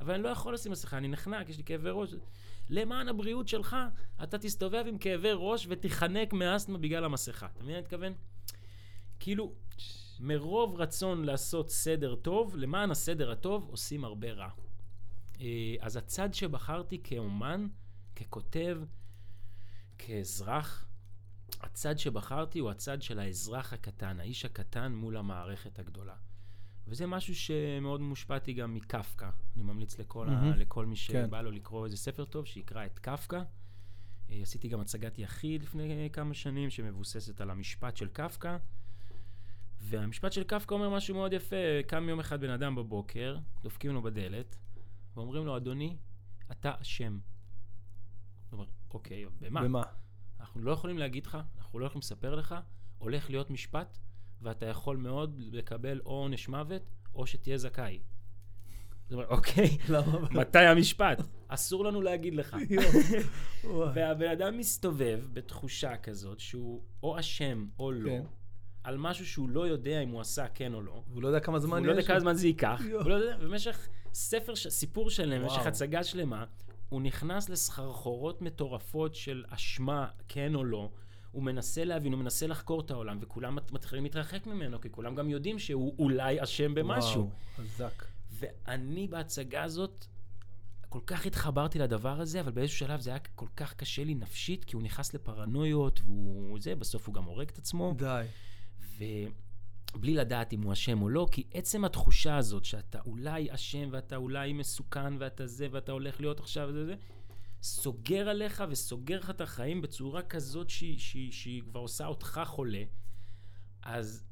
אבל אני לא יכול לשים מסכה, אני נחנק, יש לי כאבי ראש. למען הבריאות שלך, אתה תסתובב עם כאבי ראש ותיחנק מאסתמה בגלל המסכה. אתה מבין מה אני מתכוון? כאילו, מרוב רצון לעשות סדר טוב, למען הסדר הטוב עושים הרבה רע. אה, אז הצד שבחרתי כאומן, ככותב, כאזרח, הצד שבחרתי הוא הצד של האזרח הקטן, האיש הקטן מול המערכת הגדולה. וזה משהו שמאוד מושפעתי גם מקפקא. אני ממליץ לכל, ה, מהמם. לכל מי כן. שבא לו לקרוא איזה ספר טוב, שיקרא את קפקא. אה, עשיתי גם הצגת יחיד לפני כמה שנים, שמבוססת על המשפט של קפקא. והמשפט של קפקא אומר משהו מאוד יפה. קם יום אחד בן אדם בבוקר, דופקים לו בדלת, ואומרים לו, אדוני, אתה אשם. הוא אומר, אוקיי, במה? במה? אנחנו לא יכולים להגיד לך, אנחנו לא יכולים לספר לך, הולך להיות משפט, ואתה יכול מאוד לקבל או עונש מוות, או שתהיה זכאי. זאת אומרת, אוקיי? *laughs* מתי המשפט? אסור לנו להגיד לך. *laughs* והבן אדם מסתובב בתחושה כזאת שהוא או אשם או לא, כן. על משהו שהוא לא יודע אם הוא עשה כן או לא. הוא לא יודע כמה זמן הוא לא יודע כמה. זמן זה ייקח. הוא לא יודע, במשך ספר, סיפור שלם, במשך. הצגה שלמה, הוא נכנס לסחרחורות מטורפות של אשמה, כן או לא. הוא מנסה להבין, הוא מנסה לחקור את העולם, וכולם מת- מתחילים להתרחק ממנו, כי כולם גם יודעים שהוא אולי אשם במשהו. וואו, חזק. ואני בהצגה הזאת, כל כך התחברתי לדבר הזה, אבל באיזשהו שלב זה היה כל כך קשה לי נפשית, כי הוא נכנס לפרנויות, והוא זה, בסוף הוא גם הורג את עצמו. די. ובלי לדעת אם הוא אשם או לא, כי עצם התחושה הזאת שאתה אולי אשם ואתה אולי מסוכן ואתה זה ואתה הולך להיות עכשיו זה זה, סוגר עליך וסוגר לך את החיים בצורה כזאת שהיא, שהיא, שהיא כבר עושה אותך חולה. אז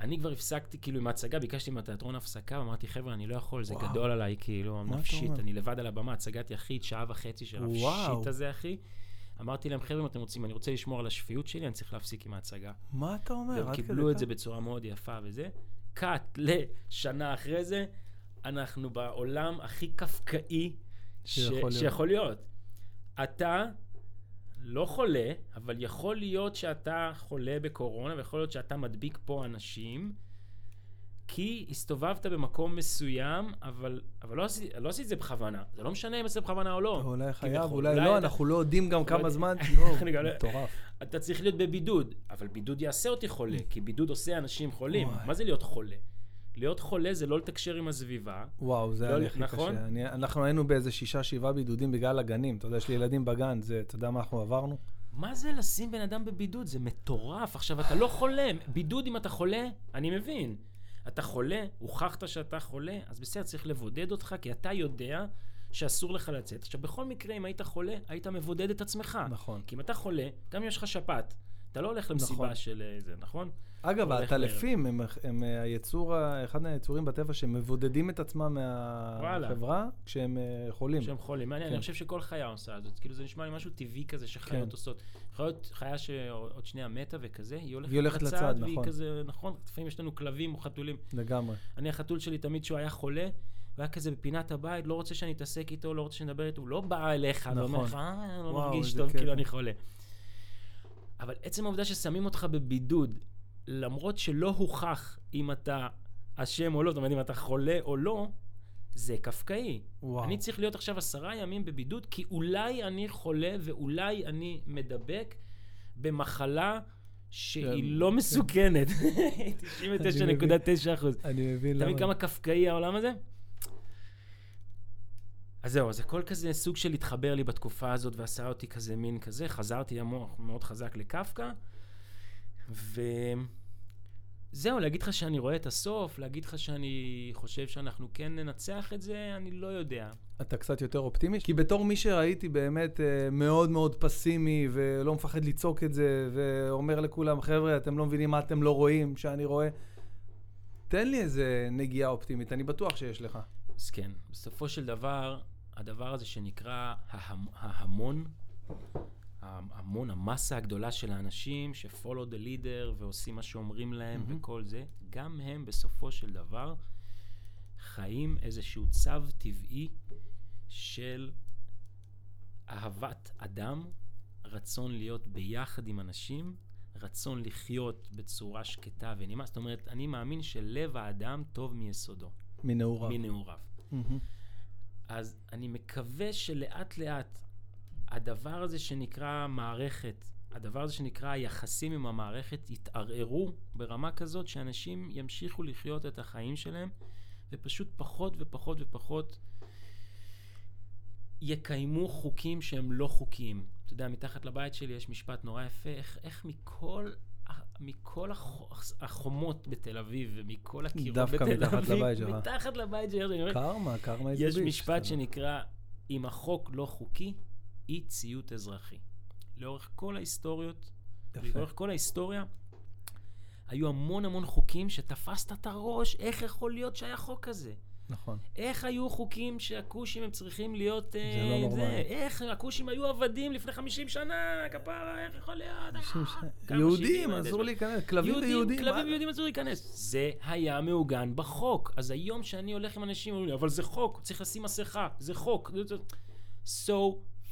אני כבר הפסקתי, כאילו, עם ההצגה, ביקשתי מהתיאטרון הפסקה, ואמרתי, חבר'ה, אני לא יכול, זה וואו. גדול עליי, כאילו, נפשית? אני לבד על הבמה, הצגת יחיד, שעה וחצי של. השיט הזה, אחי. אמרתי להם, חבר'ה, אם אתם רוצים, אני רוצה לשמור על השפיות שלי, אני צריך להפסיק עם ההצגה. מה אתה אומר? והם קיבלו את? זה בצורה מאוד יפה וזה. קאט לשנה אחרי זה, אנחנו בעולם הכי קפקאי ש- שיכול להיות. שיכול להיות. אתה לא חולה, אבל יכול להיות שאתה חולה בקורונה, ויכול להיות שאתה מדביק פה אנשים, כי הסתובבת במקום מסוים, אבל, אבל לא, עשית, לא עשית את זה בכוונה. זה לא משנה אם עשית בכוונה או לא. אולי חייב. אולי אולי לא, אתה- אנחנו לא יודעים גם כמה זמן. *laughs* לא- מטורף. אתה צריך להיות בבידוד, אבל בידוד יעשה אותי חולה, כי בידוד עושה אנשים חולים. מה זה להיות חולה? להיות חולה זה לא לתקשר עם הסביבה. וואו, זה לא, היה לי הכי נכון? קשה. אני- אנחנו היינו באיזה שישה, שבעה בידודים בגלל הגנים. אתה יודע, יש לי ילדים בגן, זה, אתה יודע מה אנחנו עברנו? מה זה לשים בן אדם בבידוד? זה מטורף. עכשיו, אתה לא חולה. בידוד אם אתה חולה, אני מבין. אתה חולה, הוכחת שאתה חולה, אז בסדר, צריך לבודד אותך, כי אתה יודע שאסור לך לצאת. עכשיו, בכל מקרה, אם היית חולה, היית מבודד את עצמך. נכון. כי אם אתה חולה, גם אם יש לך שפעת, אתה לא הולך למסיבה נכון. של אה, זה, נכון? אגב, הטלפים הם, הם אה, היצור, אחד מהיצורים בטבע שמבודדים את עצמם. מהחברה כשהם אה, חולים. שהם חולים. מעניין, כן. אני חושב שכל חיה עושה זאת. כאילו, זה נשמע לי משהו טבעי כזה שחיות כן. עושות. יכולה להיות חיה שעוד שנייה מתה וכזה, היא הולכת, היא הולכת לצד, והיא נכון. כזה, נכון, לפעמים יש לנו כלבים או חתולים. לגמרי. אני, החתול שלי, תמיד כשהוא היה חולה, הוא היה כזה בפינת הבית, לא רוצה שאני אתעסק איתו, לא רוצה שאני אדבר איתו, הוא לא בא אליך נכון. ואומר לך, אה, לא וואו, מרגיש טוב. כאילו אני חולה. אבל עצם העובדה ששמים אותך בבידוד, למרות שלא הוכח אם אתה אשם או לא, זאת אומרת, אם אתה חולה או לא, זה קפקאי. וואו. אני צריך להיות עכשיו עשרה ימים בבידוד, כי אולי אני חולה ואולי אני מדבק במחלה שהיא כן, לא. מסוכנת. *laughs* 99.9 אחוז. אני מבין אתה למה. מבין כמה קפקאי העולם הזה? אז זהו, אז הכל כזה סוג של התחבר לי בתקופה הזאת ועשה אותי כזה מין כזה, חזרתי המוח מאוד חזק לקפקא, וזהו, להגיד לך שאני רואה את הסוף, להגיד לך שאני חושב שאנחנו כן ננצח את זה, אני לא יודע. אתה קצת יותר אופטימי? כי בתור מי שראיתי באמת אה, מאוד מאוד פסימי ולא מפחד לצעוק את זה, ואומר לכולם, חבר'ה, אתם לא מבינים מה אתם לא רואים, שאני רואה. תן לי איזה נגיעה אופטימית, אני בטוח שיש לך. אז כן, בסופו של דבר, הדבר הזה שנקרא ההמ, ההמון, ההמון, המסה הגדולה של האנשים ש-follow the leader ועושים מה שאומרים להם מהמם. וכל זה, גם הם בסופו של דבר חיים איזשהו צו טבעי של אהבת אדם, רצון להיות ביחד עם אנשים, רצון לחיות בצורה שקטה ונעימה. זאת אומרת, אני מאמין שלב האדם טוב מיסודו, מנעוריו. מנעוריו. מהמם. אז אני מקווה שלאט לאט הדבר הזה שנקרא מערכת, הדבר הזה שנקרא היחסים עם המערכת יתערערו ברמה כזאת שאנשים ימשיכו לחיות את החיים שלהם ופשוט פחות ופחות ופחות יקיימו חוקים שהם לא חוקיים. אתה יודע, מתחת לבית שלי יש משפט נורא יפה, איך, איך מכל מכל הח- החומות בתל אביב ומכל הקירות דווקא בתל מתחת אביב, לבית שלך. מתחת לבית שלך, קרמה, קרמה יש איזה משפט שנקרא, אם החוק לא חוקי, אי ציות אזרחי. לאורך כל ההיסטוריות, יפה. לאורך כל ההיסטוריה, היו המון המון חוקים שתפסת את הראש, איך יכול להיות שהיה חוק כזה? נכון. איך היו חוקים שהכושים הם צריכים להיות... אה, זה לא נורמלי. איך הכושים היו עבדים לפני 50 שנה, כפרה, איך יכול להיות? אנשים אה, ש- כמה יהודים, אסור להיכנס, כלבים יהודים, ויהודים. כלבים ויהודים אסור להיכנס. זה היה מעוגן בחוק. אז היום שאני הולך עם אנשים, אומרים לי, אבל זה חוק, צריך לשים מסכה, זה חוק. So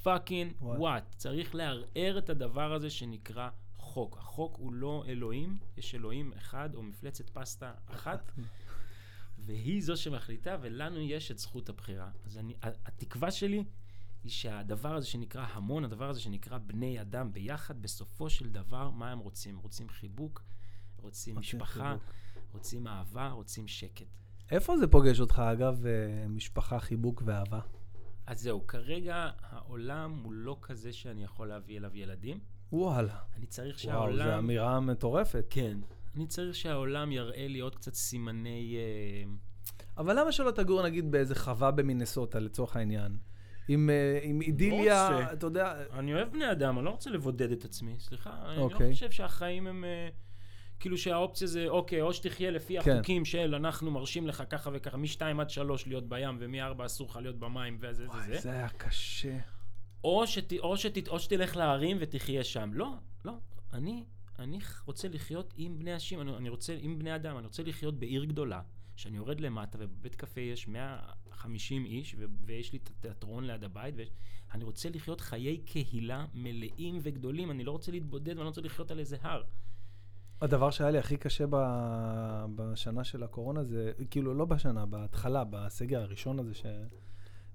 fucking What? what? צריך לערער את הדבר הזה שנקרא חוק. החוק הוא לא אלוהים, יש אלוהים אחד או מפלצת פסטה אחת, והיא זו שמחליטה, ולנו יש את זכות הבחירה. אז אני, התקווה שלי היא שהדבר הזה שנקרא המון, הדבר הזה שנקרא בני אדם ביחד, בסופו של דבר, מה הם רוצים? רוצים חיבוק, רוצים משפחה, חיבוק. רוצים אהבה, רוצים שקט. איפה זה פוגש אותך, אגב, אה, משפחה, חיבוק ואהבה? אז זהו, כרגע העולם הוא לא כזה שאני יכול להביא אליו ילדים. וואלה. אני צריך וואו, שהעולם... זו אמירה מטורפת. כן. אני צריך שהעולם יראה לי עוד קצת סימני... אה, אבל למה שלא תגור, נגיד, באיזה חווה במינסוטה, לצורך העניין? עם, אה, עם אידיליה, רוצה. אתה יודע... אני אוהב בני אדם, אני לא רוצה לבודד את עצמי, סליחה. אני לא אוקיי. חושב שהחיים הם... אה, כאילו שהאופציה זה, אוקיי, או שתחיה לפי כן. החוקים של אנחנו מרשים לך ככה וככה, מ-2 עד 3 להיות בים, ומ-4 אסור לך להיות במים, וזה זה וואי, זה. זה היה קשה. או, שת, או, שת, או שתלך להרים ותחיה שם. לא, לא. אני, אני רוצה לחיות עם בני אנשים, אני, אני רוצה, עם בני אדם, אני רוצה לחיות בעיר גדולה, שאני יורד למטה, ובבית קפה יש 150 איש, ו, ויש לי תיאטרון ליד הבית, ואני רוצה לחיות חיי קהילה מלאים וגדולים, אני לא רוצה להתבודד ואני לא רוצה לחיות על איזה הר. הדבר שהיה לי הכי קשה ב... בשנה של הקורונה זה, כאילו לא בשנה, בהתחלה, בסגר הראשון הזה, ש...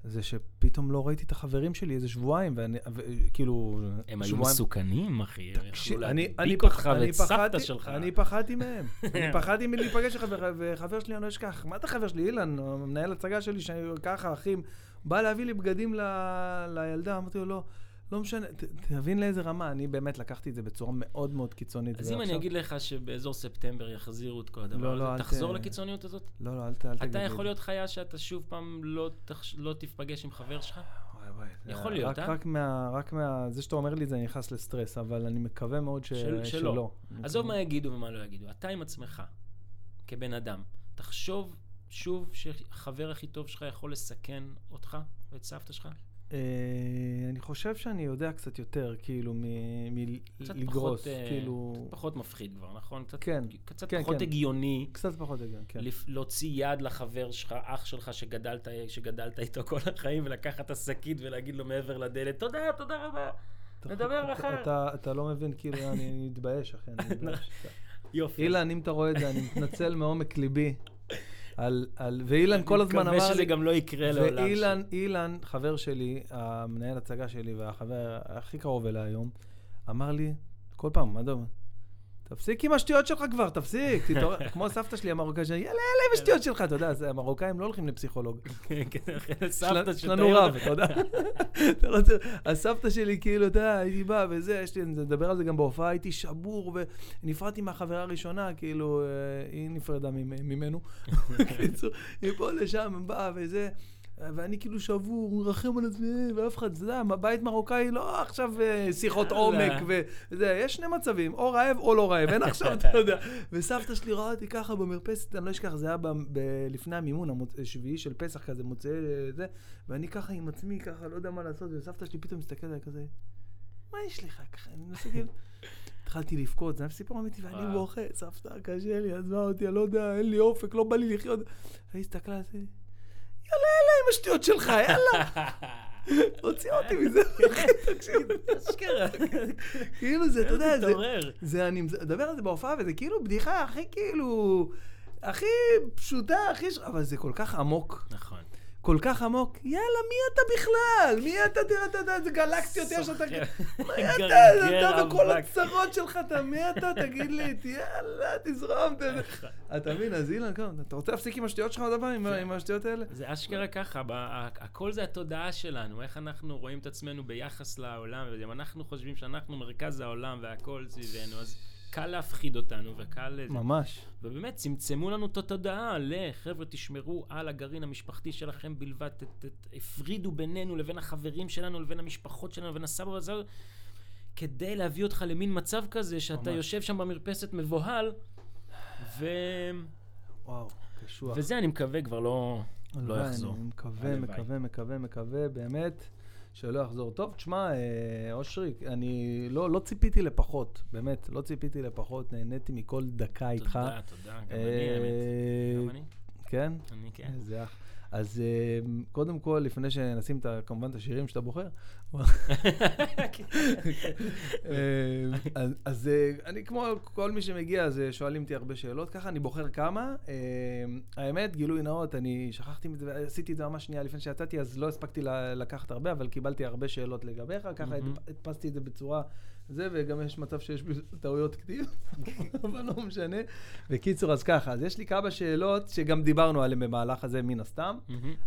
זה שפתאום לא ראיתי את החברים שלי איזה שבועיים, ואני, ו... כאילו... הם היו מסוכנים, אחי. הם תקשיב, יכלו אני, אני, להדביק אותך אני ואת סבתא שלך. אני פחדתי מהם. *laughs* אני פחדתי מלהיפגש וחבר שלי, אני לא אשכח, מה אתה חבר שלי, אילן, מנהל הצגה שלי, שככה, אחים, בא להביא לי בגדים ל... לילדה, אמרתי לו, לא, לא משנה, ת, תבין לאיזה רמה, אני באמת לקחתי את זה בצורה מאוד מאוד קיצונית. אז אם אני ועכשיו- אגיד לך שבאזור ספטמבר יחזירו את כל הדבר לא, לא, הזה, ת- תחזור לקיצוניות הזאת? לא, לא, אל, ת- אל תגיד אתה. יכול להיות חיה שאתה שוב פעם לא, תחש... לא תיפגש עם חבר שלך? וואי, יכול להיות, רק, אה? רק מה... רק מה... זה שאתה אומר לי זה, אני נכנס לסטרס, אבל אני מקווה מאוד ש... של- שלא. שלא. אני עזוב מה יגידו ומה לא יגידו, אתה עם עצמך, כבן אדם, תחשוב שוב שהחבר הכי טוב שלך יכול לסכן אותך ואת סבתא שלך? אה, אני חושב שאני יודע קצת יותר, כאילו, קצת מלגרוס, אה, כאילו... פחות מפחיד כבר, נכון? קצת, כן, קצת כן, פחות כן. הגיוני. קצת פחות הגיוני, כן. להוציא יד לחבר שלך, אח שלך שגדלת, שגדלת איתו כל החיים, ולקחת את השקית ולהגיד לו מעבר לדלת, תודה, תודה רבה, נדבר. אתה- אתה לא מבין, כאילו, אני מתבייש, אחי, אני *laughs* מתבייש. יופי. אילן, אם אתה רואה את זה, אני מתנצל מעומק ליבי. על, על, ואילן כל הזמן אמר אני מקווה שזה לי, גם לא יקרה לעולם. ואילן, אילן, חבר שלי, המנהל הצגה שלי והחבר הכי קרוב אליי היום, אמר לי, כל פעם, מה אתה אומר? תפסיק עם השטויות שלך כבר, תפסיק, תתעורר. *laughs* כמו סבתא שלי המרוקאית, יאללה, יאללה עם השטויות שלך, אתה יודע, המרוקאים לא הולכים לפסיכולוג. כן, כן, סבתא לנו- יש שתאר לנו רב. אתה יודע. *laughs* *laughs* הסבתא שלי, כאילו, אתה יודע, הייתי בא וזה, יש לי, אני מדבר על זה גם בהופעה, הייתי שבור ונפרדתי מהחברה הראשונה, כאילו, אה, היא נפרדה ממ- ממנו. בקיצור, היא פה לשם, באה וזה. ואני כאילו שבור, מרחם על עצמי, ואף אחד, אתה יודע, בית מרוקאי לא עכשיו אה, שיחות. עומק וזה, יש שני מצבים, או רעב או לא רעב, אין עכשיו, *laughs* אתה יודע. וסבתא שלי ראה אותי ככה במרפסת, אני לא אשכח, זה היה לפני המימון, המוצ- שביעי של פסח כזה, מוצאי זה, ואני ככה עם עצמי, ככה, לא יודע מה לעשות, וסבתא שלי פתאום מסתכלת עליי כזה, מה יש לך ככה? אני מנסה כאילו... התחלתי לבכות, זה היה סיפור אמיתי, ואני. בוכה, סבתא, קשה לי, עזבה אותי, אני לא יודע, אין לי אופק, לא בא לי לחיות. והיא הסתכלה על זה, יאללה, יאללה עם השטויות שלך, יאללה. *laughs* הוציאה אותי מזה, אחי, תקשיב. אשכרה. כאילו זה, אתה יודע, זה... אני מדבר על זה בהופעה, וזה כאילו בדיחה הכי כאילו... הכי פשוטה, הכי... אבל זה כל כך עמוק, נכון. כל כך עמוק. יאללה, מי אתה בכלל? מי אתה? תראה, אתה יודע, איזה גלקסיות יש. סוחר. מי אתה? *laughs* אתה וכל. הצרות שלך, אתה מי אתה? תגיד לי, *laughs* יאללה, תזרום. אתה מבין, אז אילן, אתה רוצה להפסיק עם השטויות שלך דבר, עם ה- עם השטויות האלה? זה אשכרה ככה, הכל זה התודעה שלנו, איך אנחנו רואים את עצמנו ביחס לעולם, ואם אנחנו חושבים שאנחנו מרכז העולם והכל סביבנו, אז קל להפחיד אותנו וקל... לזה. ממש. ובאמת, צמצמו לנו את התודעה לחבר'ה, תשמרו על הגרעין המשפחתי שלכם בלבד, ת, ת, ת, הפרידו בינינו לבין החברים שלנו, לבין המשפחות שלנו, לבין הסבא והסבא, כדי להביא אותך למין מצב כזה, שאתה ממש. יושב שם במרפסת מבוהל, ו... וואו, קשוח. וזה אני מקווה כבר לא, לא יחזור. אני מקווה. מקווה, מקווה, מקווה, באמת, שלא יחזור. טוב, תשמע, אה, אושרי, אני לא, לא ציפיתי לפחות, באמת, לא ציפיתי לפחות, נהניתי מכל דקה איתך. תודה, תודה, גם אני אה, האמת. גם אני, כן? כן. אני כן. איזה אח. אז אה, קודם כל, לפני שנשים כמובן את השירים שאתה בוחר, אה, *laughs* אז, אה, אני כמו כל מי שמגיע, אז אה, שואלים אותי הרבה שאלות, ככה אני בוחר כמה. אה, האמת, גילוי נאות, אני שכחתי מזה, עשיתי את זה ממש שנייה לפני שיצאתי, אז לא הספקתי לקחת הרבה, אבל קיבלתי הרבה שאלות לגביך, ככה הדפסתי את זה בצורה... זה, וגם יש מצב שיש טעויות כתיב, *laughs* אבל לא משנה. בקיצור, אז ככה, אז יש לי כמה שאלות שגם דיברנו עליהן במהלך הזה, מן הסתם.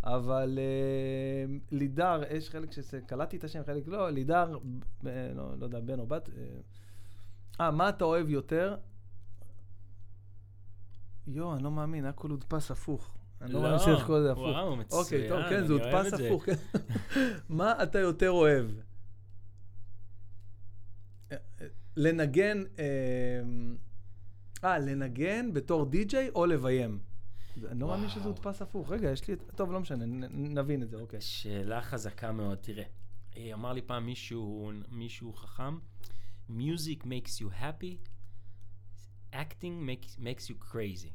אבל אה, לידר, יש חלק שקלטתי את השם, חלק לא, לידר, ב- לא, לא יודע, בן או בת. אה, אה, מה אתה אוהב יותר? יואו, אני לא מאמין, הכל הודפס הפוך. אני לא מאמין שיש כל זה הפוך. וואו, מצוין, אוקיי, טוב, כן, אני זה אוהב הודפס את זה. הפוך. כן. *laughs* מה אתה יותר אוהב? לנגן, אה, אה, לנגן בתור די-ג'יי או לביים? אני לא מאמין שזה. הודפס הפוך. רגע, יש לי. טוב, לא משנה, נבין את זה, אוקיי. שאלה חזקה מאוד, תראה. אה, אמר לי פעם מישהו, מישהו חכם, Music makes you happy, acting makes, makes you crazy.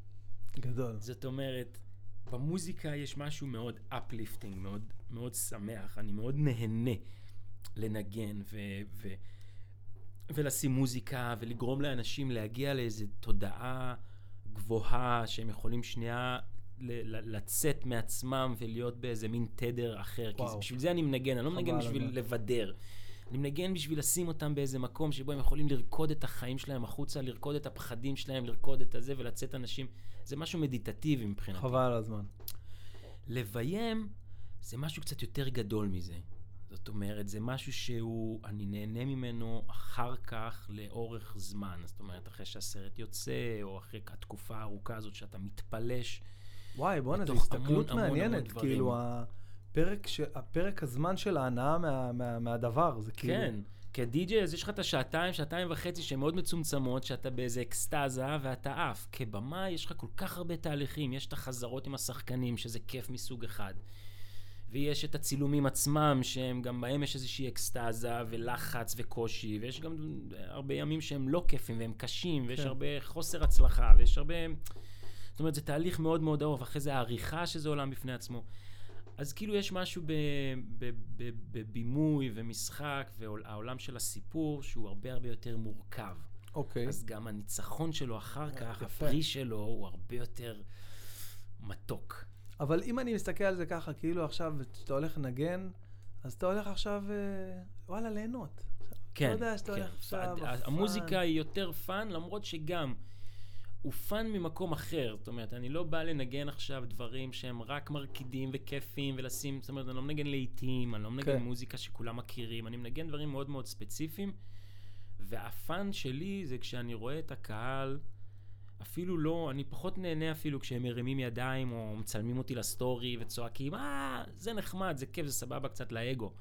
גדול. זאת אומרת, במוזיקה יש משהו מאוד uplifting, מאוד, מאוד שמח, אני מאוד נהנה לנגן ו, ו, ולשים מוזיקה ולגרום לאנשים להגיע לאיזו תודעה גבוהה שהם יכולים שנייה ל- לצאת מעצמם ולהיות באיזה מין תדר אחר. כי וואו. זה- בשביל זה אני מנגן, אני לא מנגן בשביל הזמן. לבדר. אני מנגן בשביל לשים אותם באיזה מקום שבו הם יכולים לרקוד את החיים שלהם החוצה, לרקוד את הפחדים שלהם, לרקוד את הזה ולצאת אנשים. זה משהו מדיטטיבי מבחינתי. חבל על הזמן. לביים זה משהו קצת יותר גדול מזה. זאת אומרת, זה משהו שהוא, אני נהנה ממנו אחר כך לאורך זמן. זאת אומרת, אחרי שהסרט יוצא, או אחרי התקופה הארוכה הזאת שאתה מתפלש. וואי, בואנה, זו הסתכלות המון, מעניינת. המון. כאילו, הפרק, ש... הפרק הזמן של ההנאה מה... מה... מהדבר, זה כאילו... כן. כדי-ג'יי, אז יש לך את השעתיים, שעתיים וחצי שהן מאוד מצומצמות, שאתה באיזה אקסטזה ואתה עף. כבמה יש לך כל כך הרבה תהליכים, יש את החזרות עם השחקנים, שזה כיף מסוג אחד. ויש את הצילומים עצמם, שהם גם בהם יש איזושהי אקסטזה ולחץ וקושי, ויש גם הרבה ימים שהם לא כיפים והם קשים, ויש כן. הרבה חוסר הצלחה, ויש הרבה... זאת אומרת, זה תהליך מאוד מאוד ארוך, אחרי זה העריכה שזה עולם בפני עצמו. אז כאילו יש משהו בבימוי ומשחק, והעולם של הסיפור שהוא הרבה הרבה יותר מורכב. אוקיי. אז גם הניצחון שלו אחר כך, יפה. הפרי שלו, הוא הרבה יותר מתוק. אבל אם אני מסתכל על זה ככה, כאילו עכשיו, כשאתה הולך לנגן, אז אתה הולך עכשיו, אה, וואלה, ליהנות. כן, אתה יודע שאתה כן. הולך עכשיו. המוזיקה היא יותר fun, למרות שגם הוא fun ממקום אחר. זאת אומרת, אני לא בא לנגן עכשיו דברים שהם רק מרקידים וכיפים ולשים, זאת אומרת, אני לא מנגן לעיתים, אני לא מנגן כן. מוזיקה שכולם מכירים, אני מנגן דברים מאוד מאוד ספציפיים, וה fun שלי זה כשאני רואה את הקהל, אפילו לא, אני פחות נהנה אפילו כשהם מרימים ידיים או מצלמים אותי לסטורי וצועקים, אה, זה נחמד, זה כיף, זה סבבה קצת לאגו.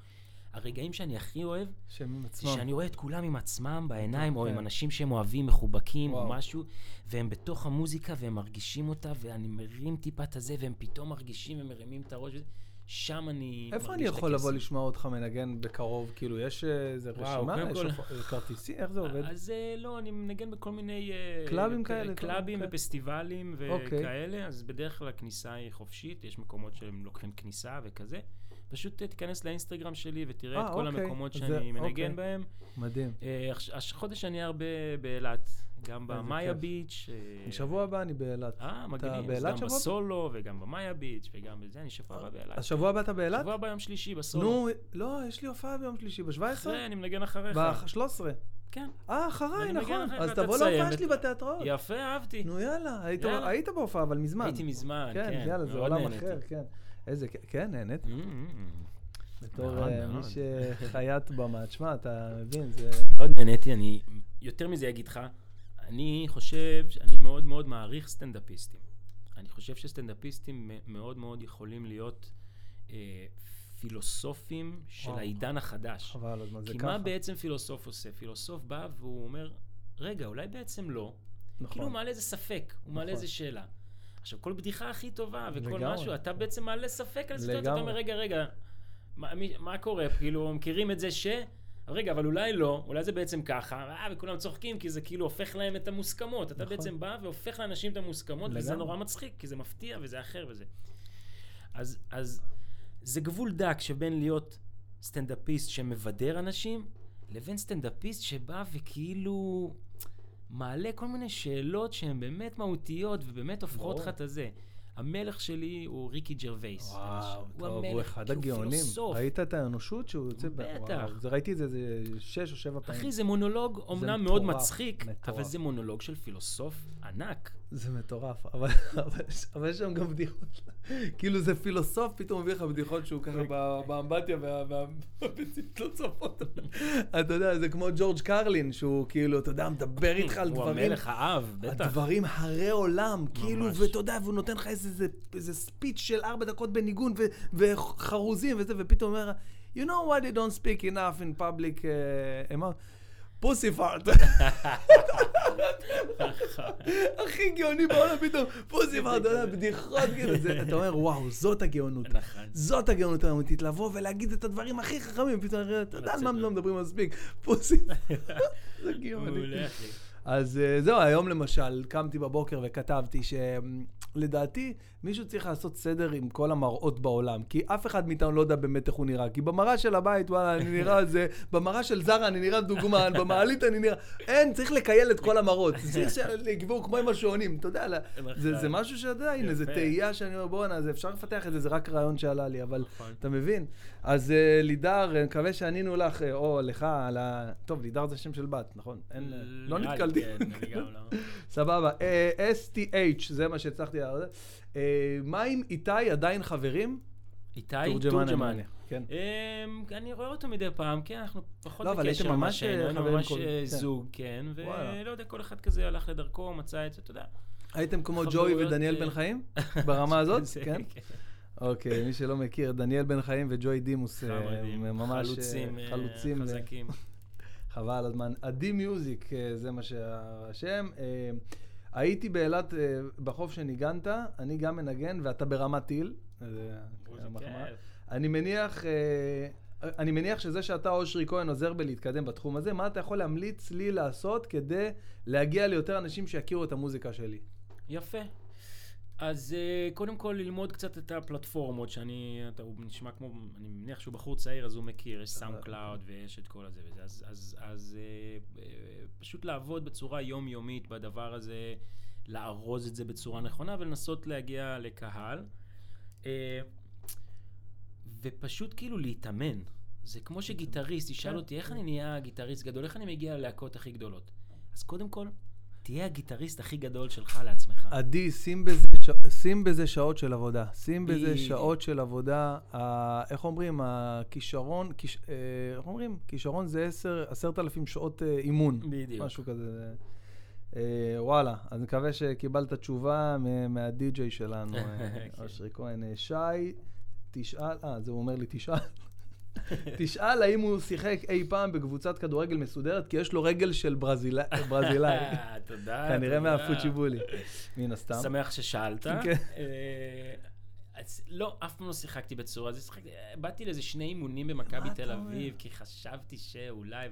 הרגעים שאני הכי אוהב, שהם עצמם. שאני רואה את כולם עם עצמם בעיניים, או כן. עם אנשים שהם אוהבים, מחובקים, או. משהו, והם בתוך המוזיקה והם מרגישים אותה, ואני מרים טיפה את הזה, והם פתאום מרגישים ומרימים את הראש, וזה- שם אני איפה אני יכול לבוא. לשמוע אותך מנגן בקרוב? כאילו, יש אה, איזה רשימה? יש הופ- כרטיסים? איך זה עובד? אז אה, לא, אני מנגן בכל מיני... אה, קלאבים כאלה, קלאבים אוקיי. ופסטיבלים אוקיי. וכאלה, אז בדרך כלל הכניסה היא חופשית, יש מקומות שהם לוקחים כניסה וכזה. פשוט אה, תיכנס לאינסטגרם שלי ותראה אה, את כל אוקיי. המקומות שאני. מנגן בהם. מדהים. אה, החודש אני הרבה באילת, גם במאיה. ביץ'. אה, שבוע הבא אני באילת. אה, מגניב. באילת גם? בסולו וגם במאיה ביץ' וגם בזה, אני שבוע הבא באילת. אז שבוע הבא אתה באילת? שבוע הבא יום שלישי בסולו. נו, לא, יש לי הופעה ביום שלישי, ב-17? אחרי, אני מנגן אחריך. ב-13. כן. אה, אחריי, נכון. אז אתה תבוא להופעה שלי בתיאטראות. יפה, אהבתי. נו יאללה, היית- בהופעה, אבל מזמן. הייתי מזמן, כן. כן, יאללה, זה עולם. אחר, כן. איזה, כן, נהנית. Mm, mm, mm. בתור אה, מי. שחייט במה. תשמע, אתה מבין, זה... מאוד נהניתי, אני יותר מזה אגיד לך, אני חושב, אני מאוד מאוד מעריך סטנדאפיסטים. אני חושב שסטנדאפיסטים מאוד מאוד יכולים להיות אה, פילוסופים של וואו. העידן החדש. חבל על הזמן, זה כי ככה. מה בעצם פילוסוף עושה? פילוסוף בא והוא אומר, רגע, אולי בעצם לא. נכון. כאילו הוא מעלה איזה ספק, הוא מעלה נכון. איזה שאלה. עכשיו, כל בדיחה הכי טובה וכל לגמרי. משהו, אתה בעצם מעלה ספק על סיטואציה, אתה. אומר, רגע, רגע, מה, מה קורה? כאילו, מכירים את זה ש... רגע, אבל אולי לא, אולי זה בעצם ככה, אה, וכולם צוחקים כי זה כאילו הופך להם את המוסכמות. אתה נכון. בעצם בא והופך לאנשים את המוסכמות, וזה לגמרי. נורא מצחיק, כי זה מפתיע וזה אחר וזה. אז, אז זה גבול דק שבין להיות סטנדאפיסט שמבדר אנשים, לבין סטנדאפיסט שבא וכאילו מעלה כל מיני שאלות שהן באמת מהותיות ובאמת הופכות. לך את הזה. המלך שלי הוא ריקי ג'רווייס. וואו. טוב, הוא אחד כי הוא הגאונים. פילוסוף. ראית את האנושות שהוא יוצא? ב- בטח. וואו, ראיתי את זה איזה שש או שבע פעמים. אחי, זה מונולוג אומנם מאוד מצחיק, מטורף. אבל זה מונולוג של פילוסוף ענק. זה מטורף, אבל, אבל, אבל יש שם גם בדיחות. כאילו זה פילוסוף, פתאום מביא לך בדיחות שהוא ככה ב- באמבטיה וה- והביצית לא צופות. אתה יודע, זה כמו ג'ורג' קרלין, שהוא כאילו, אתה יודע, מדבר איתך על הוא דברים, המלך האב, בטח. הדברים הרי עולם, כאילו. ואתה יודע, והוא נותן לך איזה, ספיץ' של ארבע דקות בניגון ו- וחרוזים וזה, ופתאום אומר, you know why they don't speak enough in public, uh, פוסי פארט. *laughs* הכי גאוני בעולם, פתאום, אתה יודע, בדיחות, כאילו, אתה אומר, וואו, זאת הגאונות. נכון. זאת הגאונות האמיתית, לבוא ולהגיד את הדברים הכי חכמים, פתאום, אתה יודע על מה. לא מדברים מספיק, פוסי. *laughs* זה גאוני. אז אה, זהו, היום למשל, קמתי בבוקר וכתבתי שלדעתי מישהו צריך לעשות סדר עם כל המראות בעולם, כי אף אחד מאיתנו לא יודע באמת איך הוא נראה. כי במראה של הבית, וואלה, אני נראה זה, במראה של זרה אני נראה דוגמן, במעלית אני נראה... אין, צריך לקייל את כל כל צריך שיקבעו כמו עם השעונים, אתה יודע, זה, זה משהו שאתה יודע, הנה, זה. תהייה שאני אומר, בואנה, אפשר לפתח את זה, זה רק רעיון שעלה לי, אבל נכון. אתה מבין? אז אה, לידר, אני מקווה שענינו לך, אה, או לך, על ה... טוב, לידר זה שם של בת, נכון? אין, אה, לא נתקלתי. כן, לא. *laughs* סבבה. STH, זה מה שהצלחתי להראות. אה, מה עם איתי עדיין חברים? איתי. מניח, כן. אמ, אני רואה אותו מדי פעם, כן, אנחנו פחות לא, אבל בקשר הייתם ממה ממש, אה, ממש כל- אה, כן. זוג, כן. ולא יודע, כל אחד כזה הלך לדרכו, מצא את זה, אתה יודע. הייתם כמו ג'וי ודניאל בן חיים? *laughs* ברמה הזאת? זה, כן? אוקיי, מי שלא מכיר, דניאל בן חיים וג'וי דימוס, הם ממש חלוצים, חזקים. *laughs* חבל על הזמן. עדי מיוזיק, זה מה שהשם. הייתי באילת אה, בחוף שניגנת, אני גם מנגן, ואתה ברמת טיל. אה. אני מניח, אה, אני מניח שזה שאתה, אושרי כהן, עוזר בלהתקדם בתחום הזה, מה אתה יכול להמליץ לי לעשות כדי להגיע ליותר אנשים שיכירו את המוזיקה שלי? יפה. אז אה, קודם כל ללמוד קצת את הפלטפורמות שאני, אתה, הוא נשמע כמו, אני מניח שהוא בחור צעיר אז הוא מכיר, יש SoundCloud ויש את כל הזה וזה, אז, אז, אז אה, אה, פשוט לעבוד בצורה יומיומית בדבר הזה, לארוז את זה בצורה נכונה ולנסות להגיע לקהל. ופשוט כאילו להתאמן. זה כמו שגיטריסט ישאל כן. אותי, איך אני נהיה גיטריסט גדול? איך אני מגיע ללהקות הכי גדולות? אז קודם כל, תהיה הגיטריסט הכי גדול שלך לעצמך. עדי, שים בזה, ש... שים בזה שעות של עבודה. שים בזה בדיוק. שעות של עבודה. ה... איך אומרים? הכישרון, כיש... אה, איך אומרים? כישרון זה עשר, עשרת אלפים שעות אה, אימון. בדיוק. משהו כזה. אה, וואלה, אז מקווה שקיבלת תשובה מהדי-ג'יי שלנו, אה, *laughs* כן. אושרי כהן. שי, תשאל, אה, זה הוא אומר לי, תשאל. *laughs* תשאל האם הוא שיחק אי פעם בקבוצת כדורגל מסודרת, כי יש לו רגל של *laughs* ברזילאי. *laughs* תודה. כנראה תודה. מהפוצ'יבולי, מן הסתם. שמח ששאלת. כן. אה, אז לא, אף פעם לא שיחקתי בצורה הזאת. באתי לאיזה שני אימונים במכבי תל? אביב, כי חשבתי שאולי,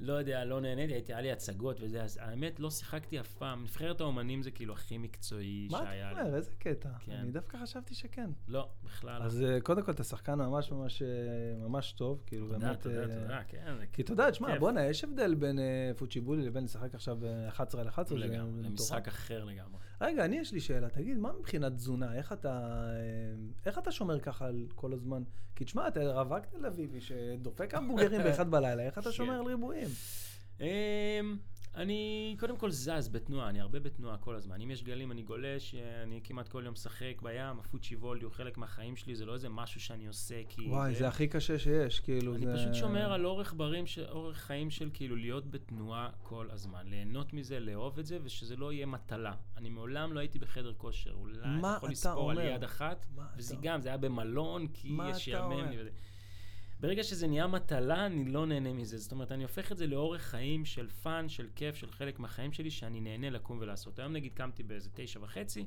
ולא יודע, לא נהניתי, הייתי, היה לי הצגות וזה, אז האמת, לא שיחקתי אף פעם. נבחרת האומנים זה כאילו הכי מקצועי מה שהיה אתה לי. אומר? איזה קטע. כן. אני דווקא חשבתי שכן. לא, בכלל. אז אה, קודם כל, אתה שחקן ממש ממש אה, ממש טוב, כאילו תודה, באמת... תודה, אה, תודה, כן. כי אתה יודע, תשמע. בואנה, יש הבדל בין פוצ'יבולי לבין לשחק עכשיו אה, 11 על 11. זה לגמרי, מטורף. זה משחק אחר לגמרי. רגע, אני יש לי שאלה, תגיד, מה מבחינת תזונה? איך אתה, אה, איך אתה שומר ככה על כל הזמן? כי תשמע, אתה רווק תל אביבי שדופק המבוגרים באחד בלילה, איך אתה *laughs* שומר על ריבועים? אני קודם כל זז בתנועה, אני הרבה בתנועה כל הזמן. אם יש גלים אני גולש, אני כמעט כל יום משחק בים, הפוצ'י וולדי הוא חלק מהחיים שלי, זה לא איזה משהו שאני עושה כי... וואי, זה הכי קשה שיש, כאילו, אני זה... פשוט שומר על אורח בריא, ש- אורח חיים של כאילו להיות בתנועה כל הזמן. ליהנות מזה, לאהוב את זה, ושזה לא יהיה מטלה. אני מעולם לא הייתי בחדר כושר. אולי אתה יכול לספור על אומר? יד אחת, וזה גם, זה היה במלון, כי יש אומר? לי וזה. ברגע שזה נהיה מטלה, אני לא נהנה מזה. זאת אומרת, אני הופך את זה לאורח חיים של fun, של כיף, של חלק מהחיים שלי, שאני נהנה לקום ולעשות. היום נגיד קמתי באיזה תשע וחצי,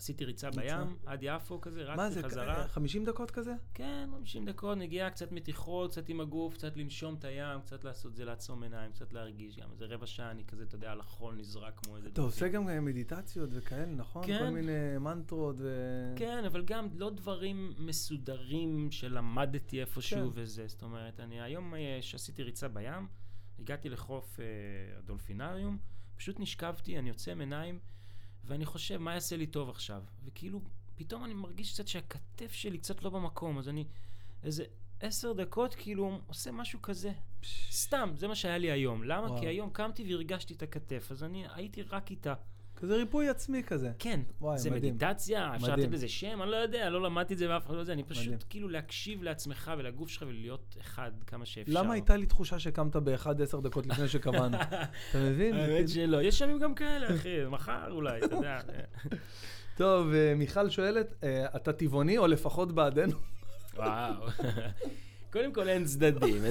עשיתי ריצה. בים, עד יפו כזה, מה רצתי זה, חזרה. 50 דקות כזה? כן, 50 דקות, נגיעה, קצת מתיחות, קצת עם הגוף, קצת לנשום את הים, קצת לעשות זה, לעצום עיניים, קצת להרגיש גם. איזה רבע שעה אני כזה, אתה יודע, על החול נזרק כמו איזה... אתה עושה גם אה, מדיטציות וכאלה, נכון? כן. כל מיני מנטרות ו... כן, אבל גם לא דברים מסודרים שלמדתי איפשהו כן. וזה. זאת אומרת, אני היום אה, שעשיתי ריצה בים, הגעתי לחוף אה, הדולפינריום, פשוט נשכבתי, אני עוצם עיניים, ואני חושב, מה יעשה לי טוב עכשיו? וכאילו, פתאום אני מרגיש קצת שהכתף שלי קצת לא במקום, אז אני איזה עשר דקות כאילו עושה משהו כזה. סתם, זה מה שהיה לי היום. למה? וואו. כי היום קמתי והרגשתי את הכתף, אז אני הייתי רק איתה. כזה ריפוי עצמי כזה. כן, וואי, זה מדהים. מדיטציה, אפשר מדהים. לתת לזה שם, אני לא יודע, לא למדתי את זה ואף אחד לא יודע, אני פשוט מדהים. כאילו להקשיב לעצמך ולגוף שלך ולהיות אחד כמה שאפשר. למה הייתה לי תחושה שקמת באחד עשר דקות לפני שקבענו? *laughs* אתה מבין? האמת כאילו- שלא, יש ימים גם כאלה, אחי, מחר אולי, אתה יודע. *laughs* טוב, אה, מיכל שואלת, אה, אתה טבעוני או לפחות בעדנו? *laughs* וואו. קודם כל אין צדדים.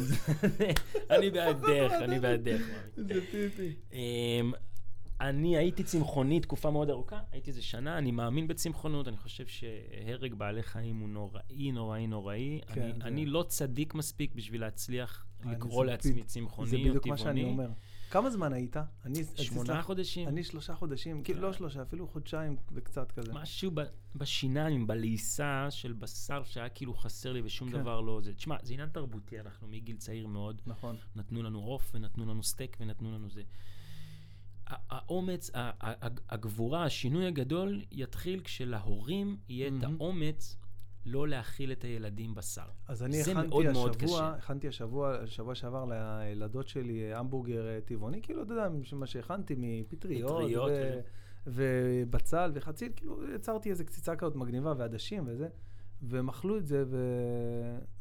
אני בעדך, אני בעדך. מאמי. זה טיפי. אני הייתי צמחוני תקופה מאוד ארוכה, הייתי איזה שנה, אני מאמין בצמחונות, אני חושב שהרג בעלי חיים הוא נוראי, נוראי, נוראי. כן, אני, זה- אני לא צדיק מספיק בשביל להצליח לקרוא זה לעצמי צמחוני זה או בדיוק מה שאני טבעוני. אומר. כמה זמן היית? אני... שמונה חודשים. אני שלושה חודשים, כאילו לא שלושה, אפילו חודשיים וקצת כזה. משהו ב- בשיניים, בלעיסה של בשר שהיה כאילו חסר לי ושום כן. דבר לא זה. תשמע, זה עניין תרבותי, אנחנו מגיל צעיר מאוד. נכון. נתנו לנו עוף ונתנו לנו סטייק ונתנו לנו זה. האומץ, הגבורה, השינוי הגדול יתחיל כשלהורים יהיה את. האומץ לא להאכיל את הילדים בשר. אז אני הכנתי מאוד מאוד השבוע, קשה. הכנתי השבוע, שבוע שעבר לילדות שלי המבורגר אה, טבעוני, כאילו, אתה יודע, מה שהכנתי מפטריות, פטריות, ו- וזה. ובצל וחציל, כאילו, יצרתי איזה קציצה כזאת מגניבה ועדשים וזה, והם אכלו את זה, ו...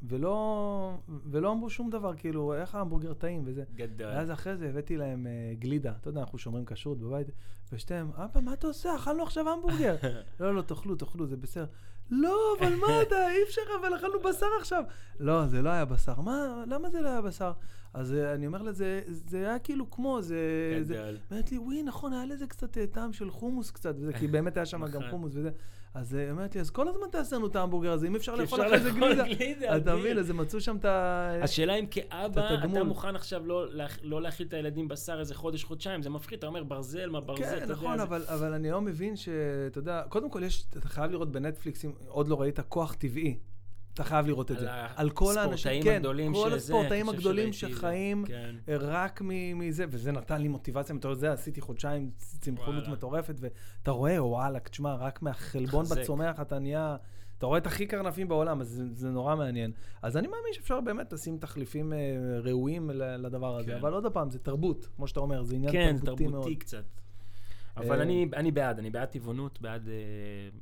ולא, ולא אמרו שום דבר, כאילו, איך ההמבורגר טעים וזה. גדול. ואז אחרי זה הבאתי להם אה, גלידה, אתה יודע, אנחנו שומרים כשרות בבית, ושתיהם, אבא, מה אתה עושה? אכלנו עכשיו המבורגר. *laughs* לא, לא, תאכלו, תאכלו, זה בסדר. לא, אבל מה *laughs* אתה, אי אפשר, אבל אכלנו בשר עכשיו. לא, זה לא היה בשר. מה, למה זה לא היה בשר? אז אה, אני אומר לזה, זה היה כאילו כמו, זה... זה- גדול. אומרת לי, וואי, נכון, היה לזה קצת אה, טעם של חומוס קצת, וזה, כי באמת היה שם גם נכון. חומוס וזה. אז אה, היא אומרת לי, אז כל הזמן תעשה לנו את ההמבורגר הזה, אם אפשר לאכול אחרי זה גלידה. אתה. מבין, אז הם מצאו שם את ה... השאלה אם כאבא. אתה מוכן עכשיו לא לא להאכיל את הילדים בשר איזה חודש, חודשיים, זה מפחיד, אתה אומר ברזל, מה ברזל, אתה כן, יודע. נכון, זה- אבל, אבל אני לא מבין שאתה יודע, קודם כל יש, אתה חייב לראות בנטפליקס, אם עוד לא ראית, כוח טבעי. אתה חייב לראות את על זה. על כל האנשים, כן, כל הספורטאים הגדולים. שחיים כן. רק מ- מזה, וזה נתן לי מוטיבציה, אתה יודע, עשיתי חודשיים צמחונות. מטורפת, ואתה רואה, וואלה, תשמע, רק מהחלבון. בצומח אתה נהיה, אתה רואה את הכי קרנפים בעולם, אז זה, זה נורא מעניין. אז אני מאמין שאפשר באמת לשים תחליפים אה, ראויים לדבר הזה, כן. אבל עוד פעם, זה תרבות, כמו שאתה אומר, זה עניין כן, תרבותי מאוד. תרבותי קצת. אבל אה, אני, אני בעד, אני בעד טבעונות, בעד אה,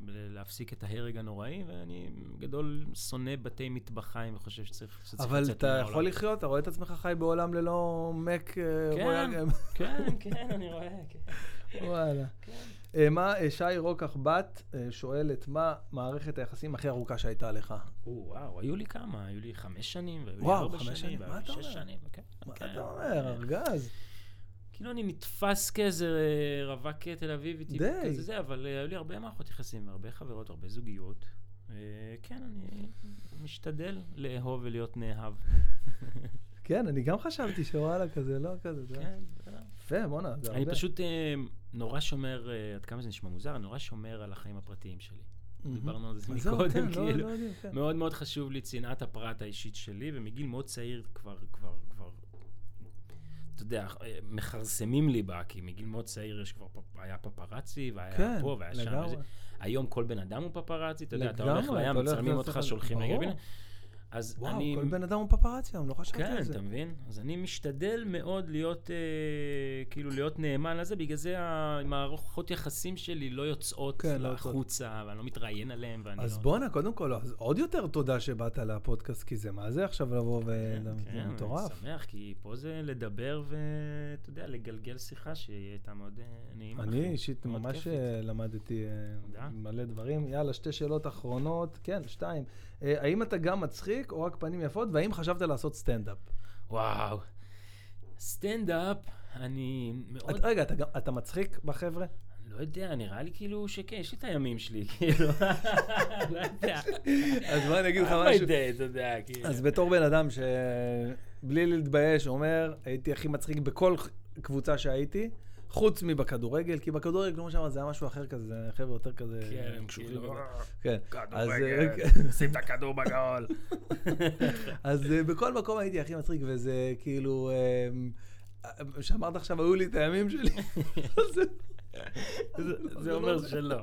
להפסיק את ההרג הנוראי, ואני גדול שונא בתי מטבחיים וחושב שצריך, שצריך אבל לצאת אתה מהעולם. יכול לחיות, אתה רואה את עצמך חי בעולם ללא מק... אה, כן. רויאל- כן, כן, אני רואה, כן. וואלה. כן. מה, שי רוקח בת שואלת, מה מערכת היחסים הכי ארוכה שהייתה לך? או, וואו, היו לי כמה, היו לי חמש שנים, והיו לי ארבע שנים, והיו מה לי אתה שש אומר? שנים, כן. מה כן. אתה אומר, ארגז? כאילו אני נתפס כאיזה אה, רווק תל אביבי, די. כזה זה, אבל אה, היו לי הרבה מערכות יחסים, הרבה חברות, הרבה זוגיות. אה, כן, אני משתדל לאהוב ולהיות נאהב. כן, אני גם חשבתי שוואלה כזה, לא כזה. זה- כן. יפה, בואנה, זה הרבה. אני פשוט אה, נורא שומר, אה, עד כמה זה נשמע מוזר, אני נורא שומר על החיים הפרטיים שלי. דיברנו על זה זהו, כן, מקודם, לא- כאילו. לא יודעים, כן. מאוד מאוד חשוב לי צנעת הפרט האישית שלי, ומגיל מאוד צעיר כבר, כבר, כבר, אתה יודע, אה, מכרסמים לי בה, כי מגיל מאוד צעיר יש כבר, פפ- היה פפרצי, והיה כן, פה, והיה שם. לגמרי. וזה. היום כל בן אדם הוא פפרצי, אתה יודע, אתה הולך לים, מצלמים אותך, שולחים רגע. אז וואו, אני... כל בן אדם הוא פפרציה, לא חשבתי כן, על זה. אתה מבין? אז אני משתדל מאוד להיות, אה, כאילו, להיות נאמן לזה, בגלל זה המערכות יחסים שלי לא יוצאות כן, לא. החוצה, ואני לא מתראיין עליהם, ואני אז לא... בואנה, קודם כל, אז עוד יותר תודה שבאת לפודקאסט, כי זה מה זה עכשיו לבוא ו... כן, זה כן, מטורף. אני שמח, כי פה זה לדבר ואתה יודע, לגלגל שיחה שהיא הייתה מאוד אה, נעימה. אני אחי. אישית ממש כיפית. אה, למדתי אה, תודה. מלא דברים. יאללה, שתי שאלות אחרונות. כן, שתיים. אה, האם אתה גם מצחיק או רק פנים יפות, והאם חשבת לעשות סטנדאפ? וואו. סטנדאפ, אני מאוד... את- רגע, אתה אתה מצחיק בחבר'ה? לא יודע, נראה לי כאילו שכן, יש לי את הימים שלי, *laughs* כאילו. לא יודע. אז בוא אני אגיד לך I משהו. did, אתה יודע, כאילו. אז בתור בן אדם שבלי להתבייש אומר, הייתי הכי מצחיק בכל קבוצה שהייתי, חוץ מבכדורגל, כי בכדורגל, כמו שאמרת, זה היה משהו אחר כזה, זה חבר'ה יותר כזה... כן, כאילו, כזה. כן. אז, כדורגל, אה, שים את הכדור בגול. *laughs* אז אה, בכל מקום הייתי הכי מצחיק, וזה כאילו... אה, שאמרת עכשיו, היו לי את הימים שלי. *laughs* זה- זה- לא אומר. שלא.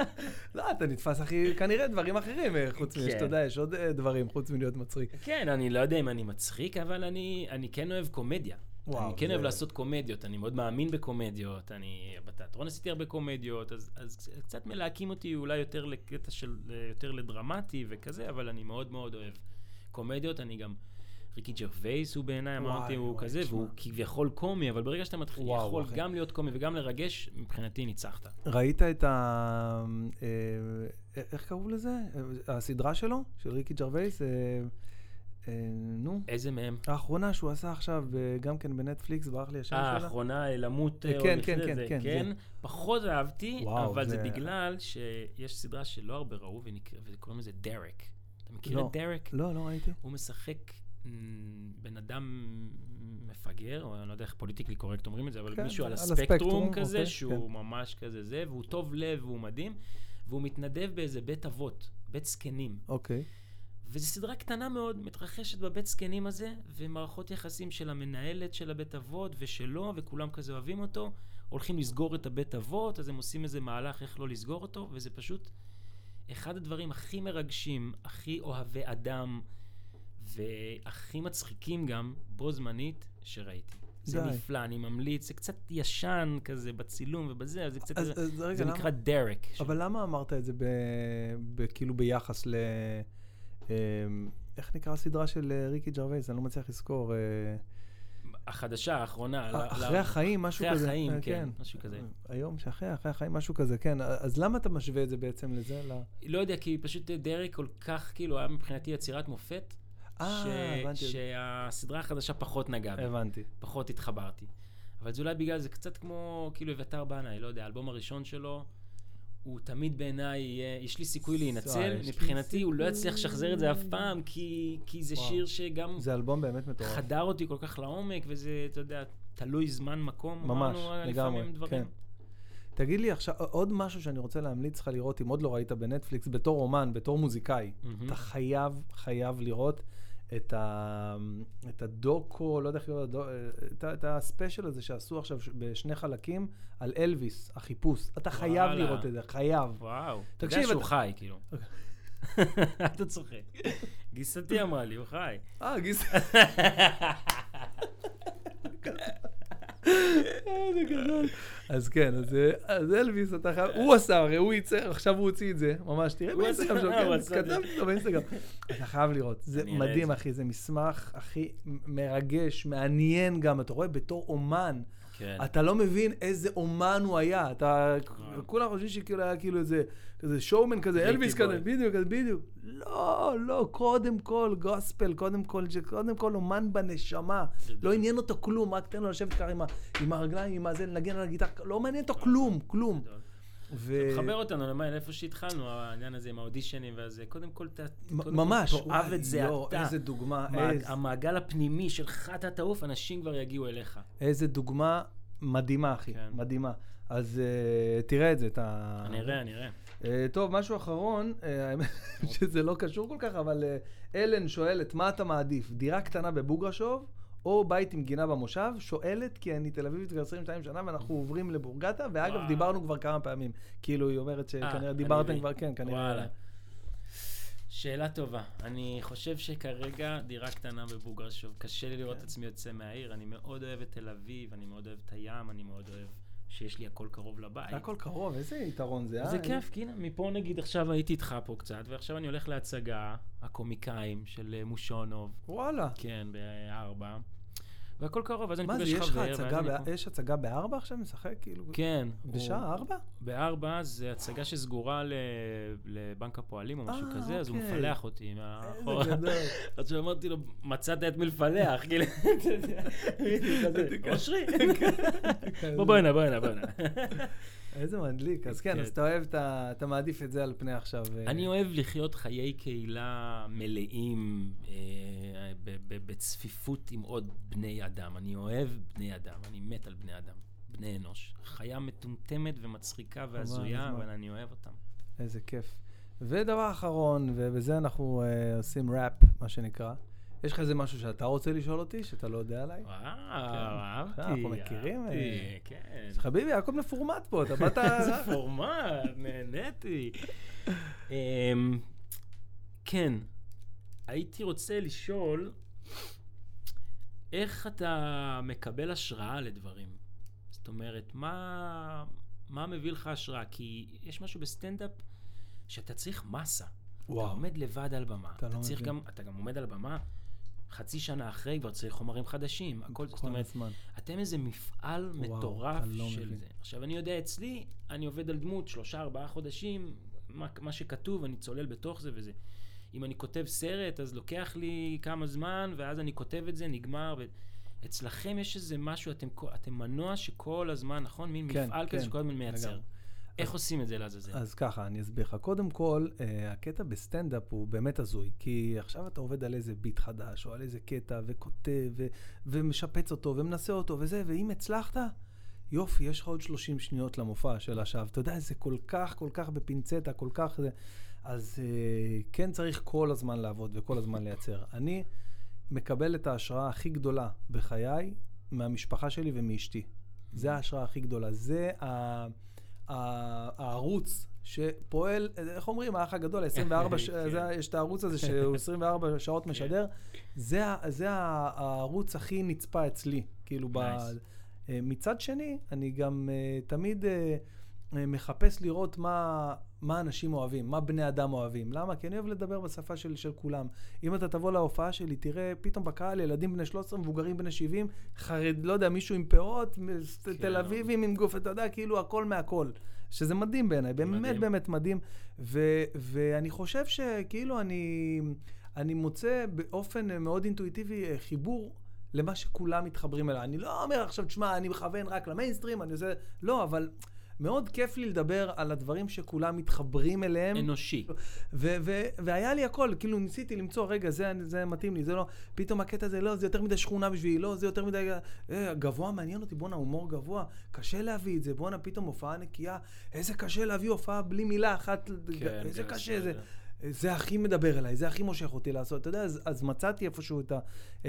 *laughs* לא, אתה נתפס הכי, כנראה דברים אחרים, אה, חוץ מזה, כן. שאתה יודע, יש עוד אה, דברים חוץ מלהיות מצחיק. כן, אני לא יודע אם אני מצחיק, אבל אני כן אוהב קומדיה. וואו, אני כן זה- אוהב לעשות קומדיות, אני מאוד מאמין בקומדיות, אני בתיאטרון עשיתי הרבה קומדיות, אז, אז קצת מלהקים אותי אולי יותר לקטע של, יותר לדרמטי וכזה, אבל אני מאוד מאוד אוהב קומדיות, אני גם, ריקי ג'רווייס הוא בעיניי, אמרתי, הוא וואי, כזה, תשמע. והוא כביכול קומי, אבל ברגע שאתה מתחיל, וואו, יכול אחי. גם להיות קומי וגם לרגש, מבחינתי ניצחת. ראית את ה... אה, איך קראו לזה? אה, הסדרה שלו, של ריקי ג'רווייס? אה, אה, נו, איזה מהם? האחרונה שהוא עשה עכשיו, ב- גם כן בנטפליקס, ברח לי השם אה, שלה. האחרונה, למות אה, אה, כן, לפני כן, כן, זה, כן, כן, זה. פחות אהבתי, וואו, אבל זה זה- בגלל שיש סדרה שלא הרבה ראו, וקוראים לזה דרק. אתה מכיר לא. את דרק? לא, לא ראיתי. הוא משחק בן אדם מפגר, או אני לא יודע איך politically correct אומרים את זה, אבל כן, מישהו על הספקטרום הספקטרום, כזה, אוקיי, שהוא ממש כזה זה, והוא טוב לב והוא מדהים, והוא מתנדב באיזה בית אבות, בית זקנים. אוקיי. וזו סדרה קטנה מאוד, מתרחשת בבית זקנים הזה, ומערכות יחסים של המנהלת של הבית אבות ושלו, וכולם כזה אוהבים אותו. הולכים לסגור את הבית אבות, אז הם עושים איזה מהלך איך לא לסגור אותו, וזה פשוט אחד הדברים הכי מרגשים, הכי אוהבי אדם, והכי מצחיקים גם, בו זמנית, שראיתי. זה די. נפלא, אני ממליץ, זה קצת ישן כזה בצילום ובזה, אז זה קצת, אז אז רגע, זה למה? נקרא דרק. אבל למה אמרת את זה ב... ב- כאילו ביחס ל... אה, איך נקרא הסדרה של אה, ריקי ג'רווייס? אני לא מצליח לזכור. אה, החדשה, האחרונה. ל- אחרי החיים, משהו אחרי כזה. החיים, אה, כן, משהו כזה. היום שאחרי, אחרי החיים, משהו כזה, כן. אז למה אתה משווה את זה בעצם לזה? לא יודע, כי פשוט דרק כל כך, כאילו, היה מבחינתי יצירת מופת, אה, הבנתי. שהסדרה החדשה פחות נגעה בי, הבנתי. פחות התחברתי. אבל זה אולי בגלל, זה קצת כמו, כאילו, אביתר בנאי, לא יודע, האלבום הראשון שלו, הוא תמיד בעיניי, יהיה- יש לי סיכוי להינצל, מבחינתי הוא לא. יצליח לשחזר את זה אף פעם, כי, כי זה וואו. שיר שגם זה אלבום באמת מטורף. חדר אותי כל כך לעומק, וזה, אתה יודע, תלוי זמן, מקום, ממש, אמרנו, לגמרי. כן. תגיד לי עכשיו, עוד משהו שאני רוצה להמליץ לך לראות, אם עוד לא ראית בנטפליקס, בתור אומן, בתור מוזיקאי, מהמם. אתה חייב, חייב לראות את, ה, את הדוקו, לא יודע איך לקרוא לזה, את, הספיישל הזה שעשו עכשיו בשני חלקים על אלוויס, החיפוש. אתה חייב וואלה. לראות את זה, חייב. וואו. אתה תקשיב, יודע שהוא אתה- חי, כאילו. *laughs* אתה צוחק. גיסתי אמרה לי, הוא חי. אה, גיס... *laughs* איזה גדול. אז כן, אז, אה, אז אלוויס, אתה חייב, הוא עשה, הרי הוא ייצר, עכשיו הוא הוציא את זה, ממש, תראה הוא באינסטגרם שלו, כן, זה. כתבתי אותו באינסטגרם. אתה חייב לראות, זה מדהים, זה. אחי, זה מסמך הכי מרגש, מעניין גם, אתה רואה, בתור אומן, כן. אתה לא מבין איזה אומן הוא היה, אתה, כולם חושבים שכאילו היה כאילו איזה, כזה שואומן כזה, אלוויס. כזה, בדיוק, בדיוק. לא, לא, קודם כל גוספל, קודם כל, קודם כל אומן בנשמה. לא עניין אותו כלום, רק תן לו לשבת ככה עם, עם הרגליים, עם הזה, לנגן על הגיטרה, לא מעניין אותו כלום, כלום. ו... זה מחבר אותנו למה, לאיפה שהתחלנו, העניין הזה עם האודישנים והזה. קודם כל, ת- כל ממש. תאהב את זה יואו, אתה. איזה דוגמה, מעג- איזה- המעגל הפנימי שלך אתה תעוף, אנשים כבר יגיעו אליך. איזה דוגמה מדהימה, אחי, כן. מדהימה. אז uh, תראה את זה, אתה... אני אראה, אני אראה. אה, טוב, משהו אחרון, אה, האמת *laughs* שזה לא קשור כל כך, אבל אה, אלן שואלת, מה אתה מעדיף, דירה קטנה בבוגרשוב או בית עם גינה במושב? שואלת, כי אני תל אביבית כבר 22 שנה ואנחנו עוברים לבורגטה, ואגב, וואו. דיברנו כבר כמה פעמים. כאילו, היא אומרת שכנראה אני דיברתם. כבר, כן, כנראה. וואלה. שאלה טובה. אני חושב שכרגע דירה קטנה בבוגרשוב, קשה לי לראות את כן. עצמי יוצא מהעיר. אני מאוד אוהב את תל אביב, אני מאוד אוהב את הים, אני מאוד אוהב שיש לי הכל קרוב לבית. הכל קרוב, איזה יתרון זה, אה? זה כיף, כי הנה, מפה נגיד עכשיו הייתי איתך פה קצת, ועכשיו אני הולך להצגה, הקומיקאים של אה, מושונוב, וואלה. כן, בארבע, והכל קרוב, אז אני מה זה, פוגש יש לך חבר, הצגה, בארבע עכשיו משחק? כאילו, כן. בשעה ארבע? בארבע זה הצגה שסגורה ל- לבנק הפועלים או משהו אה, כזה, אז הוא אוקיי. מפלח אותי מאחורה. איזה גדול. *laughs* אז שאמרתי לו, מצאת את מי לפלח, כאילו, *laughs* אושרי, *laughs* בוא בוא הנה, בוא הנה, בוא הנה. איזה מדליק. אז כן, כן. אז אתה אוהב, אתה מעדיף את זה על פני עכשיו. אה, אני אוהב לחיות חיי קהילה מלאים, אה, בצפיפות עם עוד בני אדם. אני אוהב בני אדם, אני מת על בני אדם, בני אנוש. חיה מטומטמת ומצחיקה והזויה. אבל אני אוהב אותם. איזה כיף. ודבר אחרון, ובזה אנחנו אה, עושים ראפ, מה שנקרא. יש לך איזה משהו שאתה רוצה לשאול אותי, שאתה לא יודע עליי? וואו, כן. אהבתי, אנחנו מכירים, אה, כן. חביבי, הכל מפורמט פה, אתה באת... *laughs* איזה פורמט, נהניתי. אמ, כן, הייתי רוצה לשאול, איך אתה מקבל השראה לדברים? זאת אומרת, מה, מה מביא לך השראה? כי יש משהו בסטנדאפ שאתה צריך מסה. אתה וואו. עומד לבד על במה. אתה אתה, לא צריך. גם, אתה גם עומד על במה חצי שנה אחרי, כבר צריך חומרים חדשים. הכל, זאת אומרת, הזמן. אתם איזה מפעל וואו, מטורף אתה לא של מבין. זה. עכשיו, אני יודע, אצלי, אני עובד על דמות שלושה, ארבעה חודשים, מה, מה שכתוב, אני צולל בתוך זה וזה. אם אני כותב סרט, אז לוקח לי כמה זמן, ואז אני כותב את זה, נגמר. ו... אצלכם יש איזה משהו, אתם, אתם מנוע שכל הזמן, נכון? מין כן, מפעל כזה כן, שכל הזמן מייצר. לגמרי. איך עושים את זה לעזאזל? אז ככה, אני אסביר לך. קודם כל, אה, הקטע בסטנדאפ הוא באמת הזוי, כי עכשיו אתה עובד על איזה ביט חדש, או על איזה קטע, וכותב, ו- ומשפץ אותו, ומנסה אותו, וזה, ואם הצלחת, יופי, יש לך עוד 30 שניות למופע של השעה. אתה יודע, זה כל כך, כל כך בפינצטה, כל כך זה... אז אה, כן צריך כל הזמן לעבוד וכל הזמן לייצר. אני מקבל את ההשראה הכי גדולה בחיי מהמשפחה שלי ומאשתי. זה ההשראה הכי גדולה. זה ה... ה- הערוץ שפועל, איך אומרים, האח הגדול, 24, ש... *laughs* כן. זה, יש את הערוץ הזה שהוא 24 *laughs* שעות משדר, זה, זה ה- הערוץ הכי נצפה אצלי, כאילו, ב... Nice. אה, מצד שני, אני גם uh, תמיד uh, מחפש לראות מה, מה אנשים אוהבים, מה בני אדם אוהבים. למה? כי אני אוהב לדבר בשפה של, של כולם. אם אתה תבוא להופעה שלי, תראה פתאום בקהל ילדים בני 13, מבוגרים בני 70, חרד, לא יודע, מישהו עם פאות, כן. תל אביבים עם גוף, אתה יודע, כאילו הכל מהכל. שזה מדהים בעיניי, באמת מדהים. באמת מדהים. ו, ואני חושב שכאילו אני, אני מוצא באופן מאוד אינטואיטיבי אה, חיבור למה שכולם מתחברים אליו. אני לא אומר עכשיו, תשמע, אני מכוון רק למיינסטרים, אני עושה... לא, אבל מאוד כיף לי לדבר על הדברים שכולם מתחברים אליהם. אנושי. ו- ו- והיה לי הכל, כאילו ניסיתי למצוא, רגע, זה, זה מתאים לי, זה לא, פתאום הקטע הזה, לא, זה יותר מדי שכונה בשבילי, לא, זה יותר מדי, אה, גבוה מעניין אותי, בואנה, הומור גבוה, קשה להביא את זה, בואנה, פתאום הופעה נקייה, איזה קשה להביא הופעה בלי מילה אחת, כן, איזה כן, קשה זה. בסדר. זה הכי מדבר אליי, זה הכי מושך אותי לעשות. אתה יודע, אז, אז מצאתי איפשהו את, ה,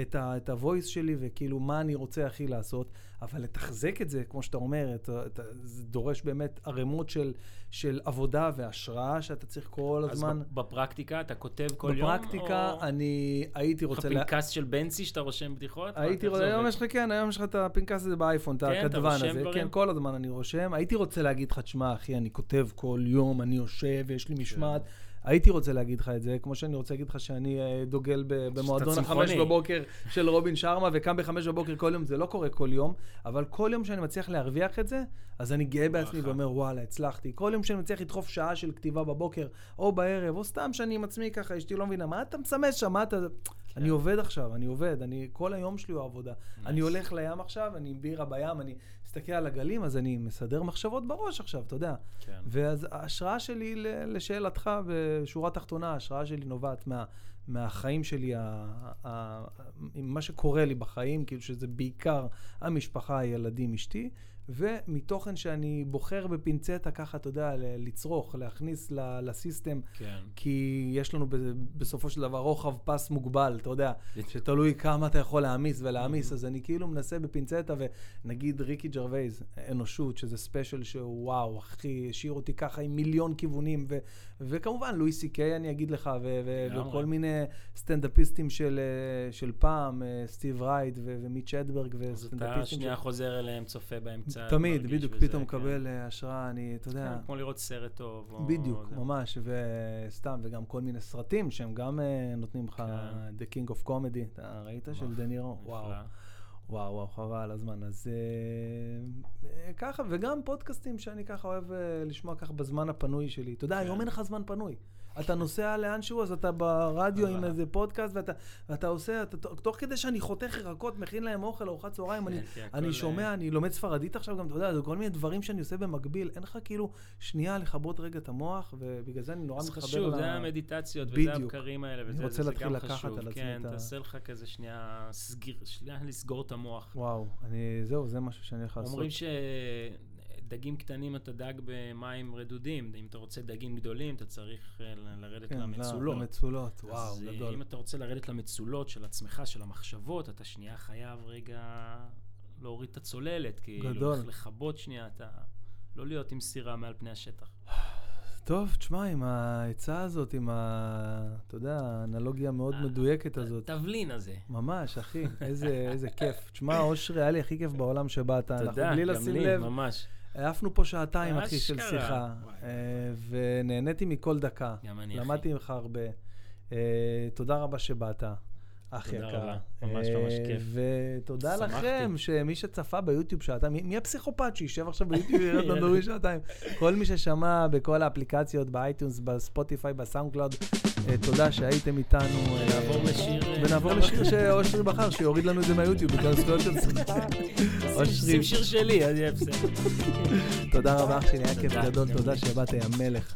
את, ה, את ה-voice שלי, וכאילו, מה אני רוצה הכי לעשות, אבל לתחזק את זה, כמו שאתה אומר, את, את, זה דורש באמת ערימות של, של עבודה והשראה שאתה צריך כל אז הזמן. ב- בפרקטיקה אתה כותב כל יום? בפרקטיקה, או- אני הייתי יש לך רוצה... לה- פנקס של בנצי שאתה רושם בדיחות? הייתי רוצה, היום? יש לך, כן, היום יש לך את הפנקס הזה באייפון, את כן, אתה הכתבן הזה. דברים? כן, כל הזמן אני רושם. הייתי רוצה להגיד לך, תשמע, אחי, אני כותב כל יום, אני יושב כן. לי משמעת. הייתי רוצה להגיד לך את זה, כמו שאני רוצה להגיד לך שאני אה, דוגל במועדון החמש. בבוקר של רובין שרמה, וקם בחמש בבוקר כל יום, זה לא קורה כל יום, אבל כל יום שאני מצליח להרוויח את זה, אז אני גאה בעצמי. ואומר, וואלה, הצלחתי. כל יום שאני מצליח לדחוף שעה של כתיבה בבוקר, או בערב, או סתם שאני עם עצמי ככה, אשתי לא מבינה, מה אתה מסמס שם, מה אתה... אני עובד עכשיו, אני עובד, אני, כל היום שלי הוא עבודה. אני הולך לים עכשיו, אני עם בירה בים, אני מסתכל על הגלים, אז אני מסדר מחשבות בראש עכשיו, אתה יודע. כן. ואז ההשראה שלי, לשאלתך, בשורה תחתונה, ההשראה שלי נובעת מה, מהחיים שלי, ה, ה, עם מה שקורה לי בחיים, כאילו שזה בעיקר המשפחה, הילדים, אשתי, ומתוכן שאני בוחר בפינצטה ככה, אתה יודע, לצרוך, להכניס לסיסטם, כן. כי יש לנו בסופו של דבר רוחב פס מוגבל, אתה יודע, שתלוי כמה אתה יכול להעמיס ולהעמיס, אז אני כאילו מנסה בפינצטה, ונגיד ריקי ג'רווייס, אנושות, שזה special שהוא וואו, אחי, השאיר אותי ככה עם מיליון כיוונים, ו- וכמובן, לואי סי קיי אני אגיד לך, ו- ו-. וכל מיני סטנדאפיסטים של, אה, של פעם, אה, סטיב רייט ומיץ' הדברג, אז אתה וסטנדאפיסטים שנייה חוזר אליהם, צופה באמצע. תמיד, בדיוק, פתאום כן. מקבל אה, השראה, אני, אתה יודע, כן, כמו לראות סרט טוב. או בדיוק, זה. ממש, וסתם, וגם כל מיני סרטים שהם גם אה, נותנים לך, כן. The King of Comedy, אתה ראית? של דה נירו? וואו. וואו, וואו, חבל על הזמן. אז אה, אה, ככה, וגם פודקאסטים שאני ככה אוהב אה, לשמוע ככה בזמן הפנוי שלי. אתה יודע, כן. היום אין לך זמן פנוי. אתה נוסע לאנשהו, אז אתה ברדיו עם אבל- איזה פודקאסט, ואתה, ואתה עושה, אתה, תוך כדי שאני חותך ירקות, מכין להם אוכל, ארוחת צהריים, אני, כן, הכל, אני אה, שומע, אני לומד ספרדית עכשיו גם, אתה יודע, זה כל מיני דברים שאני עושה במקביל. אין לך כאילו שנייה לכבות רגע את המוח, ובגלל זה אני נורא אז מתחבר חשוב, ל... זה המדיטציות, וזה. הבקרים האלה, אני וזה רוצה זה להתחיל גם לקחת חשוב. כן, תעשה לך כזה שנייה, סגיר, שנייה לסגור את המוח. וואו, אני, זהו, זה משהו שאני הולך לעשות. אומרים שדגים קטנים אתה דג במים רדודים, אם אתה רוצה דגים גדולים, אתה צריך אה, לרדת כן, למצולות. למצולות, וואו, אז אה, גדול. אם אתה רוצה לרדת למצולות של עצמך, של המחשבות, אתה שנייה חייב רגע להוריד את הצוללת, כאילו, גדול. לכבות שנייה, אתה... לא להיות עם סירה מעל פני השטח. טוב, תשמע, עם העצה הזאת, עם ה... אתה יודע, האנלוגיה המאוד אה, מדויקת הזאת. תבלין הזה. ממש, אחי, איזה, איזה כיף. תשמע, אושרי, היה לי הכי כיף בעולם שבאת. תודה, גם לי, ממש. עפנו פה שעתיים, אחי, של. שיחה. אה, ונהניתי מכל דקה. גם אני, אחי. למדתי ממך הרבה. אה, תודה רבה שבאת. אח תודה יקר. רבה, ממש ממש כיף. ותודה. לכם, שמי שצפה ביוטיוב שעתיים, מי- הפסיכופת שישב עכשיו ביוטיוב *laughs* ויראה אותנו מדברים שעתיים? כל מי ששמע בכל האפליקציות, ב iTunes, בספוטיפיי, ב SoundCloud, אה, תודה שהייתם איתנו. אה, ונעבור לשיר... ונעבור לשיר *laughs* שאושרי בחר, שיוריד לנו את זה מהיוטיוב, בגלל הזכויות של. *laughs* אושרי, שים שיר שלי, אז יהיה בסדר. תודה רבה אח שלי, היה כיף תודה, גדול, תודה. שבאת, יא מלך.